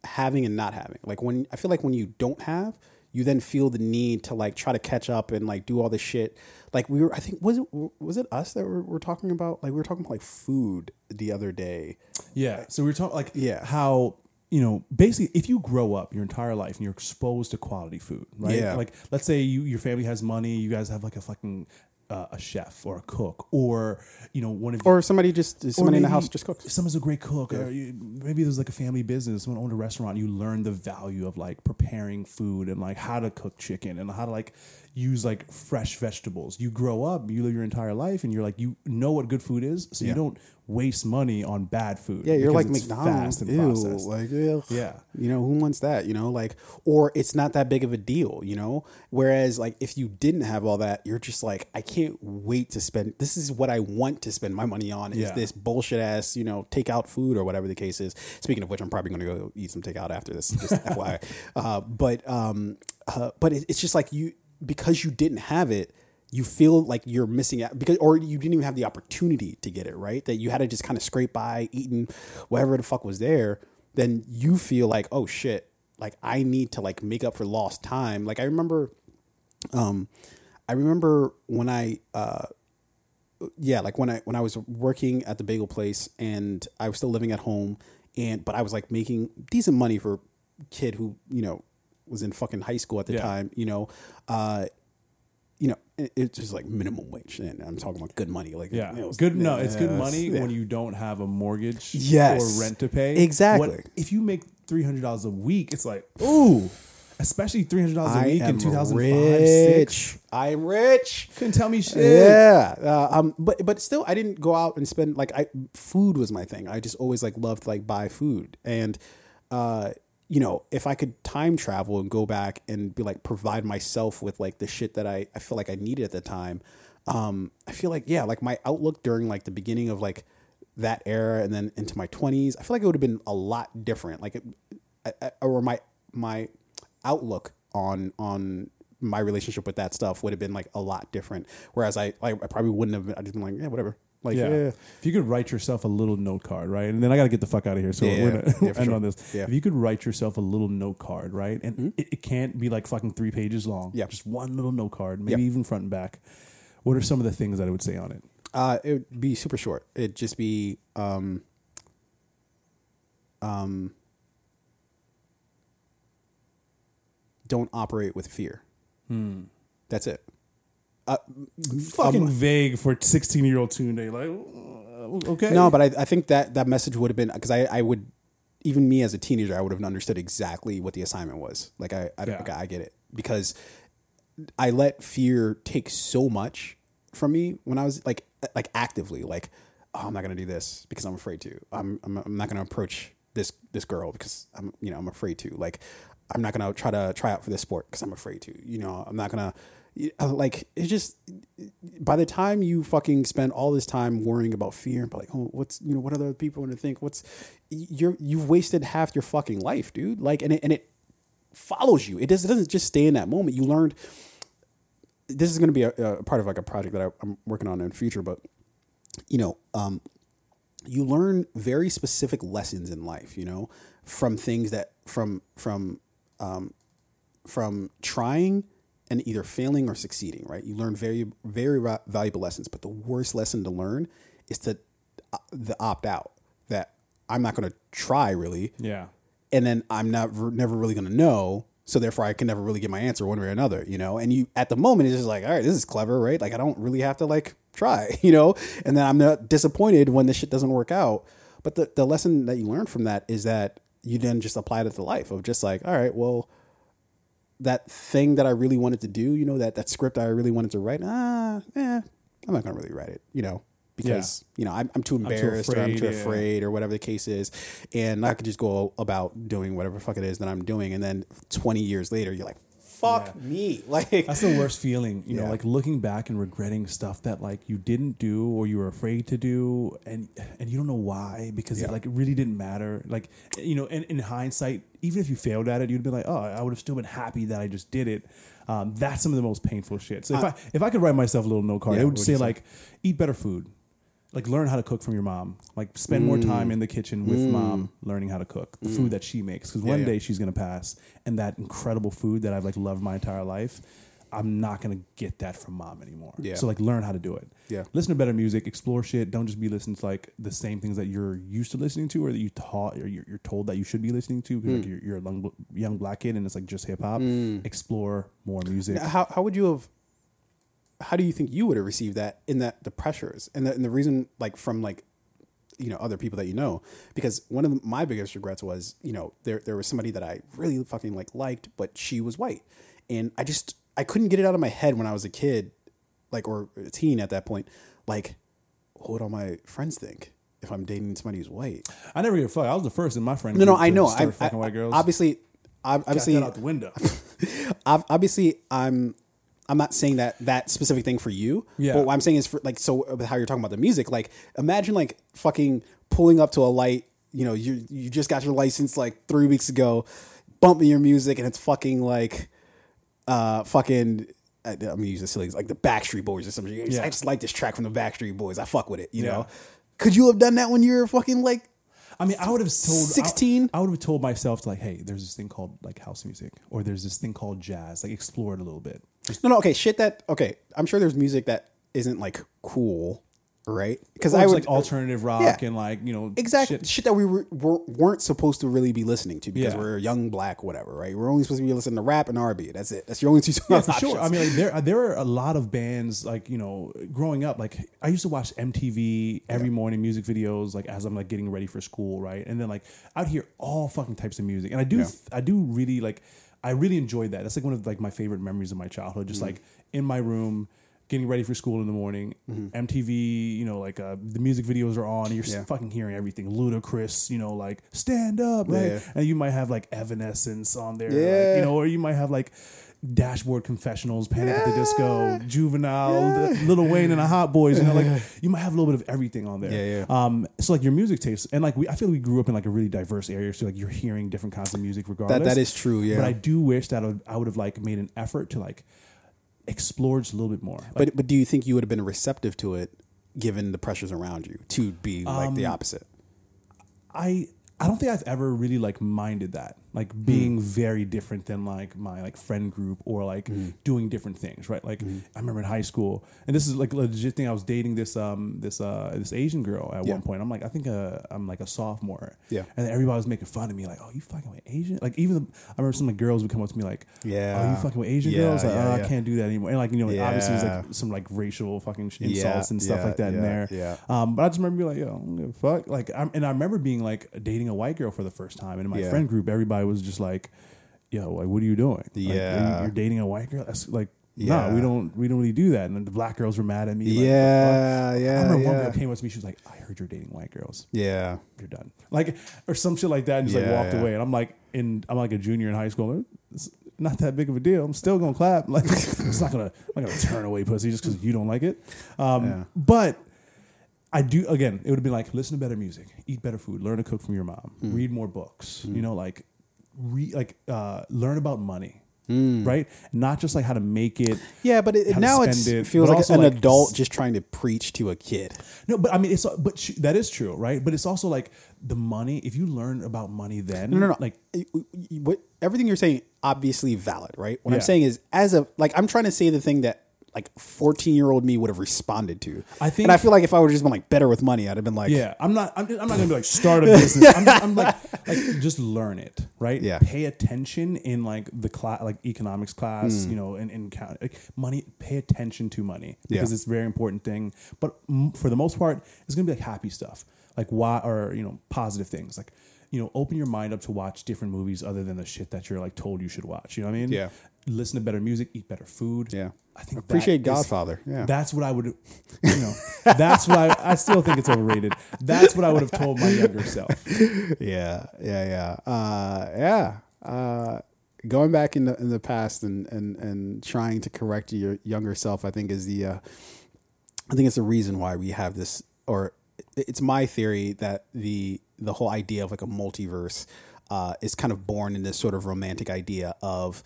having and not having. Like when I feel like when you don't have, you then feel the need to like try to catch up and like do all this shit. Like we were, I think was it was it us that were, were talking about like we were talking about like food the other day. yeah so we are talking like Yeah. how you know basically if you grow up your entire life and you're exposed to quality food right Yeah. like let's say you your family has money you guys have like a fucking uh, a chef or a cook or you know one of Or somebody just somebody in the house just cooks. Someone's a great cook, or you, maybe there's like a family business. Someone owned a restaurant. You learn the value of like preparing food and like how to cook chicken and how to like use like fresh vegetables. You grow up, you live your entire life, and you're like you know what good food is, so you Yeah. don't waste money on bad food. Yeah, you're because like it's McDonald's. fast and Ew, processed. like ugh. Yeah. you know who wants that? You know, like or it's not that big of a deal. You know, whereas like if you didn't have all that, you're just like I can't wait to spend. This is what I want to spend my money on. Is Yeah. this bullshit ass you know takeout food or whatever the case is. Speaking of which, I'm probably going to go eat some takeout after this. Just FYI, uh, but um, uh, but it, it's just like you because you didn't have it you feel like you're missing out because or you didn't even have the opportunity to get it right? That you had to just kind of scrape by eating whatever the fuck was there then you feel like oh shit like i need to like make up for lost time. Like i remember um i remember when i uh yeah like when i when i was working at the bagel place and i was still living at home and but i was like making decent money for kid who you know was in fucking high school at the Yeah. time you know uh you know, it, it's just like minimum wage, and I'm talking about good money. Like, Yeah, you know, good. No, it's good money yeah. when you don't have a mortgage Yes. or rent to pay. Exactly. What- if you make three hundred dollars a week, it's like ooh, especially three hundred dollars a week in two thousand five six. I'm rich. Couldn't tell me shit. Yeah, uh, um, but but still, I didn't go out and spend like I food was my thing. I just always like loved like buy food, and uh, you know, if I could time travel and go back and be like provide myself with like the shit that I I feel like I needed at the time, um, I feel like yeah, like my outlook during like the beginning of like that era and then into my twenties, I feel like it would have been a lot different. Like, it, I, or my my outlook on on my relationship with that stuff would have been like a lot different. Whereas I like I probably wouldn't have. I just been like yeah whatever. Like Yeah. yeah, If you could write yourself a little note card, right? And then I got to get the fuck out of here. So Yeah, we're going yeah, to for end sure. on this. Yeah. Mm-hmm. If you could write yourself a little note card, right? And it, it can't be like fucking three pages long. Yeah. Just one little note card, maybe even front and back. What are some of the things that I would say on it? Uh, it would be super short. It'd just be um, um, don't operate with fear. Hmm. That's it. Uh, Fucking vague for 16 year old Tunde. Like, uh, okay. No, but I, I think that that message would have been because I, I would even me as a teenager I would have understood exactly what the assignment was. Like I I, Yeah. I get it because I let fear take so much from me when I was like like actively like oh, I'm not gonna do this because I'm afraid to. I'm I'm, I'm not gonna approach this this girl because I'm you know I'm afraid to. Like I'm not gonna try to try out for this sport because I'm afraid to. You know I'm not gonna like it's just by the time you fucking spend all this time worrying about fear, but like, oh, what's you know, what other people going to think? What's you're you've wasted half your fucking life, dude. Like, and it and it follows you. It doesn't it doesn't just stay in that moment. You learned this is going to be a, a part of like a project that I, I'm working on in the future, but you know, um, you learn very specific lessons in life, you know, from things that from from um, from trying and either failing or succeeding, right? You learn very very valuable lessons, but the worst lesson to learn is to uh, the opt out. That I'm not going to try really, Yeah. and then I'm never never really going to know. So therefore, I can never really get my answer one way or another, you know. And you at the moment it's just like, all right, this is clever, right? Like I don't really have to like try, you know. And then I'm not disappointed when this shit doesn't work out. But the the lesson that you learn from that is that you then just apply it to life of just like, all right, well, that thing that I really wanted to do, you know, that that script I really wanted to write, ah, eh, I'm not gonna really write it, you know, because you know I'm, I'm too embarrassed or I'm too yeah. afraid or whatever the case is, and I could just go about doing whatever the fuck it is that I'm doing, and then 20 years later, you're like, fuck Yeah. me, like That's the worst feeling, you know, like looking back and regretting stuff that like you didn't do or you were afraid to do and and you don't know why because Yeah. it like it really didn't matter. Like you know, in, in hindsight, even if you failed at it, you'd be like, oh, I would have still been happy that I just did it. Um, that's some of the most painful shit. So if I, if I could write myself a little note card, Yeah, it would say? like, eat better food. Like learn how to cook from your mom. Like spend more Mm. time in the kitchen with mom, learning how to cook the food that she makes. Because one yeah. day she's gonna pass, and that incredible food that I've like loved my entire life, I'm not gonna get that from mom anymore. Yeah. So like learn how to do it. Yeah. Listen to better music, explore shit. Don't just be listening to like the same things that you're used to listening to or that you taught or you're, you're told that you should be listening to because Hmm. like you're, you're a young, young black kid and it's like just hip hop. Explore more music. how how would you have how do you think you would have received that in that the pressures and the, and the reason like from like you know other people that you know because one of my biggest regrets was you know there there was somebody that I really fucking like liked but she was white and I just I couldn't get it out of my head when I was a kid like or a teen at that point like what would all my friends think if I'm dating somebody who's white I never gave a fuck. I was the first in my friend. no no I know I, fucking I white girls. obviously obviously out the window. obviously I'm I'm not saying that that specific thing for you. Yeah. But what I'm saying is for like so how you're talking about the music, like imagine like fucking pulling up to a light, you know, you you just got your license like three weeks ago, bumping your music and it's fucking like uh fucking I- I'm gonna use the silly like the Backstreet Boys or something. Yeah. I just like this track from the Backstreet Boys. I fuck with it, you Yeah. know. Could you have done that when you were fucking like I mean, I would have told 16? I, I would have told myself to like, hey, there's this thing called like house music, or there's this thing called jazz. Like, explore it a little bit. No, no, okay, shit that okay. I'm sure there's music that isn't like cool, right? Because I would like alternative rock yeah. and like you know exactly shit. shit, that we were, were, weren't supposed to really be listening to because Yeah. we're young black, whatever, right? We're only supposed to be listening to rap and R&B. That's it. That's your only two Yeah, options. for sure. I mean, like there uh, there are a lot of bands like you know, growing up. Like I used to watch MTV every morning, music videos, like as I'm like getting ready for school, right? And then like I'd hear all fucking types of music, and I do Yeah. I do really like I really enjoyed that. That's like one of like my favorite memories of my childhood. Mm-hmm. Just like in my room. Getting ready for school in the morning, MTV, you know, like uh, the music videos are on. And you're Mm-hmm. Yeah. fucking hearing everything. Ludacris, you know, like stand up, right? Yeah. And you might have like Evanescence on there, like, you know, or you might have like Dashboard Confessionals, Panic at the Disco, Juvenile, Lil Wayne and the Hot Boys. You know, like you might have a little bit of everything on there. Yeah, Um, so like your music taste, and like we, I feel like we grew up in like a really diverse area, so like you're hearing different kinds of music regardless. that that is true. Yeah, But I do wish that I would, I would have like made an effort to like explore just a little bit more. Like, but but do you think you would have been receptive to it given the pressures around you to be like Um, the opposite? I I don't think I've ever really like minded that, like Hmm. being very different than like my like friend group or like Hmm. doing different things, right? Like I remember in high school, and this is like a legit thing. I was dating this um this uh this Asian girl at Yeah. one point. I'm like I think uh, I'm like a sophomore, Yeah. and everybody was making fun of me, like oh you fucking with Asian, like even the, I remember some like girls would come up to me like Yeah. oh you fucking with Asian Yeah, girls, like yeah, oh. I can't do that anymore, and like you know like, obviously there's like some like racial fucking insults and stuff like that in there, yeah. um, but I just remember being like, yo, I don't give a fuck. Like, I'm, and I remember being like dating a white girl for the first time, and in my friend group, everybody was just like, yo, like, what are you doing? Like, you- Yeah. you're dating a white girl. That's like, Yeah. no, we don't, we don't really do that. And then the black girls were mad at me. like, yeah, I yeah, remember one girl came up to me. She was like, I heard you're dating white girls. yeah. You're done. Like, or some shit like that, and just like walked yeah. away. And I'm like, in, I'm like a junior in high school. It's not that big of a deal. I'm still gonna clap. Like, it's not gonna, I'm not gonna turn away pussy just because you don't like it. Um, Yeah. but I do again. It would have been like listen to better music, eat better food, learn to cook from your mom, Hmm. read more books. You know, like re, like uh, learn about money. right? Not just like how to make it. Yeah, but it, now it's, it, feels like an like, adult just trying to preach to a kid. No, but I mean, it's but sh- that is true, right? But it's also like the money. If you learn about money, then No, no, no. like what everything you're saying obviously valid, right? What I'm saying is, as a like, I'm trying to say the thing that like 14 year old me would have responded to. I think- and I feel like if I would have just been like better with money, I'd have been like, Yeah, I'm not. I'm, I'm not gonna be like start a business. I'm, I'm like, like just learn it, right? Yeah. Pay attention in like the class, like economics class, mm. you know, and in count like money. Pay attention to money because Yeah. it's a very important thing. But m- for the most part, it's gonna be like happy stuff, like why or you know positive things, like you know open your mind up to watch different movies other than the shit that you're like told you should watch. You know what I mean? Yeah. Listen to better music, eat better food. Yeah. I think appreciate is- Godfather. Yeah. that's what I would, you know, that's what I, I still think it's overrated. That's what I would have told my younger self. yeah, yeah, yeah, uh, yeah. Uh, going back in the in the past and and and trying to correct your younger self, I think is the, uh, I think it's the reason why we have this, or it's my theory that the the whole idea of like a multiverse uh, is kind of born in this sort of romantic idea of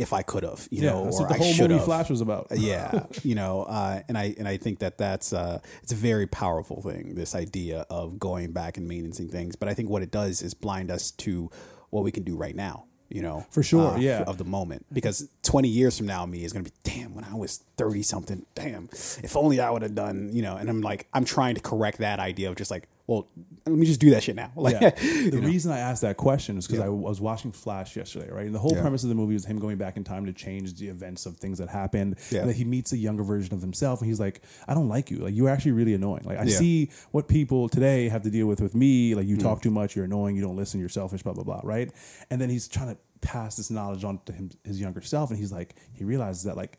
if I could have, you Yeah, know, that's or what the I whole should movie have. Flash was about. yeah, you know, uh, and I and I think that that's uh, it's a very powerful thing. This idea of going back and maintaining things, but I think what it does is blind us to what we can do right now. You know, For sure, uh, yeah. of the moment. Because twenty years from now, me is going to be damn. When I was thirty something, damn. If only I would have done. You know, and I'm like, I'm trying to correct that idea of just like, well, let me just do that shit now. Like, Yeah. The reason I asked that question is because I was watching Flash yesterday, right? And the whole Yeah. premise of the movie was him going back in time to change the events of things that happened. Yeah. And that he meets a younger version of himself, and he's like, "I don't like you. Like you're actually really annoying. Like I Yeah. see what people today have to deal with with me. Like you Mm. talk too much. You're annoying. You don't listen. You're selfish. Blah blah blah. Right? And then he's trying to pass this knowledge on to him, his younger self, and he's like, he realizes that like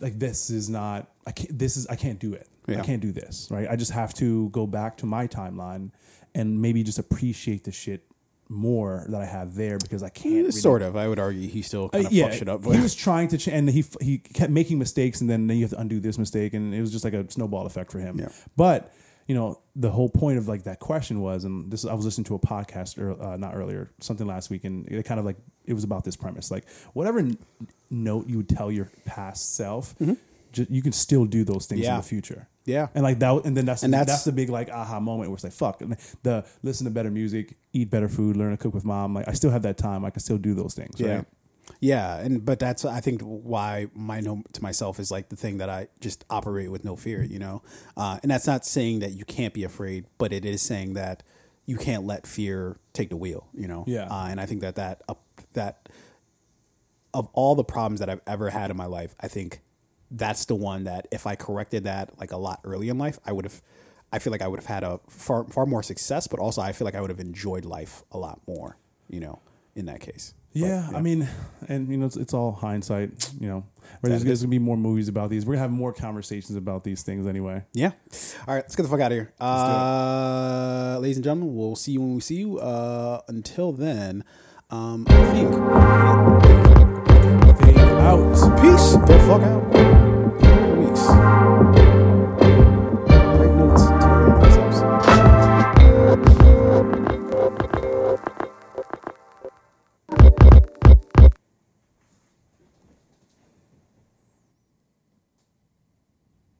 like this is not I can't this is I can't do it. I can't do this, right? I just have to go back to my timeline and maybe just appreciate the shit more that I have there because I can't really, sort of. I would argue he still kind Uh, of yeah, fucked shit up. he was trying to, ch- and he he kept making mistakes, and then you have to undo this mistake, and it was just like a snowball effect for him. Yeah. But you know, the whole point of like that question was, and this I was listening to a podcast, or uh, not earlier, something last week, and it kind of like it was about this premise, like whatever n- note you would tell your past self, ju- you can still do those things in Mm-hmm. The future. Yeah. and like that, and then that's And that's, that's- the big like aha moment where it's like fuck, the listen to better music, eat better food, learn to cook with mom. Like I still have that time, I can still do those things. Yeah. Right? Yeah, and but that's I think why my note to myself is like the thing that I just operate with no fear, you know, uh, and that's not saying that you can't be afraid, but it is saying that you can't let fear take the wheel, you know. Yeah. uh, and I think that that uh, that of all the problems that I've ever had in my life, I think that's the one that if I corrected that like a lot early in life, I would have. I feel like I would have had a far far more success, but also I feel like I would have enjoyed life a lot more, you know, in that case. But, Yeah, I mean, and you know, it's, it's all hindsight. You know, there's, there's gonna be more movies about these. We're gonna have more conversations about these things anyway. Yeah. All right, let's get the fuck out of here. Uh, ladies and gentlemen, we'll see you when we see you. Uh, until then, um, I think. Fade out. Peace the fuck out. Weeks.